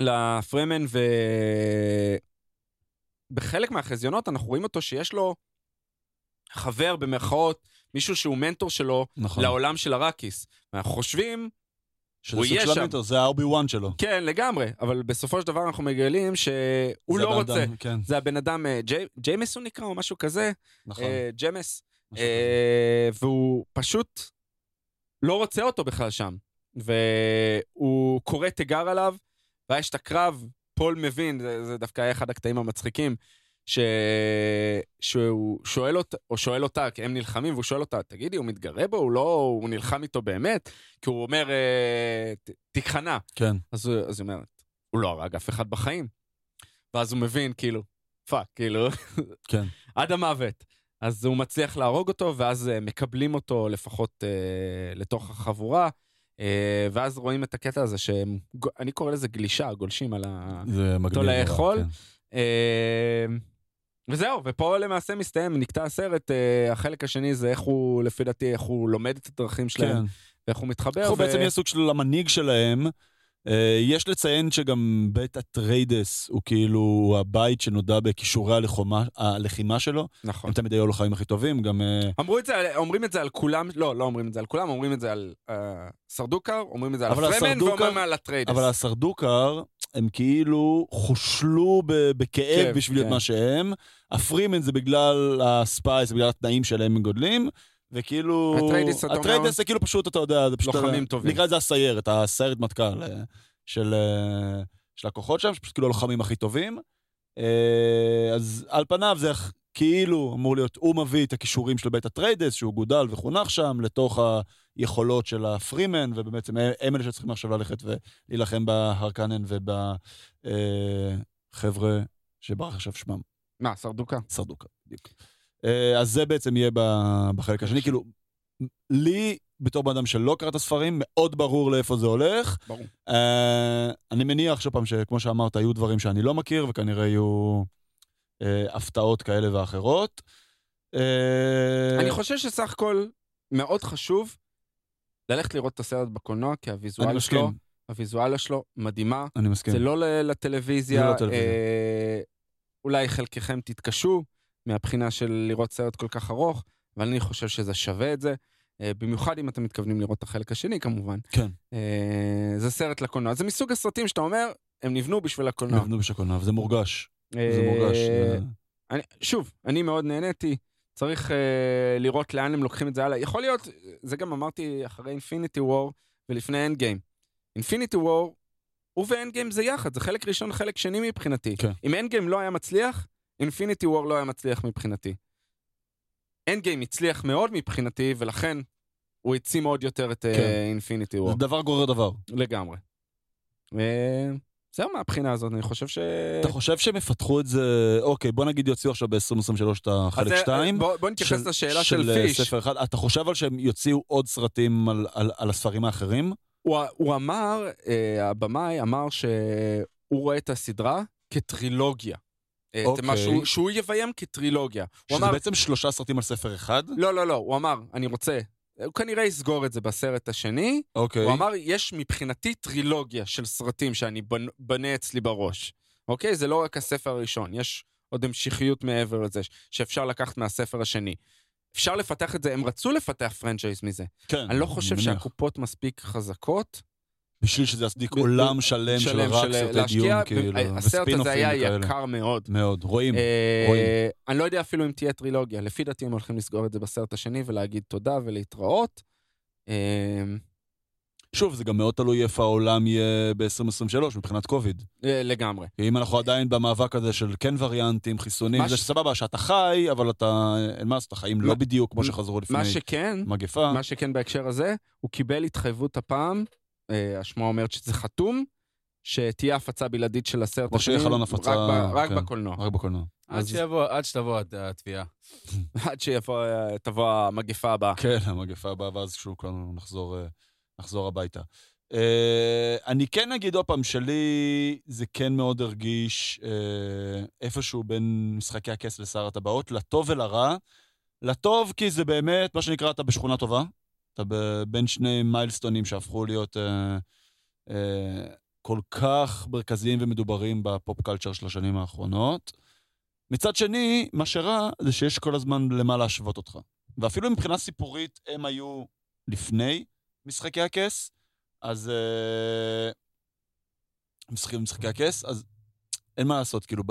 S3: לפרמן, ובחלק מהחזיונות אנחנו רואים אותו שיש לו חבר במרכאות, מישהו שהוא מנטור שלו
S1: נכון.
S3: לעולם של אראקיס. ואנחנו חושבים,
S1: שזה סוג של. המנטור, זה האובי וואן שלו.
S3: כן, לגמרי, אבל בסופו של דבר אנחנו מגלים שהוא לא רוצה.
S1: אדם, כן,
S3: זה הבן אדם, אה, ג'י- ג'יימיס הוא נקרא, או משהו כזה?
S1: נכון.
S3: אה,
S1: כזה.
S3: אה, והוא פשוט לא רוצה אותו בכלל שם. והוא קורא תיגר עליו, ואז יש את הקרב, פול מבין, זה, זה דווקא היה אחד הקטעים המצחיקים, ש... שהוא שואל אותה, או שואל אותה, כי הם נלחמים, והוא שואל אותה, תגידי, הוא מתגרה בו? הוא לא, הוא נלחם איתו באמת? כי הוא אומר, אה, ת- תיכנע.
S1: כן.
S3: אז, אז היא אומרת, הוא לא הרג אף אחד בחיים. ואז הוא מבין, כאילו, fuck, כאילו,
S1: כן.
S3: עד המוות. אז הוא מצליח להרוג אותו, ואז אה, מקבלים אותו לפחות אה, לתוך החבורה, אה, ואז רואים את הקטע הזה שהם, ג- אני קורא לזה גלישה, גולשים על ה...
S1: זה מגניב.
S3: אותו לאכול.
S1: כן.
S3: אה, וזהו, ופה למעשה מסתיים, נקטע הסרט, אה, החלק השני זה איך הוא, לפי דעתי, איך הוא לומד את הדרכים שלהם,
S1: כן.
S3: ואיך הוא מתחבר.
S1: הוא
S3: ו-
S1: בעצם יהיה סוג של המנהיג שלהם. אה, יש לציין שגם בית אטריידס הוא כאילו הבית שנודע בכישורי הלחומה- הלחימה שלו.
S3: נכון.
S1: הם תמיד היו הלוחמים הכי טובים, גם... אה,
S3: אמרו את זה, אומרים את זה על כולם, לא, לא אומרים את זה על כולם, אומרים את זה על אה, סרדוקר, אומרים את זה על הפרמן,
S1: הסרדוקר-
S3: ואומרים על אטריידס.
S1: אבל הסרדוקר, הם כאילו חושלו ב- בכאב
S3: כאב,
S1: בשביל להיות
S3: כן.
S1: מה שהם. הפרימן זה בגלל ה spice, בגלל התנאים שלהם הם גודלים. וכאילו...
S3: אטריידס?
S1: אטריידס זה כאילו פשוט, אתה יודע, זה פשוט...
S3: לוחמים טובים.
S1: נקרא לזה הסיירת, הסיירת מטכ"ל אה, של, אה, של הכוחות שם, שפשוט כאילו הלוחמים הכי טובים. אה, אז על פניו זה כאילו אמור להיות, הוא מביא את הכישורים של בית אטריידס, שהוא גודל וחונך שם, לתוך היכולות של הפרימן, ובעצם הם אלה שצריכים עכשיו ללכת ולהילחם בהרקנן ובחבר'ה שברח עכשיו שמם,
S3: מה, סרדוקה?
S1: סרדוקה, בדיוק. אה, אז זה בעצם יהיה בחלק השני, כאילו, לי, בתור בן אדם שלא קרא את הספרים, מאוד ברור לאיפה זה הולך.
S3: ברור.
S1: אה, אני מניח שוב פעם, שכמו שאמרת, היו דברים שאני לא מכיר, וכנראה יהיו אה, הפתעות כאלה ואחרות. אה,
S3: אני חושב שסך הכל מאוד חשוב ללכת לראות את הסרט בקולנוע, כי
S1: אני
S3: הוויזואליה שלו, הוויזואליה שלו מדהימה.
S1: אני מסכים.
S3: זה לא לטלוויזיה.
S1: זה לא טלוויזיה.
S3: אה, אולי חלקכם תתקשו מהבחינה של לראות סרט כל כך ארוך, אבל אני חושב שזה שווה את זה. אה, במיוחד אם אתם מתכוונים לראות את החלק השני כמובן.
S1: כן.
S3: אה, זה סרט לקולנוע. זה מסוג הסרטים שאתה אומר, הם נבנו בשביל הקולנוע.
S1: נבנו בשקולנוע, וזה מורגש. זה מורגש.
S3: אני, שוב, אני מאוד נהניתי. צריך אה, לראות לאן הם לוקחים את זה הלאה. יכול להיות, זה גם אמרתי אחרי Infinity War ולפני End Game. Infinity War, הוא ו End Game זה יחד, זה חלק ראשון, חלק שני מבחינתי.
S1: כן.
S3: אם End Game לא היה מצליח, Infinity War לא היה מצליח מבחינתי. End Game הצליח מאוד מבחינתי, ולכן הוא העצים עוד יותר את
S1: כן.
S3: Infinity War.
S1: זה דבר גורר דבר.
S3: לגמרי. אה, זהו מהבחינה הזאת, אני חושב ש...
S1: אתה חושב שהם יפתחו את זה, אוקיי, בוא נגיד יוציאו עכשיו ב-2023 את החלק
S3: זה-
S1: 2.
S3: בוא, בוא נתייחס לשאלה של,
S1: אה,
S3: פיש.
S1: ספר אחד. אתה חושב על שהם יוציאו עוד סרטים על, על, על הספרים האחרים?
S3: הוא, הוא אמר, אה, הבמאי אמר שהוא רואה את הסדרה כטרילוגיה.
S1: אוקיי.
S3: מה שהוא, שהוא יביים כטרילוגיה.
S1: שזה
S3: אמר,
S1: בעצם שלושה סרטים על ספר אחד?
S3: לא, לא, לא, הוא אמר, אני רוצה, הוא כנראה יסגור את זה בסרט השני.
S1: אוקיי.
S3: הוא אמר, יש מבחינתי טרילוגיה של סרטים שאני בנ, בנה אצלי בראש. אוקיי? זה לא רק הספר הראשון, יש עוד המשכיות מעבר לזה, שאפשר לקחת מהספר השני. אפשר לפתח את זה, הם רצו לפתח פרנצ'ייז מזה.
S1: כן,
S3: אני לא חושב
S1: מניח.
S3: שהקופות מספיק חזקות
S1: בשביל שזה יצדיק עולם שלם של רק
S3: של
S1: סרטי דיון, כאילו,
S3: הסרט
S1: וספינופים
S3: הזה היה. יקר מאוד.
S1: מאוד, רואים.
S3: אה,
S1: רואים.
S3: אני לא יודע אפילו אם תהיה טרילוגיה, לפי דעתי הם הולכים לסגור את זה בסרט השני ולהגיד תודה ולהתראות. אה,
S1: שוב, זה גם מאוד תלוי איפה העולם יהיה ב-2023 מבחינת קוביד.
S3: אה, לגמרי.
S1: אם אנחנו עדיין במאבק הזה של כן וריאנטים, חיסונים, זה סבבה שאתה חי, אבל אתה, אין מה לעשות, החיים לא בדיוק כמו שחזרו לפני
S3: מה שכן,
S1: מגפה.
S3: מה שכן בהקשר הזה, הוא קיבל התחייבות הפעם, אה, השמועה אומרת שזה חתום, שתהיה הפצה בלעדית של הסרט
S1: או שיהיה חלון הפצה,
S3: רק, ב, רק
S1: כן.
S3: בקולנוע.
S1: רק בקולנוע.
S2: עד
S3: אז-
S2: שיבוא, עד שתבוא הת- התביעה.
S3: עד שתבוא המגפה הבאה.
S1: כן, המגפה הבאה, ואז שוב כולנו נחזור, אה, נחזור הביתה. אה, אני כן אגיד עוד פעם, שלי זה כן מאוד הרגיש אה, איפשהו בין משחקי הכס לשר הטבעות, לטוב ולרע. לטוב כי זה באמת, מה שנקרא, אתה בשכונה טובה. אתה בין שני מיילסטונים שהפכו להיות אה, אה, כל כך מרכזיים ומדוברים בפופ קלצ'ר של השנים האחרונות. מצד שני, מה שרע זה שיש כל הזמן למה להשוות אותך. ואפילו מבחינה סיפורית הם היו לפני משחקי הכס, אז... אה, משחקי הכס, אז אין מה לעשות, כאילו,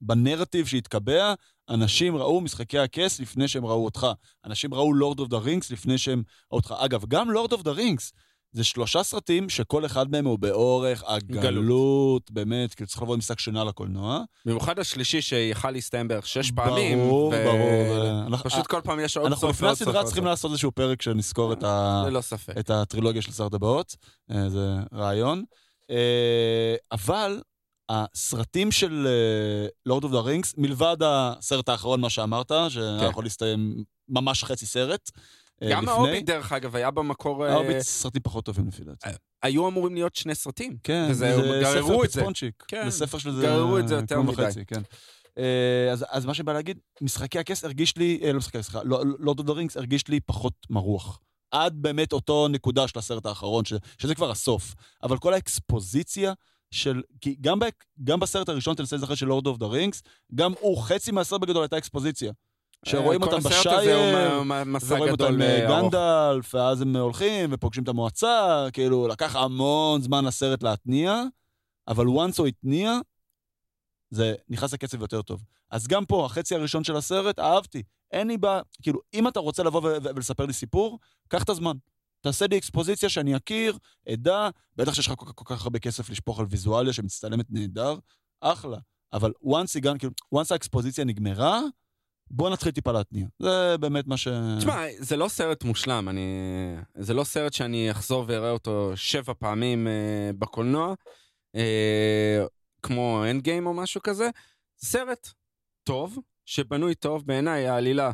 S1: בנרטיב שהתקבע, אנשים ראו משחקי הכס לפני שהם ראו אותך. אנשים ראו Lord of the Rings לפני שהם ראו אותך. אגב, גם Lord of the Rings, זה שלושה סרטים שכל אחד מהם הוא באורך הגלות, באמת, כאילו צריך לבוא עם שק שינה לקולנוע.
S3: במיוחד השלישי שיכל להסתיים בערך שש פעמים.
S1: ברור,
S3: ו-
S1: ברור. אנחנו-
S3: פשוט כל פעם יש עוד
S1: אנחנו
S3: סוף
S1: לפני
S3: ועוד סוף
S1: הסדרה צריכים. לעשות איזשהו פרק שנזכור את ה-
S3: ללא ספק.
S1: את הטרילוגיה של שר הטבעות, אה, זה רעיון. אה, אבל הסרטים של Lord of the Rings, מלבד הסרט האחרון, מה שאמרת, שהיה
S3: כן.
S1: יכול להסתיים ממש חצי סרט. אה,
S3: גם. ההוביט, דרך אגב, היה במקור... אה,
S1: ההוביט סרטים פחות טובים לפי דעתי.
S3: היו אמורים להיות שני סרטים.
S1: כן,
S3: וזה-
S1: זה ספר. פצפונצ'יק.
S3: כן,
S1: זה ספר של זה...
S3: גררו את זה יותר מדי.
S1: כן. אה, אז, אז מה שבא להגיד, משחקי הכס הרגיש לי, אה, לא משחקי הכס, סליחה, Lord of the Rings הרגיש לי פחות מרוח. עד באמת אותו נקודה של הסרט האחרון, ש, שזה כבר הסוף. אבל כל האקספוזיציה של... כי גם, ב, גם בסרט הראשון, תנסה להיזכר של Lord of the Rings, גם הוא, חצי מהסרט בגדול הייתה אקספוזיציה. שרואים
S3: אה, כל
S1: אותם בשייר, ורואים אותם אה,
S3: וארוך.
S1: גנדלף, ואז הם הולכים ופוגשים את המועצה, כאילו, לקח המון זמן לסרט להתניע, אבל once הוא התניע, זה נכנס לקצב יותר טוב. אז גם פה, החצי הראשון של הסרט, אהבתי. אין לי בעיה, כאילו, אם אתה רוצה לבוא ולספר לי סיפור, קח את הזמן. תעשה לי אקספוזיציה שאני אכיר, אדע, בטח שיש לך כל, כל כך הרבה כסף לשפוך על ויזואליה שמצטלמת נהדר, אחלה. אבל once הגענו, כאילו, once האקספוזיציה נגמרה, בוא נתחיל טיפה להתניע. זה באמת מה ש...
S3: תשמע, זה לא סרט מושלם, אני... זה לא סרט שאני אחזור ואראה אותו שבע פעמים אה, בקולנוע, אה, כמו End Game או משהו כזה. זה סרט טוב, שבנוי טוב, בעיניי העלילה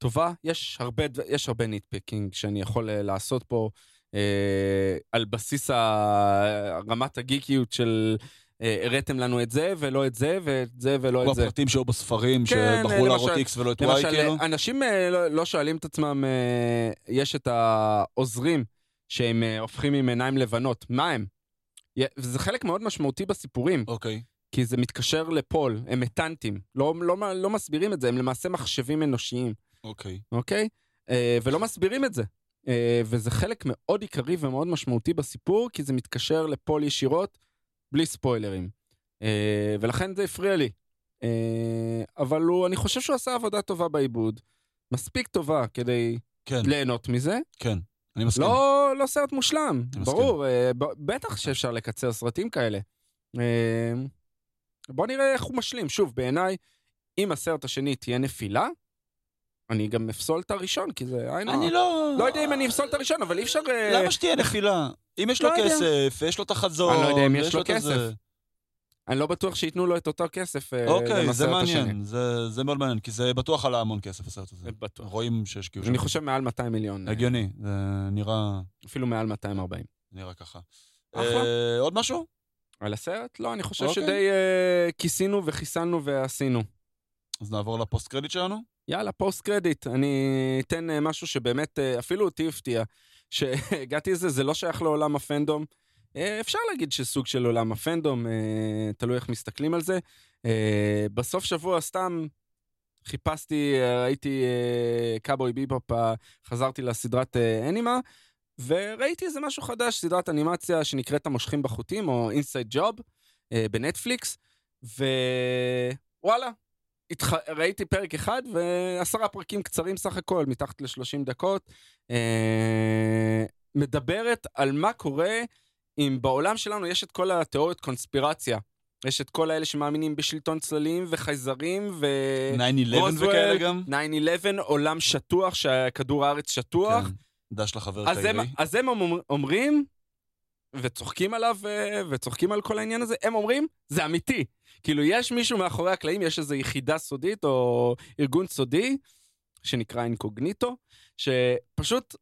S3: טובה. יש הרבה, יש הרבה nitpicking שאני יכול אה, לעשות פה אה, על בסיס. רמת הגיקיות של... אה, הראתם לנו את זה ולא את זה ואת זה ולא את זה.
S1: הפרטים שהיו בספרים,
S3: כן,
S1: שבחרו להראות X ולא את Y, כאילו.
S3: אנשים אה, לא, לא שואלים את עצמם, יש את העוזרים שהם הופכים עם עיניים לבנות, מה הם? וזה חלק מאוד משמעותי בסיפורים,
S1: אוקיי.
S3: כי זה מתקשר לפול, הם מטנטים, לא, לא, לא מסבירים את זה, הם למעשה מחשבים אנושיים,
S1: אוקיי.
S3: אוקיי? אה, ולא מסבירים את זה. אה, וזה חלק מאוד עיקרי ומאוד משמעותי בסיפור, כי זה מתקשר לפול ישירות, בלי ספוילרים. אה, ולכן זה הפריע לי. אה, אבל הוא, אני חושב שהוא עשה עבודה טובה בעיבוד. מספיק טובה כדי
S1: כן,
S3: ליהנות מזה.
S1: כן. אני מסכים.
S3: לא, לא סרט מושלם. ברור. אה, ב- בטח שאפשר לקצר סרטים כאלה. אה, בוא נראה איך הוא משלים. שוב, בעיניי, אם הסרט השני תהיה נפילה, אני גם אפסול את הראשון, כי זה היינו...
S1: אני לא...
S3: לא יודע אם אני אפסול את הראשון, אבל אי אפשר... אה,
S1: למה שתהיה נפילה? אם יש לו
S3: לא.
S1: כסף, יש לו את החזון,
S3: אני לא יודע אם יש לו. כסף. אני לא בטוח שייתנו לו את אותו כסף אה,
S1: אוקיי, זה. מעניין. זה זה מאוד מעניין, כי זה בטוח עלה המון כסף, הסרט הזה.
S3: זה בטוח.
S1: רואים שהשקיעו שם.
S3: אני חושב מעל 200 מיליון. אה,
S1: הגיוני, זה נראה
S3: אפילו מעל 240.
S1: נראה ככה.
S3: אחלה.
S1: עוד משהו?
S3: על הסרט? לא, אני חושב
S1: אוקיי.
S3: שדי כיסינו וחיסלנו ועשינו.
S1: אז נעבור לפוסט קרדיט שלנו?
S3: יאללה, פוסט קרדיט. אני אתן אה, משהו שבאמת אה, אפילו אותי הפתיע. שהגעתי לזה, זה לא שייך לעולם הפנדום. אה, אפשר להגיד שסוג של עולם הפנדום, תלוי איך מסתכלים על זה. בסוף שבוע סתם חיפשתי, ראיתי Cowboy Bebop, חזרתי לסדרת אנימה, וראיתי איזה משהו חדש, סדרת אנימציה שנקראת המושכים בחוטים, או Inside Job, בנטפליקס, ווואלה, התח... ראיתי פרק אחד ועשרה פרקים קצרים סך הכל, מתחת ל-30 דקות. אה, מדברת על מה קורה אם בעולם שלנו יש את כל התיאוריות קונספירציה. יש את כל האלה שמאמינים בשלטון צללים וחייזרים ו...
S1: 9-11
S3: רוזוול,
S1: וכאלה גם?
S3: 9-11, עולם שטוח, שכדור הארץ שטוח.
S1: כן. דש לחבר
S3: אז הם. אז הם אומר- אומרים, וצוחקים עליו, אה, וצוחקים על כל העניין הזה, הם אומרים, זה אמיתי. כאילו, יש מישהו מאחורי הקלעים, יש איזו יחידה סודית או ארגון סודי, שנקרא אינקוגניטו, שפשוט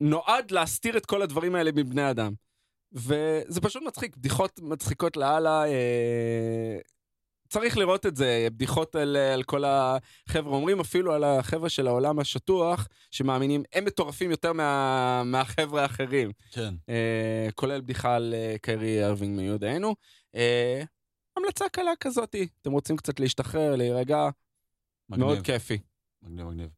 S3: נועד להסתיר את כל הדברים האלה מבני אדם. וזה פשוט מצחיק, בדיחות מצחיקות לאללה. אה... צריך לראות את זה, בדיחות על, על כל החבר'ה, אומרים אפילו על החבר'ה של העולם השטוח, שמאמינים, הם מטורפים יותר מה, מהחבר'ה האחרים.
S1: כן.
S3: אה, כולל בדיחה על אה, קיירי ארווינג מיודענו. אה, המלצה קלה כזאתי, אתם רוצים קצת להשתחרר, להירגע,
S1: מגניב.
S3: מאוד כיפי.
S1: מגניב, מגניב.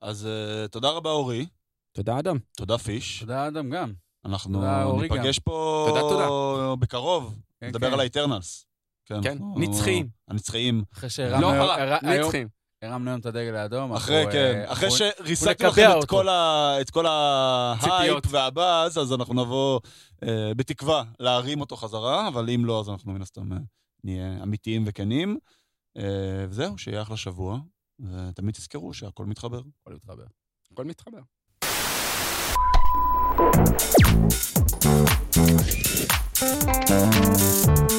S1: אז אה, תודה רבה, אורי.
S3: תודה, אדם.
S1: תודה, פיש.
S2: תודה, אדם, גם.
S1: אנחנו
S2: תודה, אורי גם.
S1: ניפגש פה
S3: תודה, תודה.
S1: בקרוב.
S2: כן,
S1: נדבר
S2: כן.
S1: על ה Eternals.
S3: כן,
S1: אנחנו-
S3: נצחיים.
S1: הנצחיים.
S2: אחרי שהרמנו...
S3: לא נצחים.
S2: הרמנו היום את הדגל האדום.
S1: אחרי, כן,
S2: אה,
S1: אחרי שריסקנו לכם את. כל ה- את כל ההייפ. והבאז, אז אנחנו נבוא אה, בתקווה להרים אותו חזרה, אבל אם לא, אז אנחנו מן הסתם אה, נהיה אמיתיים וכנים. אה, וזהו, שיהיה אחלה שבוע, ותמיד תזכרו שהכל מתחבר.
S2: הכל מתחבר.
S3: הכל מתחבר.
S4: Thank